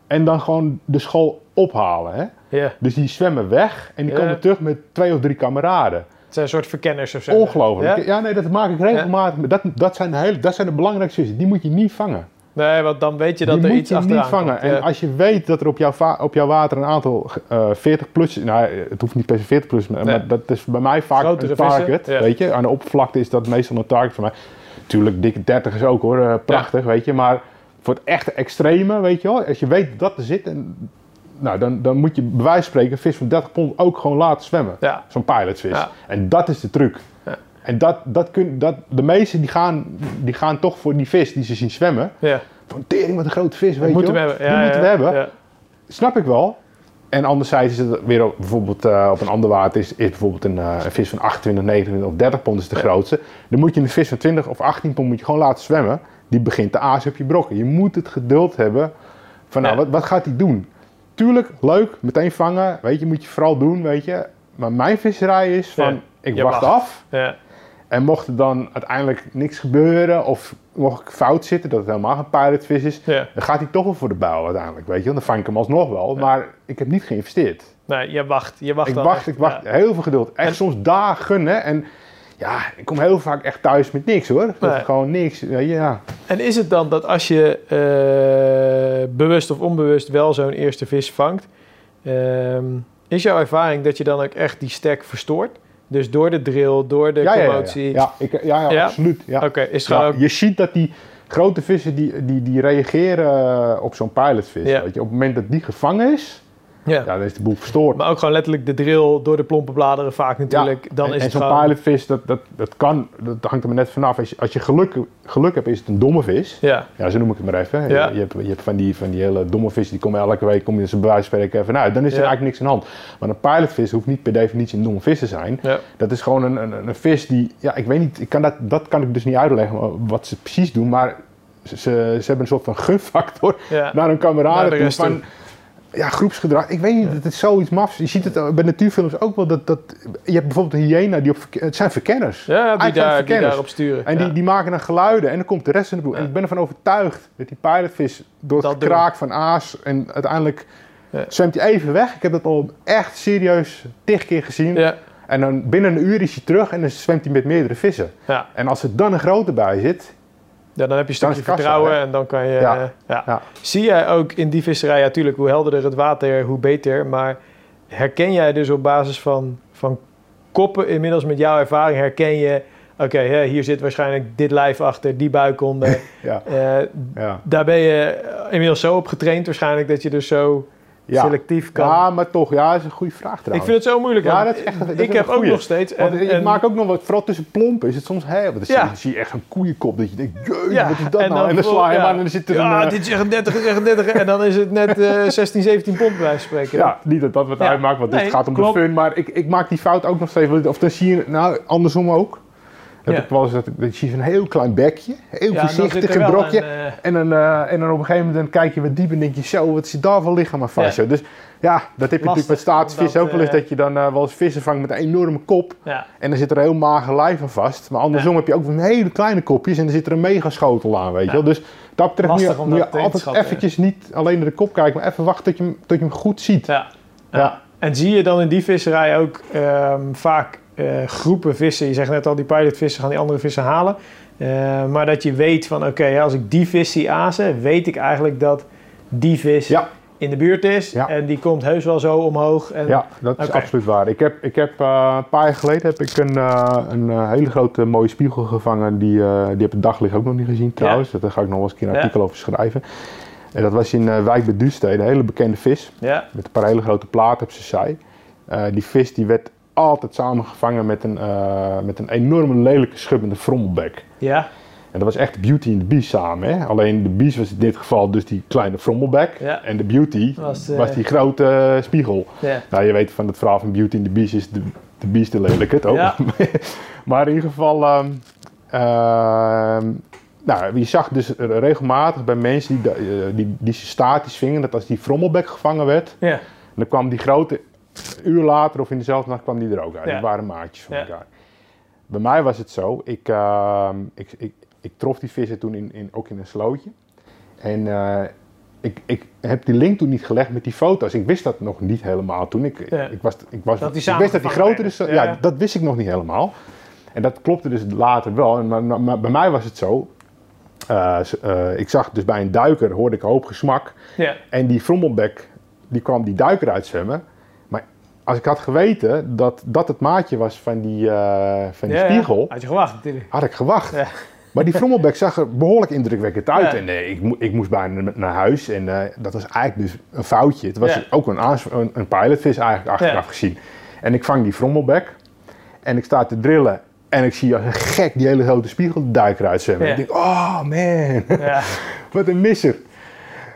En dan gewoon de school ophalen. Hè? Dus die zwemmen weg en die komen terug met twee of drie kameraden. Het zijn een soort verkenners of zo. Ongelooflijk. Ja? Ja? nee, dat maak ik regelmatig. Dat, dat, zijn de hele, dat zijn de belangrijkste vissen. Die moet je niet vangen. Nee, want dan weet je dat er iets je achteraan niet vangen. komt. En als je weet dat er op jouw, op jouw water een aantal eh 40 plus... Nou, het hoeft niet per se 40 plus, maar, Nee. maar dat is bij mij vaak Grotere een target. vissen, ja. Weet je, aan de oppervlakte is dat meestal een target voor mij. Tuurlijk, dikke 30 is ook hoor, eh, prachtig, weet je. Maar voor het echte extreme, weet je wel, als je weet dat er zit... En, nou, dan, dan moet je bij wijze van spreken vis van 30 pond ook gewoon laten zwemmen. Ja. Zo'n pilotvis. Ja. En dat is de truc. En dat, dat kun, dat, de meesten die gaan, die gaan toch voor die vis die ze zien zwemmen. Ja, Van tering, wat een grote vis, weet we je moeten we hebben. Die Ja, moeten ja, we hebben. Snap ik wel. en anderzijds is het weer op, bijvoorbeeld eh, op een ander water is, is bijvoorbeeld een, eh, een vis van 28, 29 of 30 pond is de grootste. Dan moet je een vis van 20 of 18 pond moet je gewoon laten zwemmen. Die begint te azen op je brokken. Je moet het geduld hebben van nou, wat, wat gaat hij doen? Tuurlijk, leuk, meteen vangen, weet je, moet je vooral doen, weet je. Maar mijn visserij is van, Ja. ik wacht wacht. af. Ja. En mocht er dan uiteindelijk niks gebeuren of mocht ik fout zitten, dat het helemaal geen pilotvis is, Ja. dan gaat hij toch wel voor de buil uiteindelijk, weet je. Dan vang ik hem alsnog wel, maar ik heb niet geïnvesteerd. Nee, je wacht. Je wacht ik wacht, echt. ik wacht, Ja. heel veel geduld. Echt En- soms dagen, hè. En ja, ik kom heel vaak echt thuis met niks, hoor. Dat Nee. Gewoon niks, ja. En is het dan dat als je eh, bewust of onbewust wel zo'n eerste vis vangt, ehm, is jouw ervaring dat je dan ook echt die stek verstoort? Dus door de drill, door de ja, ja, ja, commotie. ja. Ja, ik, ja, absoluut. Ja. Oké, is gewoon ook... Je ziet dat die grote vissen, die, die, die reageren op zo'n pilotvis. Weet je. Op het moment dat die gevangen is, Ja. ja, dan is de boel verstoord. Maar ook gewoon letterlijk de drill door de plompe bladeren vaak natuurlijk. Dan en, is en het zo'n gewoon... pilotvis, dat, dat, dat kan, dat hangt er maar net vanaf. Als je, als je geluk, geluk hebt, is het een domme vis. Ja, Ja, zo noem ik het maar even. Ja. Je, je hebt, je hebt van, die, van die hele domme vissen, die komen elke week, kom je ze bij wijze van spreken even uit. Dan is er eigenlijk niks aan de hand. Maar een pilotvis hoeft niet per definitie een domme vis te zijn. ja. Dat is gewoon een, een, een vis die, ja, ik weet niet, ik kan dat, dat kan ik dus niet uitleggen wat ze precies doen, maar ze, ze, ze hebben een soort van gunfactor ja. naar hun kameraden Naar van. Ja, groepsgedrag. Ik weet niet, het is zoiets mafs. Je ziet het bij natuurfilms ook wel, dat, dat je hebt bijvoorbeeld een hyena, die op, het zijn verkenners. Ja, die daar, die verkenners. daarop sturen. En ja. die, die maken dan geluiden en dan komt de rest in de boel. Ja. En ik ben ervan overtuigd dat die pilotvis door het kraak van aas en uiteindelijk zwemt hij even weg. Ik heb dat al echt serieus tig keer gezien. ja, En dan binnen een uur is hij terug en dan zwemt hij met meerdere vissen. ja. En als er dan een grote bij zit, ja, dan heb je een stukje kassa, vertrouwen en dan kan je... Ja. eh, ja. Ja. Zie jij ook in die visserij, ja tuurlijk, hoe helderder het water, hoe beter. Maar herken jij dus op basis van, van koppen, inmiddels met jouw ervaring, herken je... Oké, hier zit waarschijnlijk dit lijf achter, die buik onder. ja, Eh, ja. daar ben je inmiddels zo op getraind waarschijnlijk dat je dus zo Ja. selectief kan. ja, maar toch, ja, dat is een goede vraag ik trouwens. vind het zo moeilijk. Ja, dat is echt- dat is ik heb ook nog steeds. Want en- ik en- maak ook nog wat, vooral tussen plompen is het soms heel, dan Ja. zie, je, echt een koeienkop dat je denkt, Ja, wat is dat nou? En dan sla je ja. aan en dan zit er ja, een... dit is echt een 30, echt een 30 en dan is het net eh 16, 17 pond bij wijze spreken. Ja, niet dat dat wat uitmaakt, want Nee, het gaat om klopt. de fun. Maar ik, ik maak die fout ook nog steeds. Of dan zie je, nou, andersom ook. Heb Ja. ik wel eens dat, je een heel klein bekje, heel Ja, voorzichtig een brokje. een, eh, En, dan, eh, en dan op een gegeven moment dan kijk je wat dieper en denk je, zo, wat zit daar voor lichaam aan vast. Ja. Dus ja, dat heb je natuurlijk met staatsvissen omdat, ook wel eens, eh, dat je dan wel eens vissen vangt met een enorme kop. ja. En dan zit er een heel mager lijf aan vast. Maar andersom heb je ook van hele kleine kopjes en dan zit er een megaschotel aan, weet je wel. Dus dat betreft moet je, moet altijd eventjes niet alleen naar de kop kijken, maar even wachten tot je, hem- tot je hem goed ziet. Ja. Ja. En zie je dan in die visserij ook ehm, vaak eh, groepen vissen? Je zegt net al, die pilotvissen gaan die andere vissen halen. Eh, maar dat je weet van, oké, ja, als ik die vis zie azen, weet ik eigenlijk dat die vis Ja. in de buurt is. Ja. En die komt heus wel zo omhoog. En, Ja, dat is absoluut waar. Ik heb, ik heb eh, een paar jaar geleden heb ik een, een hele grote mooie spiegel gevangen. Die, die heb het daglicht ook nog niet gezien trouwens. Daar ga ik nog wel eens een keer een Ja. artikel over schrijven. En dat was in eh, Wijk bij Duurstede, een hele bekende vis. Ja, Met een paar hele grote platen op zijn zij. Die vis die werd altijd samengevangen met een, eh, met een enorme lelijke schubbende frommelbek. ja, En dat was echt Beauty en de Beast samen. Hè? Alleen de Beast was in dit geval dus die kleine frommelbek. Ja. En de Beauty Was, eh, was die grote eh, spiegel. ja. Nou, je weet van het verhaal van Beauty and the Beast is de, de Beast de lelijke, toch? Ja. maar in ieder geval, ehm, nou, je zag dus regelmatig bij mensen die, eh, die, die statisch vingen, dat als die frommelbek gevangen werd, ja. dan kwam die grote, een uur later of in dezelfde nacht kwam die er ook uit. Ja. Die waren maatjes van elkaar. Bij mij was het zo, ik, ehm, ik, ik, ik trof die vissen toen in, in, ook in een slootje. En eh, ik, ik heb die link toen niet gelegd met die foto's. Ik wist dat nog niet helemaal toen. Ik, Ja. ik, was, ik, was, Dat ik wist dat die groter is. werden. Ja, Ja. dat wist ik nog niet helemaal. En dat klopte dus later wel. En, maar, maar- maar bij mij was het zo. eh, eh, ik zag dus bij een duiker, hoorde ik een hoop gesmak. ja. En die frommelbek, die kwam die duiker uitzwemmen. Als ik had geweten dat dat het maatje was van die, eh, van die Ja, ja. spiegel, Had je gewacht natuurlijk. had ik gewacht. Ja. Maar die frommelbek zag er behoorlijk indrukwekkend uit. En eh, ik, mo- ik moest bijna na- naar huis. En eh, dat was eigenlijk dus een foutje. Het was ook een, een, een pilotvis eigenlijk achteraf gezien. En ik vang die frommelbek. En ik sta te drillen. En ik zie als een gek die hele grote spiegel de duiker uitzwemmen. Ja. Ik denk, oh man, Ja. wat een misser.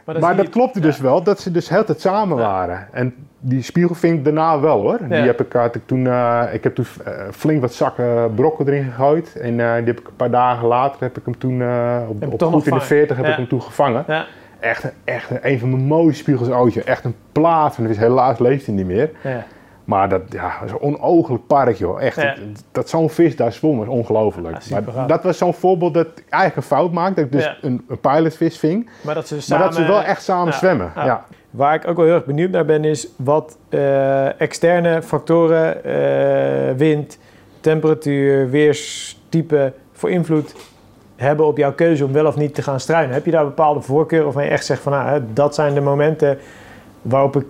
Maar dan Maar dat klopte dus wel, dat ze dus heel tijd samen waren. En die spiegelvink daarna wel hoor. Die heb ik, had ik toen, eh, ik heb toen eh, flink wat zakken brokken erin gegooid. En eh, die heb ik een paar dagen later, heb ik hem toen op, op goed in de vangen. 40 heb Ja. ik hem toen gevangen. Ja, Echt, een- echt een, van mijn mooiste spiegels ooit. Echt een plaat. En dus helaas leeft hij niet meer. ja. Maar dat, ja, is een onooglijk park, joh. Echt, Ja. dat, dat zo'n vis daar zwom is ongelooflijk. Ja, maar dat was zo'n voorbeeld dat ik eigenlijk een fout maakte. Dat ik dus Ja. een, een pilotvis ving. Maar dat ze Maar samen... dat ze wel echt samen zwemmen. Ja. Waar ik ook wel heel erg benieuwd naar ben, is wat eh, externe factoren, eh, wind, temperatuur, weerstype voor invloed hebben op jouw keuze om wel of niet te gaan struinen. Heb je daar bepaalde voorkeuren waarvan je echt zegt van nou, hè, dat zijn de momenten waarop ik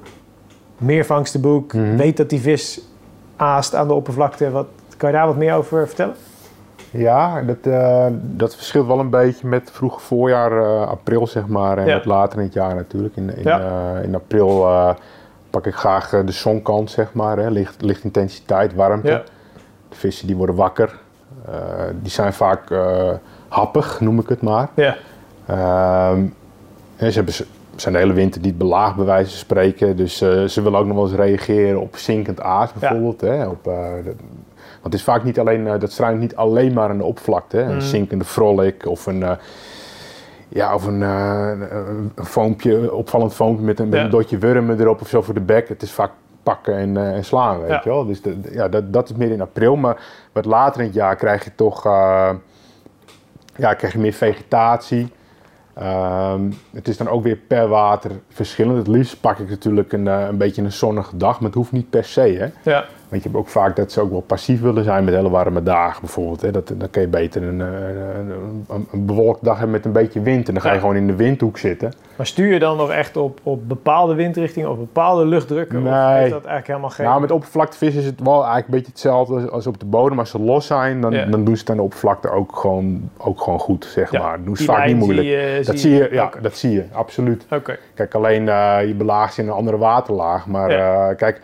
meer vangsten boek, Mhm. weet dat die vis aast aan de oppervlakte. Wat, kan je daar wat meer over vertellen? Ja, dat, eh, dat verschilt wel een beetje met vroeg voorjaar, eh, april zeg maar, en Ja. met later in het jaar natuurlijk. In, in, Ja. eh, in april pak ik graag de zonkant, zeg maar, hè. Licht, lichtintensiteit, warmte. Ja. De vissen die worden wakker. Die zijn vaak happig, noem ik het maar. Ja, Ehm, en ze hebben, zijn de hele winter niet belaagd, bij wijze van spreken. Dus ze willen ook nog wel eens reageren op zinkend aas bijvoorbeeld. Hè? Op, de- het is vaak niet alleen, eh, dat struint niet alleen maar aan de oppervlakte. Hè? Een Mm. zinkende frolic of een, eh, ja, of een, eh, een, foompje, opvallend foompje met een, met Ja. een dotje wurmen erop of zo voor de bek. Het is vaak pakken en, en slaan, weet Ja. je wel. Dus de- ja, dat, dat is meer in april. Maar wat later in het jaar krijg je toch... ja, krijg je meer vegetatie. Ehm, het is dan ook weer per water verschillend. Het liefst pak ik natuurlijk een, een beetje een zonnige dag, maar het hoeft niet per se. Hè? ja, Want je hebt ook vaak dat ze ook wel passief willen zijn met hele warme dagen bijvoorbeeld. Hè? Dat, dan kun je beter een, eh, een, een, een bewolkt dag hebben met een beetje wind. En dan ga je Ja. gewoon in de windhoek zitten. maar stuur je dan nog echt op, op bepaalde windrichtingen of bepaalde luchtdrukken? Of Nee. heeft dat eigenlijk helemaal geen... Nou, met oppervlaktevis is het wel eigenlijk een beetje hetzelfde als, op de bodem. Als ze los zijn, dan, Ja. dan doen ze het aan de oppervlakte ook gewoon, ook gewoon goed, zeg Ja, maar. Dat doen ze vaak niet moeilijk. zie je- dat zie je, ja, dat zie je, absoluut. Oké, Kijk, alleen eh, je belaagt ze in een andere waterlaag. Maar eh, kijk,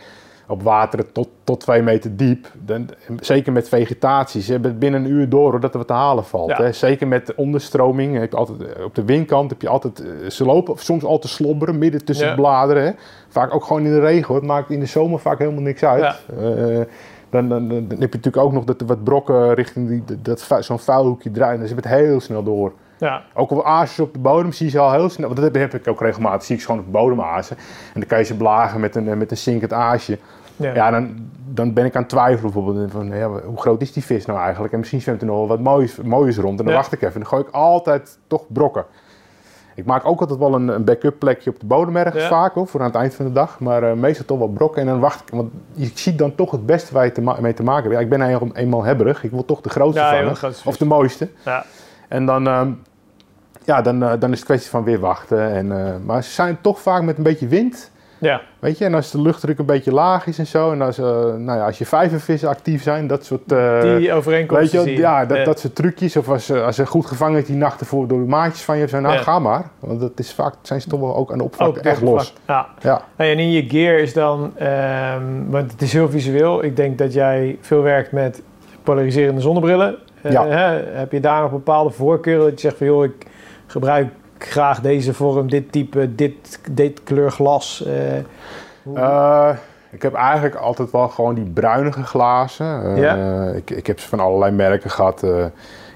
op wateren tot, tot twee meter diep, dan, zeker met vegetatie, ze hebben het binnen een uur door dat er wat te halen valt. Ja. Hè? Zeker met onderstroming, heb je altijd, eh, op de windkant heb je altijd, eh, ze lopen soms al te slobberen midden tussen Ja. de bladeren. Hè? Vaak ook gewoon in de regen hoor, het maakt in de zomer vaak helemaal niks uit. Ja. Eh, dan, dan, heb je natuurlijk ook nog dat er wat brokken richting die, dat, zo'n vuilhoekje draaien. Dan zit het heel snel door. ja, Ook al aasjes op de bodem zie je ze al heel snel. Want dat heb, ik ook regelmatig. Zie ik ze gewoon op de bodem azen. En dan kan je ze blagen met een, met een zinkend aasje. Ja. Ja, dan, dan ben ik aan het twijfelen bijvoorbeeld. Van, ja, hoe groot is die vis nou eigenlijk? En misschien zwemt er nog wel wat moois, moois rond. En dan Ja. wacht ik even. En dan gooi ik altijd toch brokken. Ik maak ook altijd wel een, een backup plekje op de bodem ergens vaak. Hoor, voor aan het eind van de dag. Maar eh, meestal toch wel brokken. En dan wacht ik. Want je ziet dan toch het beste waar je te mee te maken hebt. Ja, ik ben eenmaal, eenmaal hebberig. Ik wil toch de grootste vangen. grootste Of de mooiste. ja. En dan, ehm, ja, dan, eh, dan is het kwestie van weer wachten. En, eh, maar ze zijn toch vaak met een beetje wind. Ja. Weet je, en als de luchtdruk een beetje laag is en zo. En als, eh, nou ja, als je vijvervissen actief zijn, dat soort. eh, Die overeenkomsten weet je, ja, dat, dat soort trucjes. Of als, ze- als ze goed gevangen is die nachten voor door de maatjes van je. Zijn, nou, Ja. ga maar. Want dat is vaak zijn ze toch wel ook aan de Ook echt los. Ja. Ja. Nou ja, en in je gear is dan, ehm, want het is heel visueel. Ik denk dat jij veel werkt met polariserende zonnebrillen. Eh, Ja. heb je daar nog bepaalde voorkeuren dat je zegt van joh, ik gebruik graag deze vorm, dit type, dit, dit kleur glas. eh, Eh, ik heb eigenlijk altijd wel gewoon die bruinige glazen. Eh, Ja. ik, ik heb ze van allerlei merken gehad. Eh,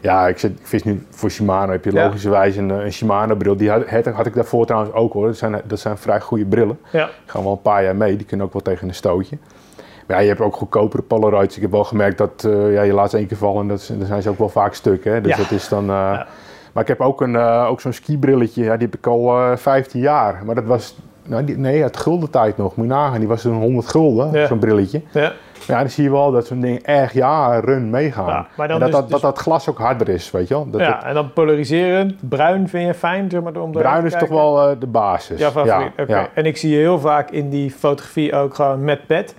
ja, ik, zit, ik vis nu voor Shimano. Heb je Ja. logischerwijs een, een Shimano bril. Die had, had, ik daarvoor trouwens ook hoor. Dat zijn, dat zijn vrij goede brillen. ja, gaan wel een paar jaar mee. Die kunnen ook wel tegen een stootje. Maar ja, je hebt ook goedkopere Polaroids. Ik heb wel gemerkt dat ja, je laat ze één keer vallen. En dat, dan zijn ze ook wel vaak stuk. Hè? Dus Ja. dat is dan... Maar ik heb ook, een, eh, ook zo'n skibrilletje. Ja, die heb ik al eh 15 jaar. Maar dat was... Nou, die, nee, uit gulden tijd nog. Moet je nagaan. Die was toen 100 gulden, Ja. zo'n brilletje. ja, Ja, dan zie je wel dat zo'n ding echt jaren meegaan. Ja, maar dan en dat, dus- dat, dat dat glas ook harder is, weet je wel. Dat, ja, en dan polariserend. Bruin vind je fijn, zeg maar, om dat- bruin is toch wel eh, de basis. Ja, favoriet. Ja, Oké. ja. En ik zie je heel vaak in die fotografie ook gewoon met pet.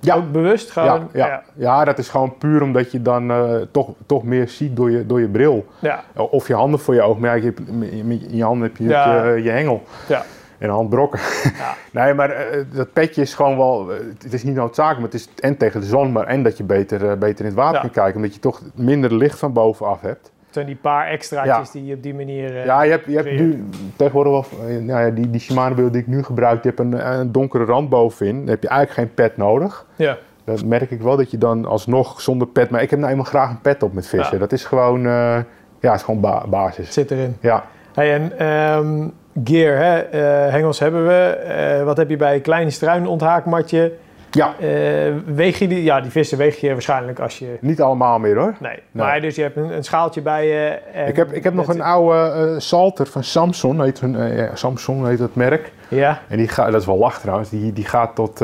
Ja. Ook bewust gewoon. Ja, ja. ja, dat is gewoon puur omdat je dan eh, toch, toch meer ziet door je, door je bril. ja, Of je handen voor je ogen. Maar ja, je in je handen heb je je, je hengel ja. en handbrokken. Ja. nee, maar eh, dat petje is gewoon wel... eh, het is niet noodzakelijk, maar het is en tegen de zon... maar en dat je beter, eh, beter in het water kan kijken. Omdat je toch minder licht van bovenaf hebt. Zijn die paar extraatjes Ja. die je op die manier... eh, Ja, je hebt, je hebt creëert. nu tegenwoordig wel, eh, nou ja, die, die Shimano beeld die ik nu gebruik, die heb een, een donkere rand bovenin. Dan heb je eigenlijk geen pet nodig. ja. Dan merk ik wel dat je dan alsnog zonder pet, maar ik heb nou eenmaal graag een pet op met vissen. Ja. Dat is gewoon, eh, ja, is gewoon ba- basis. zit erin. Ja, Hey, en ehm, gear, hè? eh, hengels hebben we. Eh, wat heb je bij een kleine struin onthaakmatje? Ja, Eh, weeg je die? Ja, die vissen weeg je waarschijnlijk als je... niet allemaal meer hoor. Nee, maar dus je hebt een, een schaaltje bij je. Ik heb, ik heb nog een oude eh, Salter van Samsung, heet hun, eh, ja, Samsung heet dat merk. Ja, En die gaat, dat is wel lach trouwens, die, die gaat tot,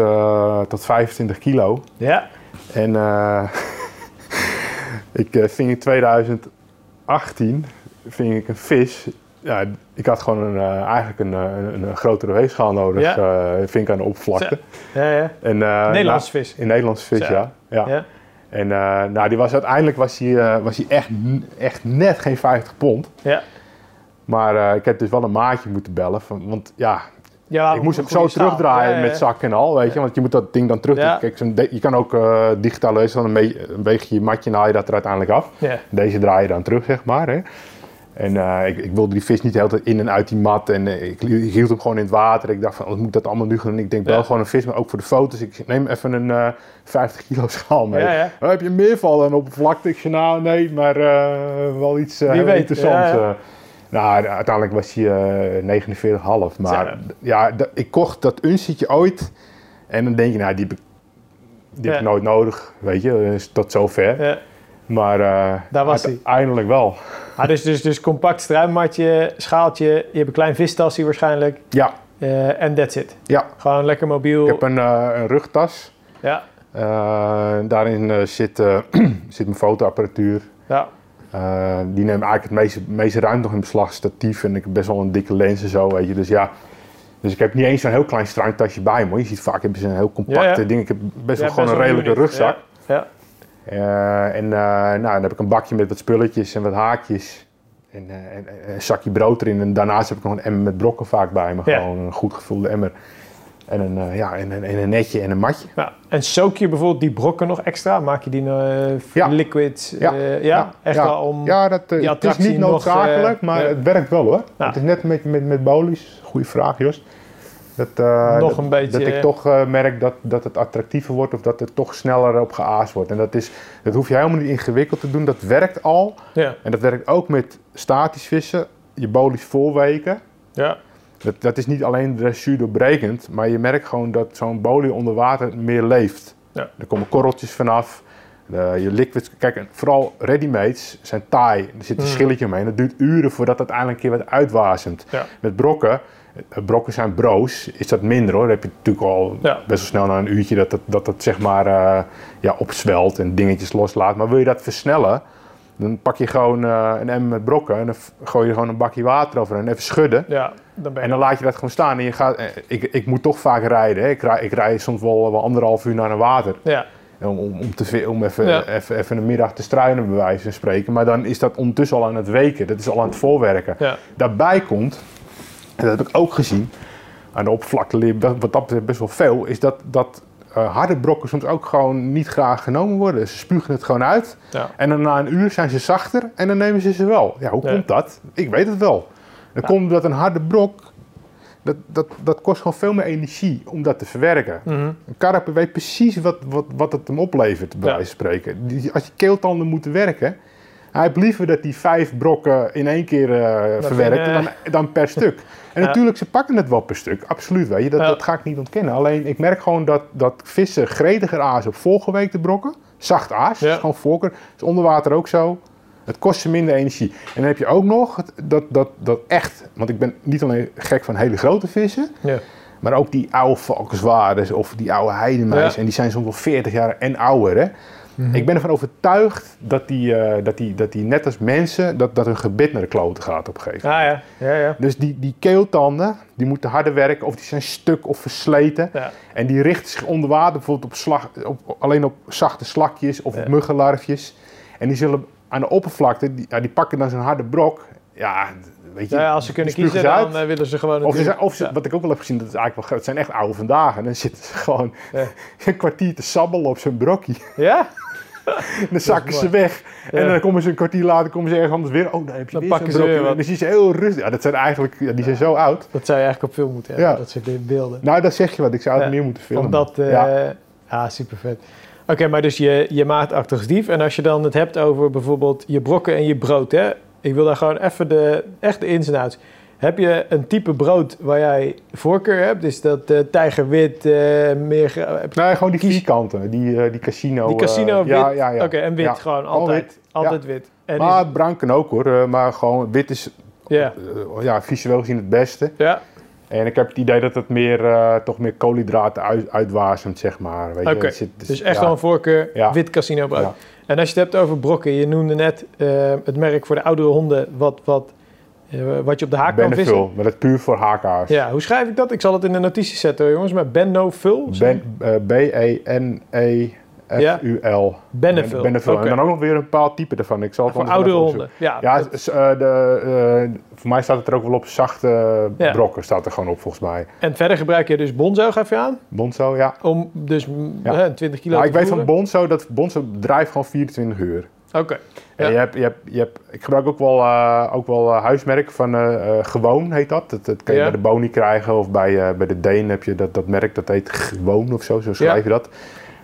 tot 25 kilo. ja. En ik ving in 2018 ving ik een vis. Ja, ik had gewoon een, eh, eigenlijk een, eh, een, een grotere weegschaal nodig. Ja. eh, ving ik aan de oppervlakte. ja, ja. En, eh, Nederlandse nou, vis. in Nederlandse vis, ja. ja. Ja. En eh, nou, die was uiteindelijk was hij, eh, was echt, echt net geen 50 pond. Ja. Maar eh, ik heb dus wel een maatje moeten bellen. Van, want ja, ja ik moest hem zo terugdraaien Ja, ja, ja. met zak en al, weet je. Want je moet dat ding dan terug. Kijk, je kan ook eh digitaal lezen, dan een weeg je je matje en haal je dat er uiteindelijk af. Deze draai je dan terug, zeg maar. Hè. En eh, ik, ik wilde die vis niet de hele tijd in en uit die mat. En eh, ik, ik hield hem gewoon in het water. Ik dacht van, moet ik dat allemaal nu gaan doen? Ik denk wel Ja. gewoon een vis, maar ook voor de foto's. Ik neem even een eh 50 kilo schaal mee. Ja, ja. Oh, heb je meer vallen op oppervlakte? Ik zei, nou nee, maar eh, wel iets eh, interessants. eh. nou, uiteindelijk was hij eh 49,5. Maar ja, ik kocht dat uncietje ooit. En dan denk je, nou, die, heb ik- die heb ik Ja. nooit nodig. Weet je, is tot zover. Maar eh Daar was hij. uiteindelijk wel. Ah, dus, dus, dus compact struimmatje, schaaltje. Je hebt een klein vistasje waarschijnlijk. Ja, eh, En that's it. ja. Gewoon lekker mobiel. Ik heb een, eh, een rugtas. Ja, Eh, daarin zit, zit mijn fotoapparatuur. ja. Die neemt eigenlijk het meeste, meeste ruimte nog in beslag. Statief en ik heb best wel een dikke lens en zo, weet je. Dus ja, dus ik heb niet eens zo'n heel klein struiktasje bij me. Je ziet vaak hebben ze een heel compacte Ja, ja. ding. Ik heb best Ja, wel gewoon best een redelijke rugzak. Ja. Eh, en eh, nou, dan heb ik een bakje met wat spulletjes en wat haakjes. En, eh, en, en een zakje brood erin. En daarnaast heb ik nog een emmer met brokken vaak bij me. Ja. Gewoon een goed gevulde emmer. En een, ja, en, een, en een netje en een matje. Ja. En soak je bijvoorbeeld die brokken nog extra? Maak je die Ja. liquid? Ja. ja? echt wel om... Ja, dat, het is niet noodzakelijk, maar het werkt wel hoor. Het is net met, met, met bolies. Goeie vraag, Jos. Dat, eh, Nog dat, een beetje, dat ik eh, toch eh, merk dat, dat het attractiever wordt of dat er toch sneller op geaasd wordt. En dat, is, dat hoef je helemaal niet ingewikkeld te doen. Dat werkt al. Ja. En dat werkt ook met statisch vissen. Je bolies volweken. Ja. Dat, dat is niet alleen dressuur doorbrekend, maar je merkt gewoon dat zo'n bolie onder water meer leeft. Ja. Er komen korreltjes vanaf. De, je liquids, kijk, en vooral readymates zijn taai. Er zit een Mm. schilletje omheen. Het duurt uren voordat het uiteindelijk een keer wordt uitwasemt. Ja. Met brokken, brokken zijn broos, is dat minder hoor. Dan heb je natuurlijk al Ja. best wel snel na een uurtje dat het, dat het zeg maar eh, ja, opzwelt en dingetjes loslaat. Maar wil je dat versnellen, dan pak je gewoon eh, een emmer met brokken en dan gooi je gewoon een bakje water over en even schudden. ja, dan ben je... En dan laat je dat gewoon staan en je gaat, eh, ik, ik moet toch vaak rijden. Hè. Ik, rij, ik rij soms wel, wel anderhalf uur naar een water. Ja, Om, om, om, te, om even, Ja. even, even een middag te struinen bij wijze van spreken. Maar dan is dat ondertussen al aan het weken. Dat is al aan het voorwerken. ja. Daarbij komt, en dat heb ik ook gezien, aan de oppervlakte leer wat dat betreft best wel veel, is dat, dat eh, harde brokken soms ook gewoon niet graag genomen worden. Ze spugen het gewoon uit. ja. En dan na een uur zijn ze zachter en dan nemen ze ze wel. Ja, hoe Ja. komt dat? Ik weet het wel. Dan Ja. komt dat een harde brok, dat, dat, dat kost gewoon veel meer energie om dat te verwerken. Mhm. Een karper weet precies wat, wat, wat het hem oplevert, bij wijze van spreken. Die, als je keeltanden moeten werken, hij heeft liever dat die vijf brokken in één keer eh, verwerkt binnen- dan, dan per stuk. En natuurlijk, ze pakken het wel per stuk, absoluut. Weet je. Dat, dat ga ik niet ontkennen. Alleen, ik merk gewoon dat, dat vissen gretiger aas op volgeweekte brokken. Zacht aas, is gewoon voorkeur. is onder water ook zo. Het kost ze minder energie. En dan heb je ook nog het- dat, dat, dat echt, want ik ben niet alleen gek van hele grote vissen, ja. maar ook die oude valkenswaardes of die oude heidemeis. Ja. En die zijn soms wel 40 jaar en ouder. Hè? Ik ben ervan overtuigd dat die, eh, dat die, dat die net als mensen, dat, dat hun gebit naar de kloten gaat op een gegeven moment. Ah ja, ja, ja. Dus die, die keeltanden, die moeten harder werken of die zijn stuk of versleten. ja. En die richten zich onder water bijvoorbeeld op slag, op, alleen op zachte slakjes of op muggenlarfjes. En die zullen aan de oppervlakte, die, ja, die pakken dan zo'n harde brok. Ja, weet je. Ja, als ze kunnen kiezen, ze dan uit. eh, willen ze gewoon... Of, ze of ze, wat ik ook wel heb gezien, dat is eigenlijk wel. Het zijn echt oude vandaag. En dan zitten ze gewoon een kwartier te sabbelen op zo'n brokje. Ja? dan zakken ze weg. Ja. En dan komen ze een kwartier later komen ze ergens anders weer. Oh, daar heb je Dan weer pakken zo'n ze weer wat. Dan zie je ze heel rustig. Ja, dat zijn eigenlijk, ja, die zijn zo oud. Dat zou je eigenlijk op film moeten hebben, Ja. dat soort beelden. Nou, dat zeg je wat. Ik zou het meer moeten filmen. Omdat, eh, ja. super vet. Oké, maar dus je, je maatachtig dief. En als je dan het hebt over bijvoorbeeld je brokken en je brood, hè? Ik wil daar gewoon even de echte ins en outs. Heb je een type brood waar jij voorkeur hebt? Is dat eh, tijgerwit, eh, meer... Nee, gewoon die Kies- vierkanten. Die, eh, die casino. die casino wit? Ja, ja, ja. Oké, en wit gewoon, Gewoon altijd. wit. Altijd wit. En maar is- bruin kan ook hoor. maar gewoon wit is ja, eh, ja, visueel gezien het beste. ja, En ik heb het idee dat het meer, toch meer koolhydraten uit, uitwasemt, zeg maar. Weet je? Zit- dus echt wel een voorkeur wit casino brood. En als je het hebt over brokken, je noemde net het merk voor de oudere honden wat, wat, wat je op de haak kan vissen. Maar dat is puur voor hakaars. Ja, hoe schrijf ik dat? Ik zal het in de notities zetten, jongens. Maar Benoful? Ben, eh, B-E-N-E-F-U-L. Beneful. En dan ook nog weer een bepaald type ervan. Ik zal het Voor even honden. Ja, Ja, eh, de, eh, voor mij staat het er ook wel op zachte brokken, staat er gewoon op volgens mij. En verder gebruik je dus bonzo, gaf je aan? Bonzo, ja. Om dus mm, Ja. hè, 20 kilo Nou, ik weet van? Bonzo dat Bonzo drijft gewoon 24 uur. Oké. Ja. je hebt, je hebt, je hebt, ik gebruik ook wel, eh, ook wel eh, huismerk van eh, eh, Gewoon heet dat. Dat, dat kan je Ja. bij de Boni krijgen of bij, eh, bij de Deen heb je dat, dat merk dat heet Gewoon of zo, zo schrijf Ja. je dat.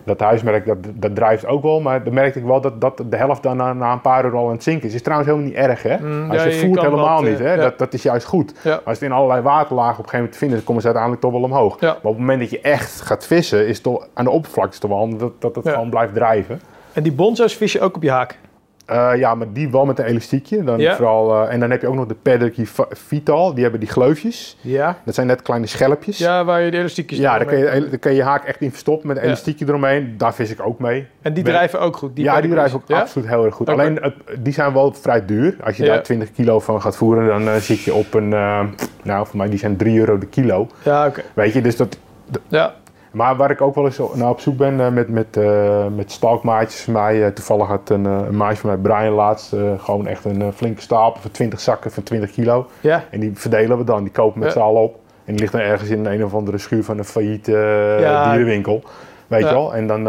Dat huismerk dat, dat drijft ook wel, maar dan merkte ik wel dat, dat de helft dan na, na een paar uur al aan het zinken is. Is trouwens helemaal niet erg hè. Mm, Als je je voert helemaal niet eh, hè, dat, dat is juist goed. Als het in allerlei waterlagen op een gegeven moment te vinden is, komen ze uiteindelijk toch wel omhoog. Maar op het moment dat je echt gaat vissen, is het toch, aan de oppervlakte toch wel dat, dat het Ja. gewoon blijft drijven. En die bonzo's vis je ook op je haak? Eh, ja, maar die wel met een elastiekje. Dan Ja. vooral, eh, en dan heb je ook nog de Pedigree Vital. Die hebben die gleufjes. Ja. Dat zijn net kleine schelpjes. Ja, waar je de elastiekjes Ja, daar kun, je, daar kun je je haak echt in verstoppen met een Ja. elastiekje eromheen. Daar vis ik ook mee. En die drijven ook goed? ja, die drijven ook Ja? absoluut heel erg goed. Alleen, het, die zijn wel vrij duur. Als je daar 20 kilo van gaat voeren, dan eh, zit je op een... nou, voor mij die zijn 3 euro de kilo. Ja, oké. Weet je, dus dat... Ja. Maar waar ik ook wel eens naar op zoek ben eh, met, met, eh, met stalkmaatjes van mij. eh, toevallig had een, een maatje van mij, Brian, laatst gewoon echt een flinke stapel van 20 zakken van 20 kilo. Ja. En die verdelen we dan, die kopen we met Ja. z'n allen op. En die ligt dan ergens in een of andere schuur van een failliete Ja. dierenwinkel. Weet Ja. je wel? En dan,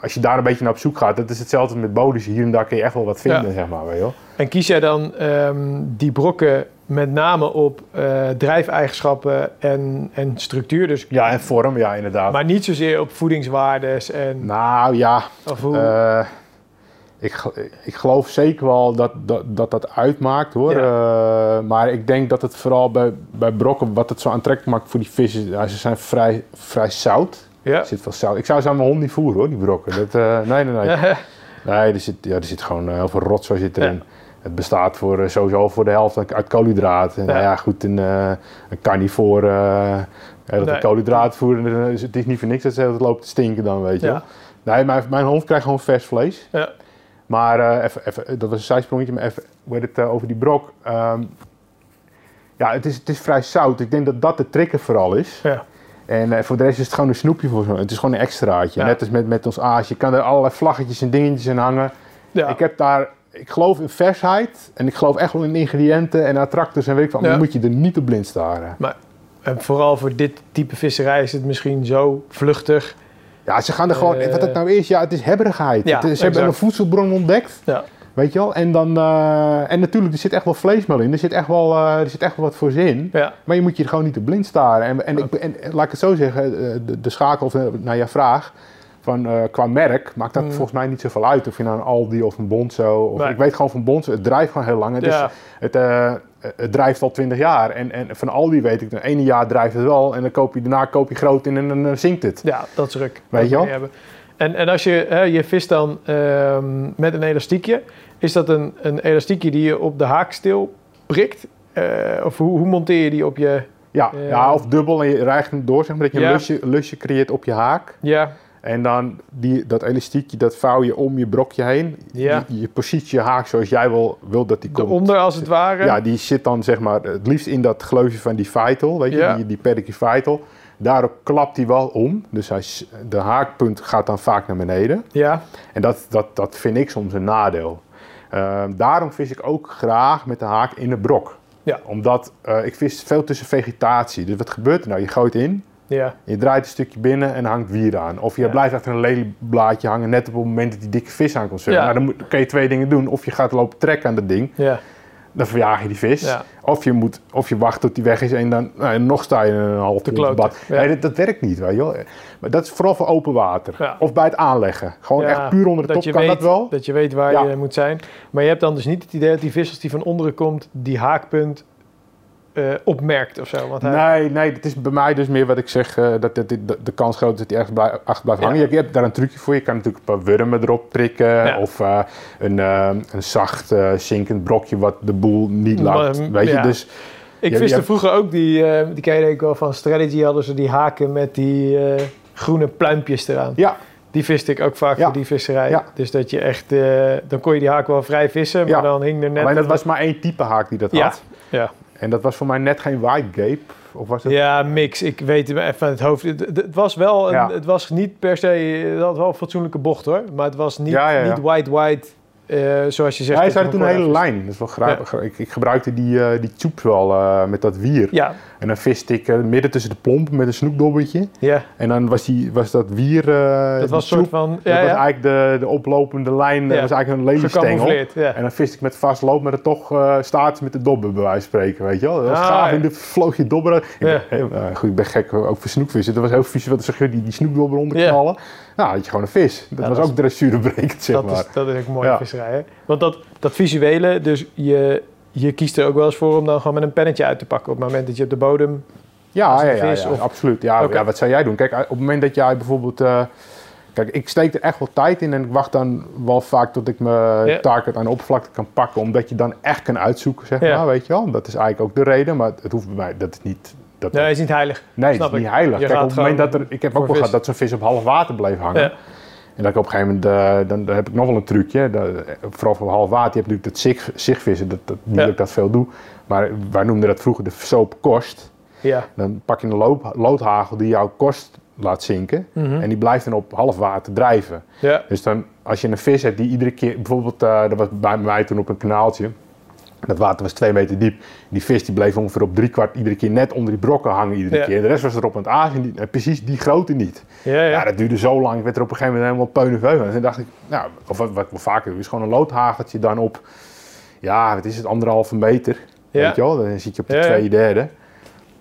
als je daar een beetje naar op zoek gaat, dat is hetzelfde met bodems. Hier en daar kun je echt wel wat vinden, Ja. zeg maar. Weet je wel? En kies jij dan ehm, die brokken met name op eh, drijfeigenschappen en, en structuur? Dus, Ja, en vorm, ja, inderdaad. maar niet zozeer op voedingswaardes en... Nou ja, of hoe, Eh, ik, ik geloof zeker wel dat dat, dat, dat uitmaakt hoor. Eh, maar ik denk dat het vooral bij, bij brokken, wat het zo aantrekkelijk maakt voor die vissen, ze zijn vrij, vrij zout. ja. Er zit veel zout. Ik zou ze aan mijn hond niet voeren hoor, die brokken. Dat, nee, nee, nee. Nee, er zit, ja, er zit gewoon heel veel rotzooi zit erin. Het bestaat voor, eh, sowieso voor de helft uit koolhydraten. Ja. Nou ja, goed, een, eh een carnivore, eh, dat Nee. koolhydraten voeren, is- het is niet voor niks dat ze het loopt te stinken dan, weet je Ja. Nee, mijn, mijn hond krijgt gewoon vers vlees. Ja. Maar even, even, dat was een zijsprongetje, maar even heet het, over die brok. Ehm, ja, het is, het is vrij zout. Ik denk dat dat de trigger vooral is. Ja. En voor de rest is het gewoon een snoepje voor. Het is gewoon een extraatje. Ja. Net als met, met ons aas. Je kan er allerlei vlaggetjes en dingetjes in hangen. Ja. Ik heb daar, ik geloof in versheid. En ik geloof echt wel in ingrediënten en attractors en weet ik wat. Maar Ja. dan moet je er niet op blind staren. En vooral voor dit type visserij is het misschien zo vluchtig. Ja, ze gaan er gewoon, Eh. wat het nou is, ja, het is hebberigheid. Ja, Het is- ze hebben een voedselbron ontdekt. Ja. Weet je wel? En, dan, eh, en natuurlijk, er zit echt wel vleesmeel in. Er zit echt wel, eh, er zit echt wel wat voor zin. Ja. Maar je moet je er gewoon niet op blind staren. En, en, ik, en, laat ik het zo zeggen, de, de schakel of, naar jouw vraag. Van, eh, qua merk maakt dat Mm. volgens mij niet zoveel uit. Of je nou een Aldi of een Bonzo. Of, Nee. Ik weet gewoon van Bonzo, het drijft gewoon heel lang. Het, Ja. is, het, eh, het drijft al 20 jaar. En, en van Aldi weet ik, het ene jaar drijft het wel. En dan koop je, daarna koop je groot in en dan eh, zinkt het. Ja, dat is ruk. Weet Dat je wel? En, en als je, hè, je vist dan ehm, met een elastiekje, is dat een, een elastiekje die je op de haakstil prikt? Of hoe, hoe monteer je die op je... Ja, ja, of dubbel en je rijgt hem door, zeg maar, dat je Ja. een lusje, lusje creëert op je haak. Ja, En dan die, dat elastiekje, dat vouw je om je brokje heen. Ja. Je, je positie je haak zoals jij wil, wil dat die komt. eronder als het ware. Ja, die zit dan zeg maar het liefst in dat gleufje van die vital, weet je, Ja. die, die pedigree vital. Daarop klapt hij wel om, dus hij, de haakpunt gaat dan vaak naar beneden. Ja, En dat, dat, dat vind ik soms een nadeel. Ehm, daarom vis ik ook graag met de haak in de brok. Ja. Omdat eh, ik vis veel tussen vegetatie. Dus wat gebeurt er nou? Je gooit in, Ja, Je draait een stukje binnen en hangt wier aan. Of je Ja. blijft achter een lelieblaadje hangen net op het moment dat die dikke vis aan komt zwemmen. Ja. Nou, dan, kun je twee dingen doen. Of je gaat lopen trekken aan dat ding, ja, dan verjaag je die vis. Of, je moet, of je wacht tot die weg is en dan nou, en nog sta je een half uur bad. Nee, dat, dat werkt niet, wel. Maar dat is vooral voor open water. Of bij het aanleggen. Gewoon echt puur onder de top je kan weet, dat wel. Dat je weet waar je moet zijn. Maar je hebt dan dus niet het idee dat die vis als die van onderen komt, die haakpunt eh, opmerkt of zo. Want hij, Nee, nee, het is bij mij dus meer wat ik zeg, eh, dat, dat, dat- de kans groot is dat hij ergens blij- achter blijft Ja. hangen. Je, je hebt daar een trucje voor. Je kan natuurlijk een paar wurmen erop prikken. Ja. Of eh, een, een zacht zinkend brokje wat de boel niet laat. Maar, weet je, dus ik je- viste je- vroeger ook die, die ken je denk ik wel van Strategy, hadden ze die haken met die groene pluimpjes eraan. ja, Die viste ik ook vaak Ja. voor die visserij. Ja. Dus dat je echt, dan kon je die haak wel vrij vissen, maar Ja. dan hing er net... alleen dat was maar één type haak die dat Ja. had. Ja. En dat was voor mij net geen white gape. Of was het? Ja, mix. Ik weet hem even uit het hoofd. Het, was wel, een, Ja. het was niet per se, had wel een fatsoenlijke bocht hoor. Maar het was niet, Ja, ja, ja. niet white eh, zoals je zegt. Hij zei toen een hele lijn. Dat is wel grappig. Ik, ik gebruikte die, eh die tubes wel eh, met dat wier. Ja, En dan viste ik midden tussen de plompen met een snoekdobbeltje. ja. En dan was, die, was dat wier... dat was een soort van, Dat was eigenlijk de, de oplopende lijn, dat was eigenlijk een. Ja. En dan viste ik met vast loop, maar er toch staat met de dobber bij wijze van spreken, weet je wel. Dat was Ah, gaaf en dan vloog je dobber uit. Ik ben, goed, ik ben gek ook voor snoekvissen. Dat was heel vies, wat je, die, die snoekdobber onder Ja. knallen. Nou, had je gewoon een vis. Dat Ja, was dat ook dressuurbrekend, zeg dat, maar. is, dat is ook mooie Ja. visserij. Hè? Want dat, dat visuele, dus je, je kiest er ook wel eens voor om dan gewoon met een pennetje uit te pakken op het moment dat je op de bodem... Ja, ja, een ja, vis ja, of- absoluut. Ja, wat zou jij doen? Kijk, op het moment dat jij bijvoorbeeld... eh, kijk, ik steek er echt wel tijd in en ik wacht dan wel vaak tot ik mijn Ja. target aan de oppervlakte kan pakken, omdat je dan echt kan uitzoeken, zeg Ja. maar, weet je wel. Dat is eigenlijk ook de reden, maar het hoeft bij mij, dat is niet... Dat, Nee, is niet heilig. nee, het is niet heilig. Je Kijk, op het moment dat er... Ik heb ook wel gehad dat zo'n vis op half water bleef hangen. Ja. En dat ik op een gegeven moment, eh, dan, dan heb ik nog wel een trucje. Dat, vooral voor half water, je hebt natuurlijk dat zig, zigvissen, dat, dat, niet Ja. dat ik dat veel doe. Maar wij noemden dat vroeger de soap kost. Ja. Dan pak je een loop, loodhagel die jouw kost laat zinken. Mhm. En die blijft dan op half water drijven. Ja. Dus dan, als je een vis hebt die iedere keer... Bijvoorbeeld, eh, dat was bij mij toen op een kanaaltje. Dat water was twee meter diep. Die vis die bleef ongeveer op drie kwart iedere keer net onder die brokken hangen iedere Ja. keer. De rest was erop aan het azen. Die- eh, precies die grootte niet. Ja, Ja. ja. dat duurde zo lang. Ik werd er op een gegeven moment helemaal peuneveu van. En toen dacht ik, nou, of wat, wat ik vaker doe, is gewoon een loodhageltje dan op... Ja, wat is het, anderhalve meter. Weet je wel? Dan zit je op de twee derde.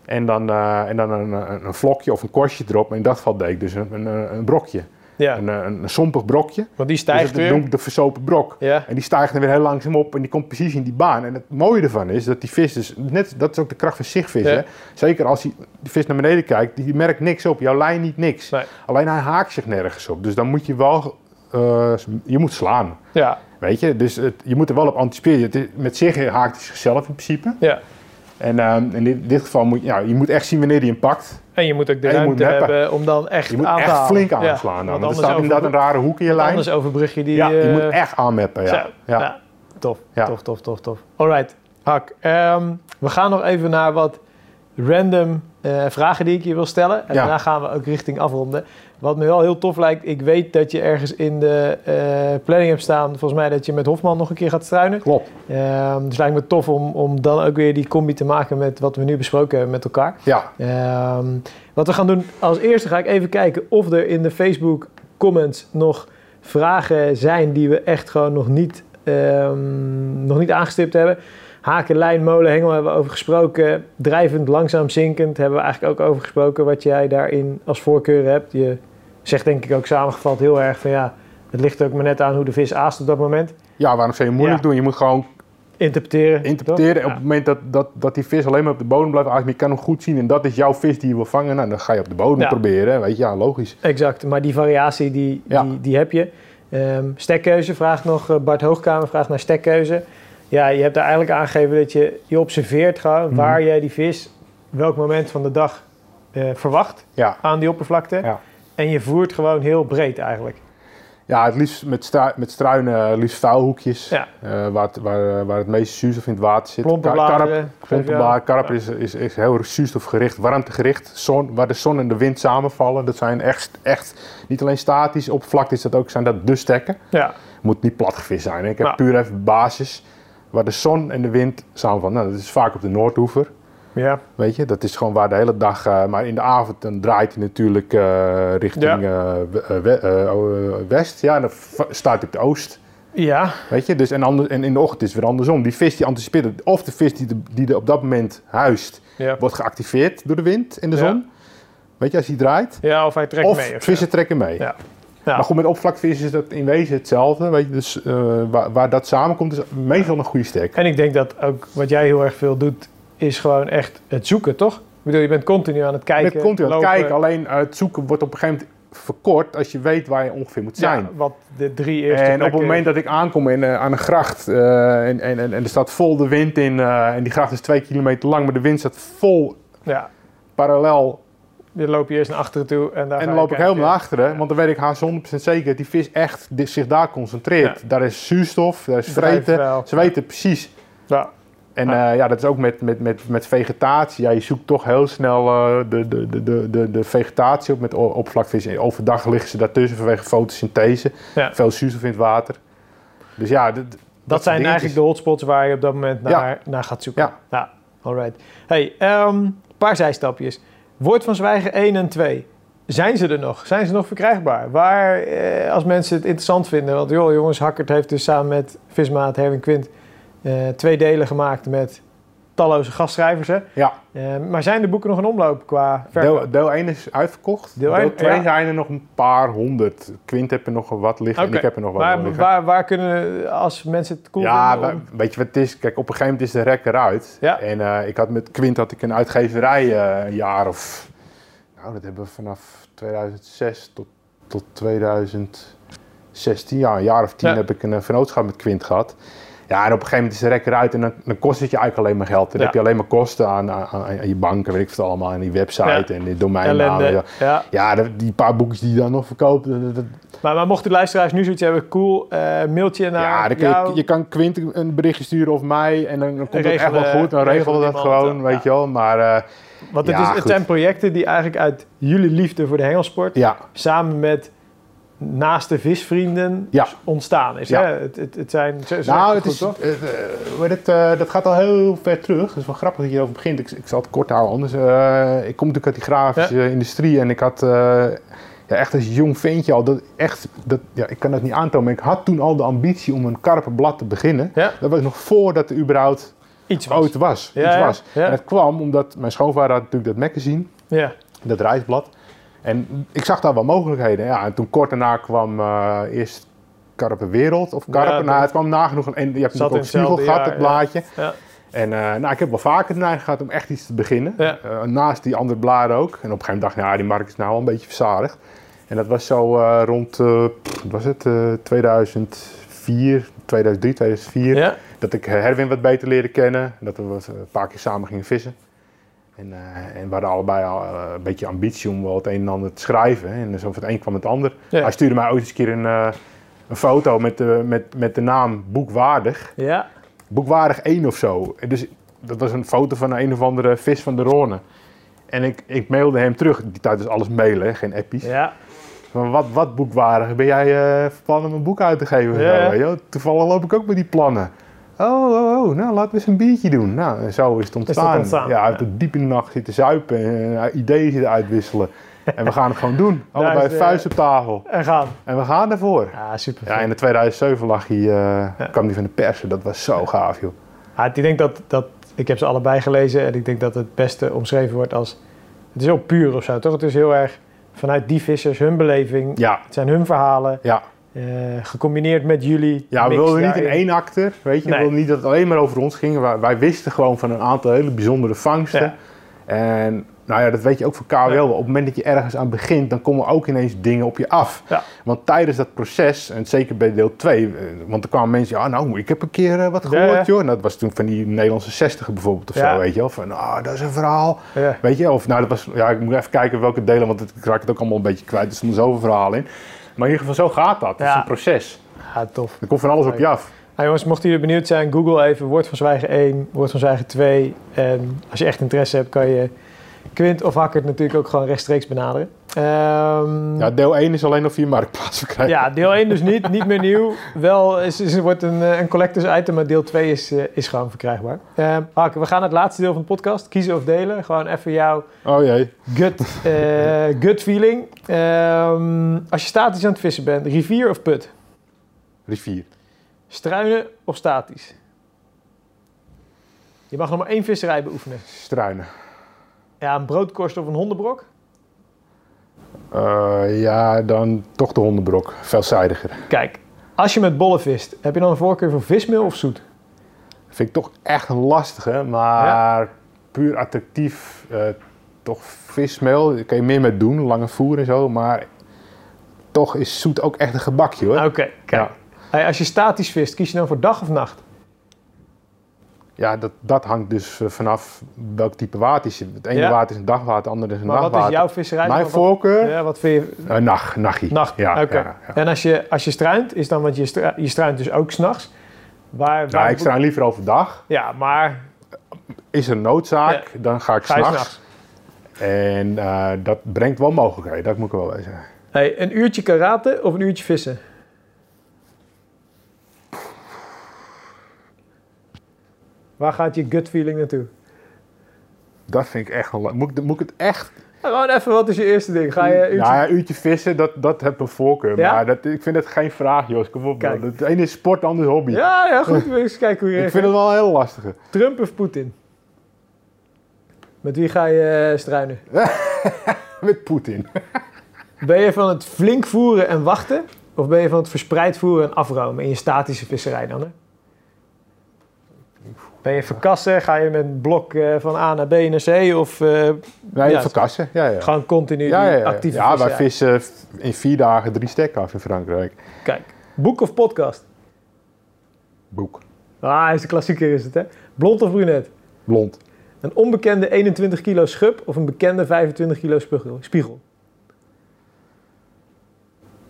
En dan, eh, en dan een, een, een vlokje of een korstje erop. Maar in dat geval deed ik dus een, een, een brokje. Ja. Een, een, een sompig brokje. Want die Dus stijgt dat weer. noem ik de versopen brok. Ja. En die stijgt dan weer heel langzaam op en die komt precies in die baan. En het mooie ervan is dat die vis dus, net, dat is ook de kracht van zigvissen. Ja. Zeker als die, die vis naar beneden kijkt, die merkt niks op. Jouw lijn niet niks. Nee. Alleen hij haakt zich nergens op. Dus dan moet je wel, eh, je moet slaan. Ja. Weet je, dus het, je moet er wel op anticiperen. Met zich haakt hij zichzelf in principe. Ja. En ehm, in dit, dit geval moet ja, je moet echt zien wanneer hij hem pakt. En je moet ook de En ruimte hebben om dan echt Je moet aan te echt halen. flink aanslaan. want er staat inderdaad een rare hoek in je lijn. Anders overbrug je die... ja, je eh, moet echt aanmeppen. Ja. Zo, Ja. ja. Tof, tof, tof, tof, tof. Alright, Hak. ehm, we gaan nog even naar wat random eh, vragen die ik je wil stellen. En daarna gaan we ook richting afronden. Wat me wel heel tof lijkt, ik weet dat je ergens in de eh, planning hebt staan, volgens mij dat je met Hofman nog een keer gaat struinen. Klopt. Ehm, dus lijkt me tof om, om dan ook weer die combi te maken met wat we nu besproken hebben met elkaar. Ja. Ehm, wat we gaan doen, als eerste ga ik even kijken of er in de Facebook comments nog vragen zijn die we echt gewoon nog niet, ehm, nog niet aangestipt hebben. Haken, lijn, molen, hengel hebben we over gesproken. Drijvend, langzaam zinkend hebben we eigenlijk ook over gesproken. Wat jij daarin als voorkeur hebt. Je zegt denk ik ook samengevat heel erg van ja, het ligt ook maar net aan hoe de vis aast op dat moment. ja, waarom zou je moeilijk Ja. doen? Je moet gewoon Interpreteren. interpreteren. Op het moment dat, dat, dat die vis alleen maar op de bodem blijft ademen, je kan hem goed zien en dat is jouw vis die je wil vangen, nou, dan ga je op de bodem Ja. proberen. Weet je, ja, logisch. Exact, maar die variatie die, die, die heb je. Ehm, stekkeuze vraagt nog, eh, Bart Hoogkamer vraagt naar stekkeuze. Ja, je hebt daar eigenlijk aangegeven dat je, je observeert gewoon Mhm. waar jij die vis, welk moment van de dag eh, verwacht Ja. aan die oppervlakte. Ja. En je voert gewoon heel breed eigenlijk. Ja, het liefst met, met struinen, eh, liefst vuilhoekjes, Ja. eh, waar, het, waar, waar het meeste zuurstof in het water zit. Kar- karp- karp is, is, is heel zuurstofgericht, warmtegericht. Zon, waar de zon en de wind samenvallen, dat zijn echt, echt niet alleen statisch oppervlakte, is dat ook, zijn dat de stekken. Ja, moet niet platgevist zijn. hè. Ik heb Ja. puur even basis waar de zon en de wind samenvallen. Nou, dat is vaak op de Noordoever. Ja. Weet je, dat is gewoon waar de hele dag. eh, maar in de avond dan draait hij natuurlijk eh, richting eh, we- we- west. Ja, en dan staat hij op de oost. Ja. Weet je, dus en, ander, en in de ochtend is het weer andersom. Die vis die anticipeert. Of de vis die, de, die er op dat moment huist, Ja. wordt geactiveerd door de wind en de Ja. zon. Weet je, als hij draait. ja, of hij trekt Of mee. Of vissen trekken mee. Ja. Ja. Maar goed, met oppervlakvissen is dat in wezen hetzelfde. Weet je, dus eh, waar, waar dat samenkomt is meestal een goede stek. En ik denk dat ook wat jij heel erg veel doet, is gewoon echt het zoeken, toch? Ik bedoel, je bent continu aan het kijken. Met continu aan het lopen. kijken, alleen eh, het zoeken wordt op een gegeven moment verkort als je weet waar je ongeveer moet zijn. Ja, wat de drie eerste En op het moment dat ik aankom in, eh, aan een gracht eh, en, en, en, en er staat vol de wind in en die gracht is twee kilometer lang, maar de wind staat vol Ja, parallel dan loop je eerst naar achteren toe en, daar en dan loop ik helemaal naar achteren, want dan weet ik haast 100% zeker dat die vis echt zich daar concentreert. Daar is zuurstof, daar is vreten, ze weten precies. Ja, En eh, ja, dat is ook met, met, met, met vegetatie. Ja, je zoekt toch heel snel eh, de, de, de, de, de, vegetatie op met oppervlakvis. Overdag liggen ze daartussen vanwege fotosynthese. Ja. Veel zuurstof in het water. Dus ja, dat, zijn eigenlijk de hotspots waar je op dat moment naar, Ja. naar gaat zoeken. Ja. ja alright. Hey, een paar zijstapjes. Woord van zwijgen 1 en 2. Zijn ze er nog? Zijn ze nog verkrijgbaar? Waar, eh, als mensen het interessant vinden, want joh, jongens, Hakkert heeft dus samen met Vismaat, Herwin Quint, eh, twee delen gemaakt met talloze gastschrijvers. Hè? Ja, Eh, maar zijn de boeken nog in omloop qua verkoop? deel, deel 1 is uitverkocht. Deel Deel, één, 2 ja. zijn er nog een paar honderd. Quint heb er nog wat liggen en ik heb er nog wat Maar liggen. waar, waar kunnen, als mensen het cool ja, vinden... om- weet je wat het is? Kijk, op een gegeven moment is de rek eruit. Ja. En eh, ik had met Quint had ik een uitgeverij eh, een jaar of... Nou, dat hebben we vanaf 2006 tot, tot 2016, ja, een jaar of tien Ja. heb ik een vennootschap met Quint gehad. Ja, en op een gegeven moment is de rek eruit en dan, dan kost het je eigenlijk alleen maar geld. Dan Ja. heb je alleen maar kosten aan, aan, aan je banken, weet ik veel allemaal, en die website en die domeinnamen. ellende. Ja, Ja. die paar boekjes die je dan nog verkoopt, dat- dat, Maar, maar mochten de luisteraars nu zoiets hebben, cool, eh, mailtje naar ja, dan kun je, je kan Quint een berichtje sturen of mij en dan, dan komt het echt wel goed. Dan regelen we dat gewoon, weet je wel. Maar Want het, Ja, is, het zijn projecten die eigenlijk uit jullie liefde voor de hengelsport... ja, samen met naaste visvrienden Ja. ontstaan is. Ja. Hè? Het, het, het zijn... Nou, goed, het is, toch? eh, dat gaat al heel ver terug. Het is wel grappig dat je erover begint. Ik, ik zal het kort houden. Anders, eh, ik kom natuurlijk uit die grafische industrie en ik had ja, echt als jong ventje al, dat echt, dat, ja, ik kan dat niet aantonen, maar ik had toen al de ambitie om een karpenblad te beginnen. Ja. Dat was nog voordat er überhaupt Iets was. ooit was. Ja, iets was. En dat kwam omdat mijn schoonvader had natuurlijk dat magazine. Ja. dat reisblad. En ik zag daar wel mogelijkheden. Ja, en toen kort daarna kwam eh, eerst Karpen Wereld of Karpen. Ja, nou, het kwam nagenoeg. En je hebt natuurlijk ook Spiegel gehad, jaar, het blaadje. Ja. En eh, nou, ik heb wel vaker neiging gehad om echt iets te beginnen. Ja. Eh, naast die andere bladen ook. En op een gegeven moment dacht ik, nou, die markt is nou wel een beetje verzadigd. En dat was zo rond, wat was het, eh 2004, 2003, 2004 Ja. dat ik Herwin wat beter leerde kennen. Dat we wat, een paar keer samen gingen vissen. En, eh, en we hadden allebei al eh, een beetje ambitie om wel het een en ander te schrijven. En zo van het een kwam het ander. Ja. Hij stuurde mij ooit eens een keer een, eh, een foto met de, met, met de naam Boekwaardig. Ja. Boekwaardig 1 of zo. En Dus dat was een foto van een of andere vis van de Rhône. En ik, ik mailde hem terug. Die tijd is alles mailen, hè, geen appies. Ja. Maar wat, wat boekwaardig? Ben jij van plan om een boek uit te geven? Ja. Zo? Toevallig loop ik ook met die plannen. Oh, oh, oh, nou laten we eens een biertje doen. Nou, en zo is het ontstaan. ontstaan, Ja, uit de diep in de nacht zitten zuipen en eh, ideeën zitten uitwisselen. en we gaan het gewoon doen. Allebei is, vuist op tafel. En gaan. En we gaan ervoor. Ja, super. Ja, in de 2007 lag hij, Ja. kwam hij van de persen. Dat was zo gaaf, joh. Ja, ik denk dat, dat... Ik heb ze allebei gelezen en ik denk dat het beste omschreven wordt als... Het is heel puur of zo, toch? Het is heel erg vanuit die vissers, hun beleving. Ja, Het zijn hun verhalen, ja. Eh, gecombineerd met jullie. Ja, we wilden niet in één acte, weet je. Nee. We wilden niet dat het alleen maar over ons ging. Wij, wij wisten gewoon van een aantal hele bijzondere vangsten. Ja. En nou ja, dat weet je ook voor KWL. Ja. Op het moment dat je ergens aan begint, dan komen ook ineens dingen op je af. Ja. Want tijdens dat proces, en zeker bij deel 2, eh, want er kwamen mensen, ja nou, ik heb een keer eh, wat gehoord ja. joh. En dat was toen van die Nederlandse 60 bijvoorbeeld of zo, weet je wel. Van, ah, dat is een verhaal. Ja. Weet je, of nou, dat was, ja, ik moet even kijken welke delen, want het, ik raak het ook allemaal een beetje kwijt. Er stonden zoveel verhalen in. Maar in ieder geval, zo gaat dat. Het is een proces. ja, tof. Er komt van alles op je af. Nou jongens, mochten jullie benieuwd zijn, google even Woord van Zwijgen 1, Woord van Zwijgen 2. En als je echt interesse hebt, kan je Quint of Hakkert natuurlijk ook gewoon rechtstreeks benaderen. Ehm, Ja, deel 1 is alleen nog via Marktplaats verkrijgbaar. ja, deel 1 dus niet, niet meer nieuw. Wel is, is, wordt een, eh, een collectors item, maar deel 2 is, eh, is gewoon verkrijgbaar. Ehm Harke, we gaan naar het laatste deel van de podcast. Kiezen of delen. Gewoon even jouw Oh jee. gut, eh, gut feeling. Ehm, als je statisch aan het vissen bent, rivier of put? Rivier. Struinen of statisch? Je mag nog maar één visserij beoefenen. Struinen. Ja, een broodkorst of een hondenbrok? Eh, ja, dan toch de hondenbrok. Veelzijdiger. Kijk, als je met bollen vist, heb je dan een voorkeur voor vismeel of zoet? Vind ik toch echt een lastige, maar puur attractief. eh, toch vismeel, daar kan je meer met doen, lange voer en zo. Maar toch is zoet ook echt een gebakje hoor. Oké, kijk. Ja. Hey, als je statisch vist, kies je dan voor dag of nacht? Ja, dat, dat hangt dus eh, vanaf welk type water is. Het ene Ja. water is een dagwater, het andere is een Maar wat nachtwater. is jouw visserij? Mijn Wat- voorkeur? Ja, wat vind je? Nacht, nachtie. Nacht, Ja. En als je, als je struint, is dan, want je, stra- je struint dus ook s'nachts. Waar, waar Ja, ik struin liever overdag. Ja, maar Is er noodzaak, dan ga ik s'nachts. En eh, dat brengt wel mogelijkheden, dat moet ik wel zeggen. Hey, een uurtje karate of een uurtje vissen? Waar gaat je gut feeling naartoe? Dat vind ik echt wel... Moet moet ik het echt... Gewoon even, wat is je eerste ding? Ga je uurtje... Nou ja, uurtje vissen, dat, dat heb een voorkeur. Ja? Maar dat, ik vind het geen vraag, Jos. Kom op. Man. Het ene is sport, het andere is hobby. Ja, ja, goed. Eens kijken hoe je ik vind het wel een heel lastige. Trump of Poetin? Met wie ga je eh, struinen? Met Poetin. Ben je van het flink voeren en wachten? Of ben je van het verspreid voeren en afromen in je statische visserij dan? Hè? Ben je verkassen? Ga je met blok eh, van A naar B naar C? Of eh, Nee, Ja, verkassen. Ja, ja. gewoon continu ja, ja, ja. ja, wij vissen in vier dagen drie stekken af in Frankrijk. Kijk, boek of podcast? Boek. Ah, is een klassieker is het hè? Blond of brunet? Blond. Een onbekende 21 kilo schub of een bekende 25 kilo spiegel? spiegel?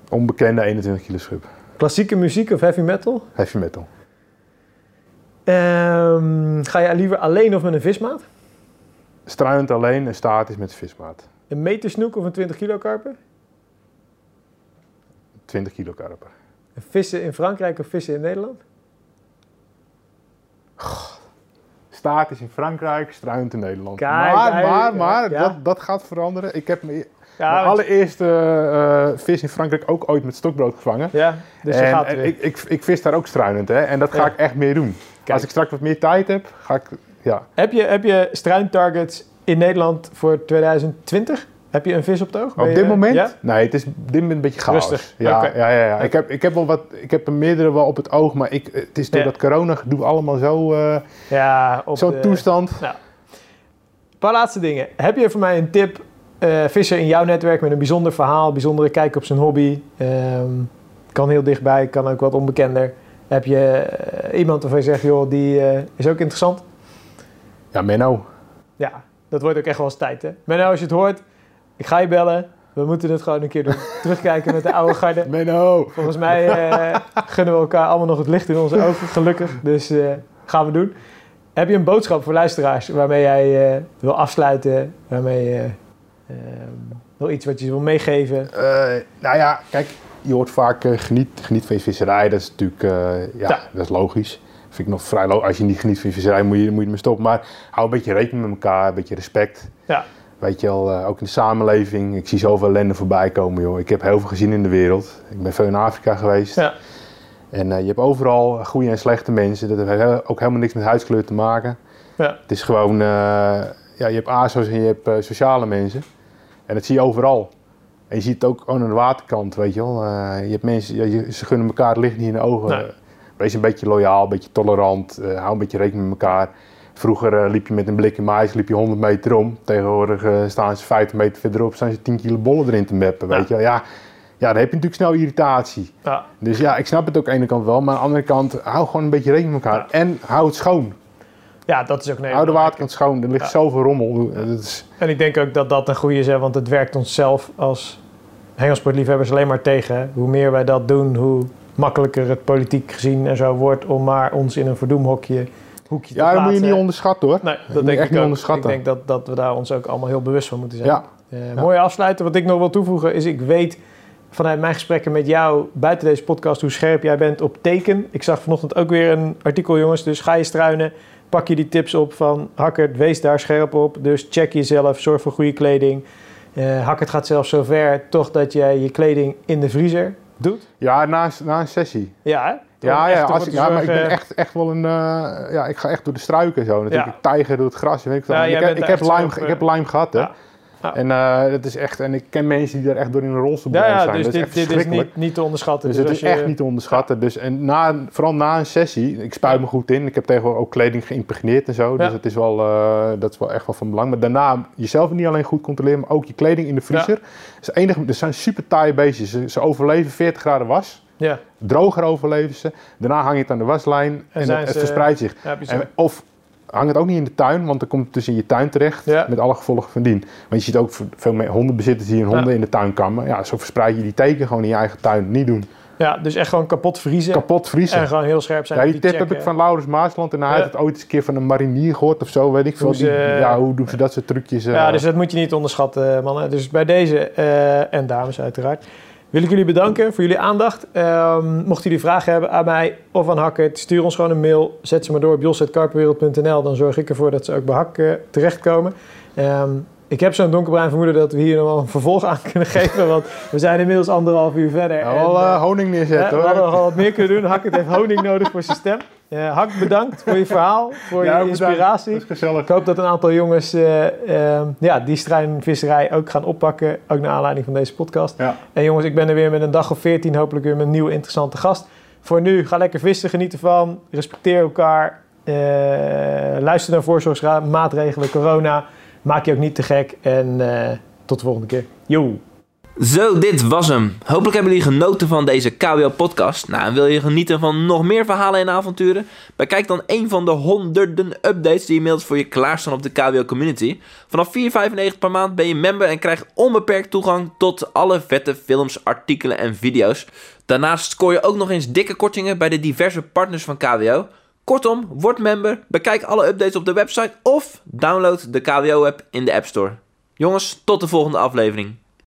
Onbekende 21 kilo schub. Klassieke muziek of heavy metal? Heavy metal. Ehm, ga je liever alleen of met een vismaat? Struinend alleen en statisch met vismaat. Een meter snoek of een 20 kilo karper? 20 kilo karper. Een vissen in Frankrijk of vissen in Nederland? Statisch in Frankrijk, struinend in Nederland. Kijk, maar, maar, maar, ja. dat, dat gaat veranderen. Ik heb me, mijn want- allereerste eh, vis in Frankrijk ook ooit met stokbrood gevangen. ja dus je en, gaat en weer. ik, ik, ik vis daar ook struinend, hè. En dat ga Ja. ik echt meer doen. Kijk. Als ik straks wat meer tijd heb, ga ik... Ja, Heb je, heb je struintargets in Nederland voor 2020? Heb je een vis op het oog? Ben Op je- dit moment? Ja? Nee, het is op dit moment een beetje chaos. Rustig, Ja, ja, ja, ja. Ik, heb, ik heb wel wat, ik heb er meerdere wel op het oog, maar ik, het is door dat corona gedoe allemaal zo, eh Ja, op zo'n de- toestand. Een paar laatste dingen. Heb je voor mij een tip? eh visser in jouw netwerk met een bijzonder verhaal, bijzondere kijk op zijn hobby. Ehm, kan heel dichtbij, kan ook wat onbekender. Heb je eh, iemand waarvan je zegt, joh, die eh, is ook interessant? Ja, Menno. Ja, dat wordt ook echt wel eens tijd, hè? Nou, als je het hoort, ik ga je bellen. We moeten het gewoon een keer doen. Terugkijken met de oude garde. Menno! Volgens mij eh, gunnen we elkaar allemaal nog het licht in onze ogen, gelukkig. Dus eh, gaan we doen. Heb je een boodschap voor luisteraars waarmee jij eh, wil afsluiten? Waarmee je eh, nog iets wat je wil meegeven? Eh, nou ja, kijk, je hoort vaak eh, geniet, geniet van je visserij. Dat is natuurlijk, eh, ja, Ja. dat is logisch. Vind ik nog vrij logisch. Als je niet geniet van je visserij, moet je, moet je ermee stoppen. Maar hou een beetje rekening met elkaar, een beetje respect. Ja. Weet je wel, eh, ook in de samenleving. Ik zie zoveel ellende voorbij komen, joh. Ik heb heel veel gezien in de wereld. Ik ben veel in Afrika geweest. Ja. En je hebt overal goede en slechte mensen. Dat heeft he- ook helemaal niks met huidskleur te maken. Ja. Het is gewoon, ja, je hebt ASO's en je hebt sociale mensen. En dat zie je overal. En je ziet het ook aan de waterkant, weet je wel. Eh, je hebt mensen, je- ze gunnen elkaar het licht niet in de ogen. Nee. Wees een beetje loyaal, een beetje tolerant. eh, hou een beetje rekening met elkaar. Vroeger eh, liep je met een blikje mais liep je 100 meter om. Tegenwoordig eh, staan ze 50 meter verderop, staan ze 10 kilo bollen erin te meppen, Ja. weet je wel. Ja, ja, dan heb je natuurlijk snel irritatie. Ja. Dus ja, ik snap het ook aan de ene kant wel, maar aan de andere kant, hou gewoon een beetje rekening met elkaar. Ja. En hou het schoon. Ja, dat is ook een hele hou de belangrijke. waterkant schoon. Er ligt Ja. zoveel rommel. Dat is, En ik denk ook dat dat een goede is, hè, want het werkt onszelf als hengelsportliefhebbers alleen maar tegen. hè. Hoe meer wij dat doen, hoe makkelijker het politiek gezien en zo wordt om maar ons in een verdoemhokje hoekje te ja, dat moet je niet onderschatten hoor. Nee, dat denk echt ik niet ook. onderschatten. Ik denk dat, dat we daar ons ook allemaal heel bewust van moeten zijn. Ja, Eh, Ja. Mooie afsluiter. Wat ik nog wil toevoegen is, ik weet vanuit mijn gesprekken met jou buiten deze podcast hoe scherp jij bent op teken. Ik zag vanochtend ook weer een artikel, jongens. Dus ga je struinen, pak je die tips op van Hackert, wees daar scherp op. Dus check jezelf, zorg voor goede kleding. Hackert gaat zelfs zover toch dat jij je kleding in de vriezer doet. Ja, na, na een sessie. Ja, hè? Ja, ja, als ik, ja maar ik ben echt, echt wel een... eh, ja, ik ga echt door de struiken en zo. Natuurlijk. Ja. Ik tijger door het gras. Weet ik. Ja, ik, heb, ik, heb lime, ik heb lime gehad, hè. Ja. Ja. En eh, dat is echt... En ik ken mensen die er echt door in een rolstoel Ja, ja, zijn. dus dat is dit, dit is niet, niet te onderschatten. Dus het als is je- echt niet te onderschatten. Dus, en na, vooral na een sessie, ik spuit me goed in. Ik heb tegenwoordig ook kleding geïmpregneerd en zo. Dus het is wel, eh, dat is wel echt wel van belang. Maar daarna jezelf niet alleen goed controleren, maar ook je kleding in de vriezer. Dus het enige, er zijn super taaie beestjes. Ze, ze overleven 40 graden was. Ja, Droger overleven ze. Daarna hang je het aan de waslijn en, het, het verspreidt zich. En, of hang het ook niet in de tuin, want dan komt het dus in je tuin terecht. Ja. Met alle gevolgen van dien. Want je ziet ook veel meer hondenbezitters die hun honden in de tuin kammen. Ja, zo verspreid je die teken gewoon in je eigen tuin. Niet doen. ja, dus echt gewoon kapot vriezen. Kapot vriezen. En gewoon heel scherp zijn. Ja, die tip heb ik van Laurens Maasland. En hij Ja. had het ooit eens een keer van een marinier gehoord of zo, weet ik veel. Hoe Die- ja, hoe doen ze dat soort trucjes? eh? Ja, dus dat moet je niet onderschatten, mannen. Dus bij deze, eh, en dames uiteraard, wil ik jullie bedanken voor jullie aandacht. Ehm, mochten jullie vragen hebben aan mij of aan Hackert, stuur ons gewoon een mail. Zet ze maar door op jos.carperwereld.nl. Dan zorg ik ervoor dat ze ook bij Hak eh, terechtkomen. Ehm, ik heb zo'n donkerbruin vermoeden dat we hier nog wel een vervolg aan kunnen geven. Want we zijn inmiddels anderhalf uur verder. Ja, En, wel eh, eh, honing neerzetten we hoor. hadden nog wat meer kunnen doen. Hackert heeft honing nodig voor zijn stem. Hak, bedankt voor je verhaal, voor Ja, je inspiratie. Dat is gezellig. Ik hoop dat een aantal jongens ehm, ja, die struinvisserij ook gaan oppakken. Ook naar aanleiding van deze podcast. Ja. En jongens, ik ben er weer met een dag of veertien. Hopelijk weer met een nieuwe interessante gast. Voor nu, ga lekker vissen, geniet ervan. Respecteer elkaar. luister naar voorzorgsmaatregelen, corona. Maak je ook niet te gek. En eh, tot de volgende keer. Yo! Zo, dit was hem. Hopelijk hebben jullie genoten van deze KWO-podcast. Nou, en wil je genieten van nog meer verhalen en avonturen? Bekijk dan een van de honderden updates die inmiddels voor je klaarstaan op de KWO-community. Vanaf 4,95 per maand ben je member en krijgt onbeperkt toegang tot alle vette films, artikelen en video's. Daarnaast scoor je ook nog eens dikke kortingen bij de diverse partners van KWO. Kortom, word member, bekijk alle updates op de website of download de KWO-app in de App Store. Jongens, tot de volgende aflevering.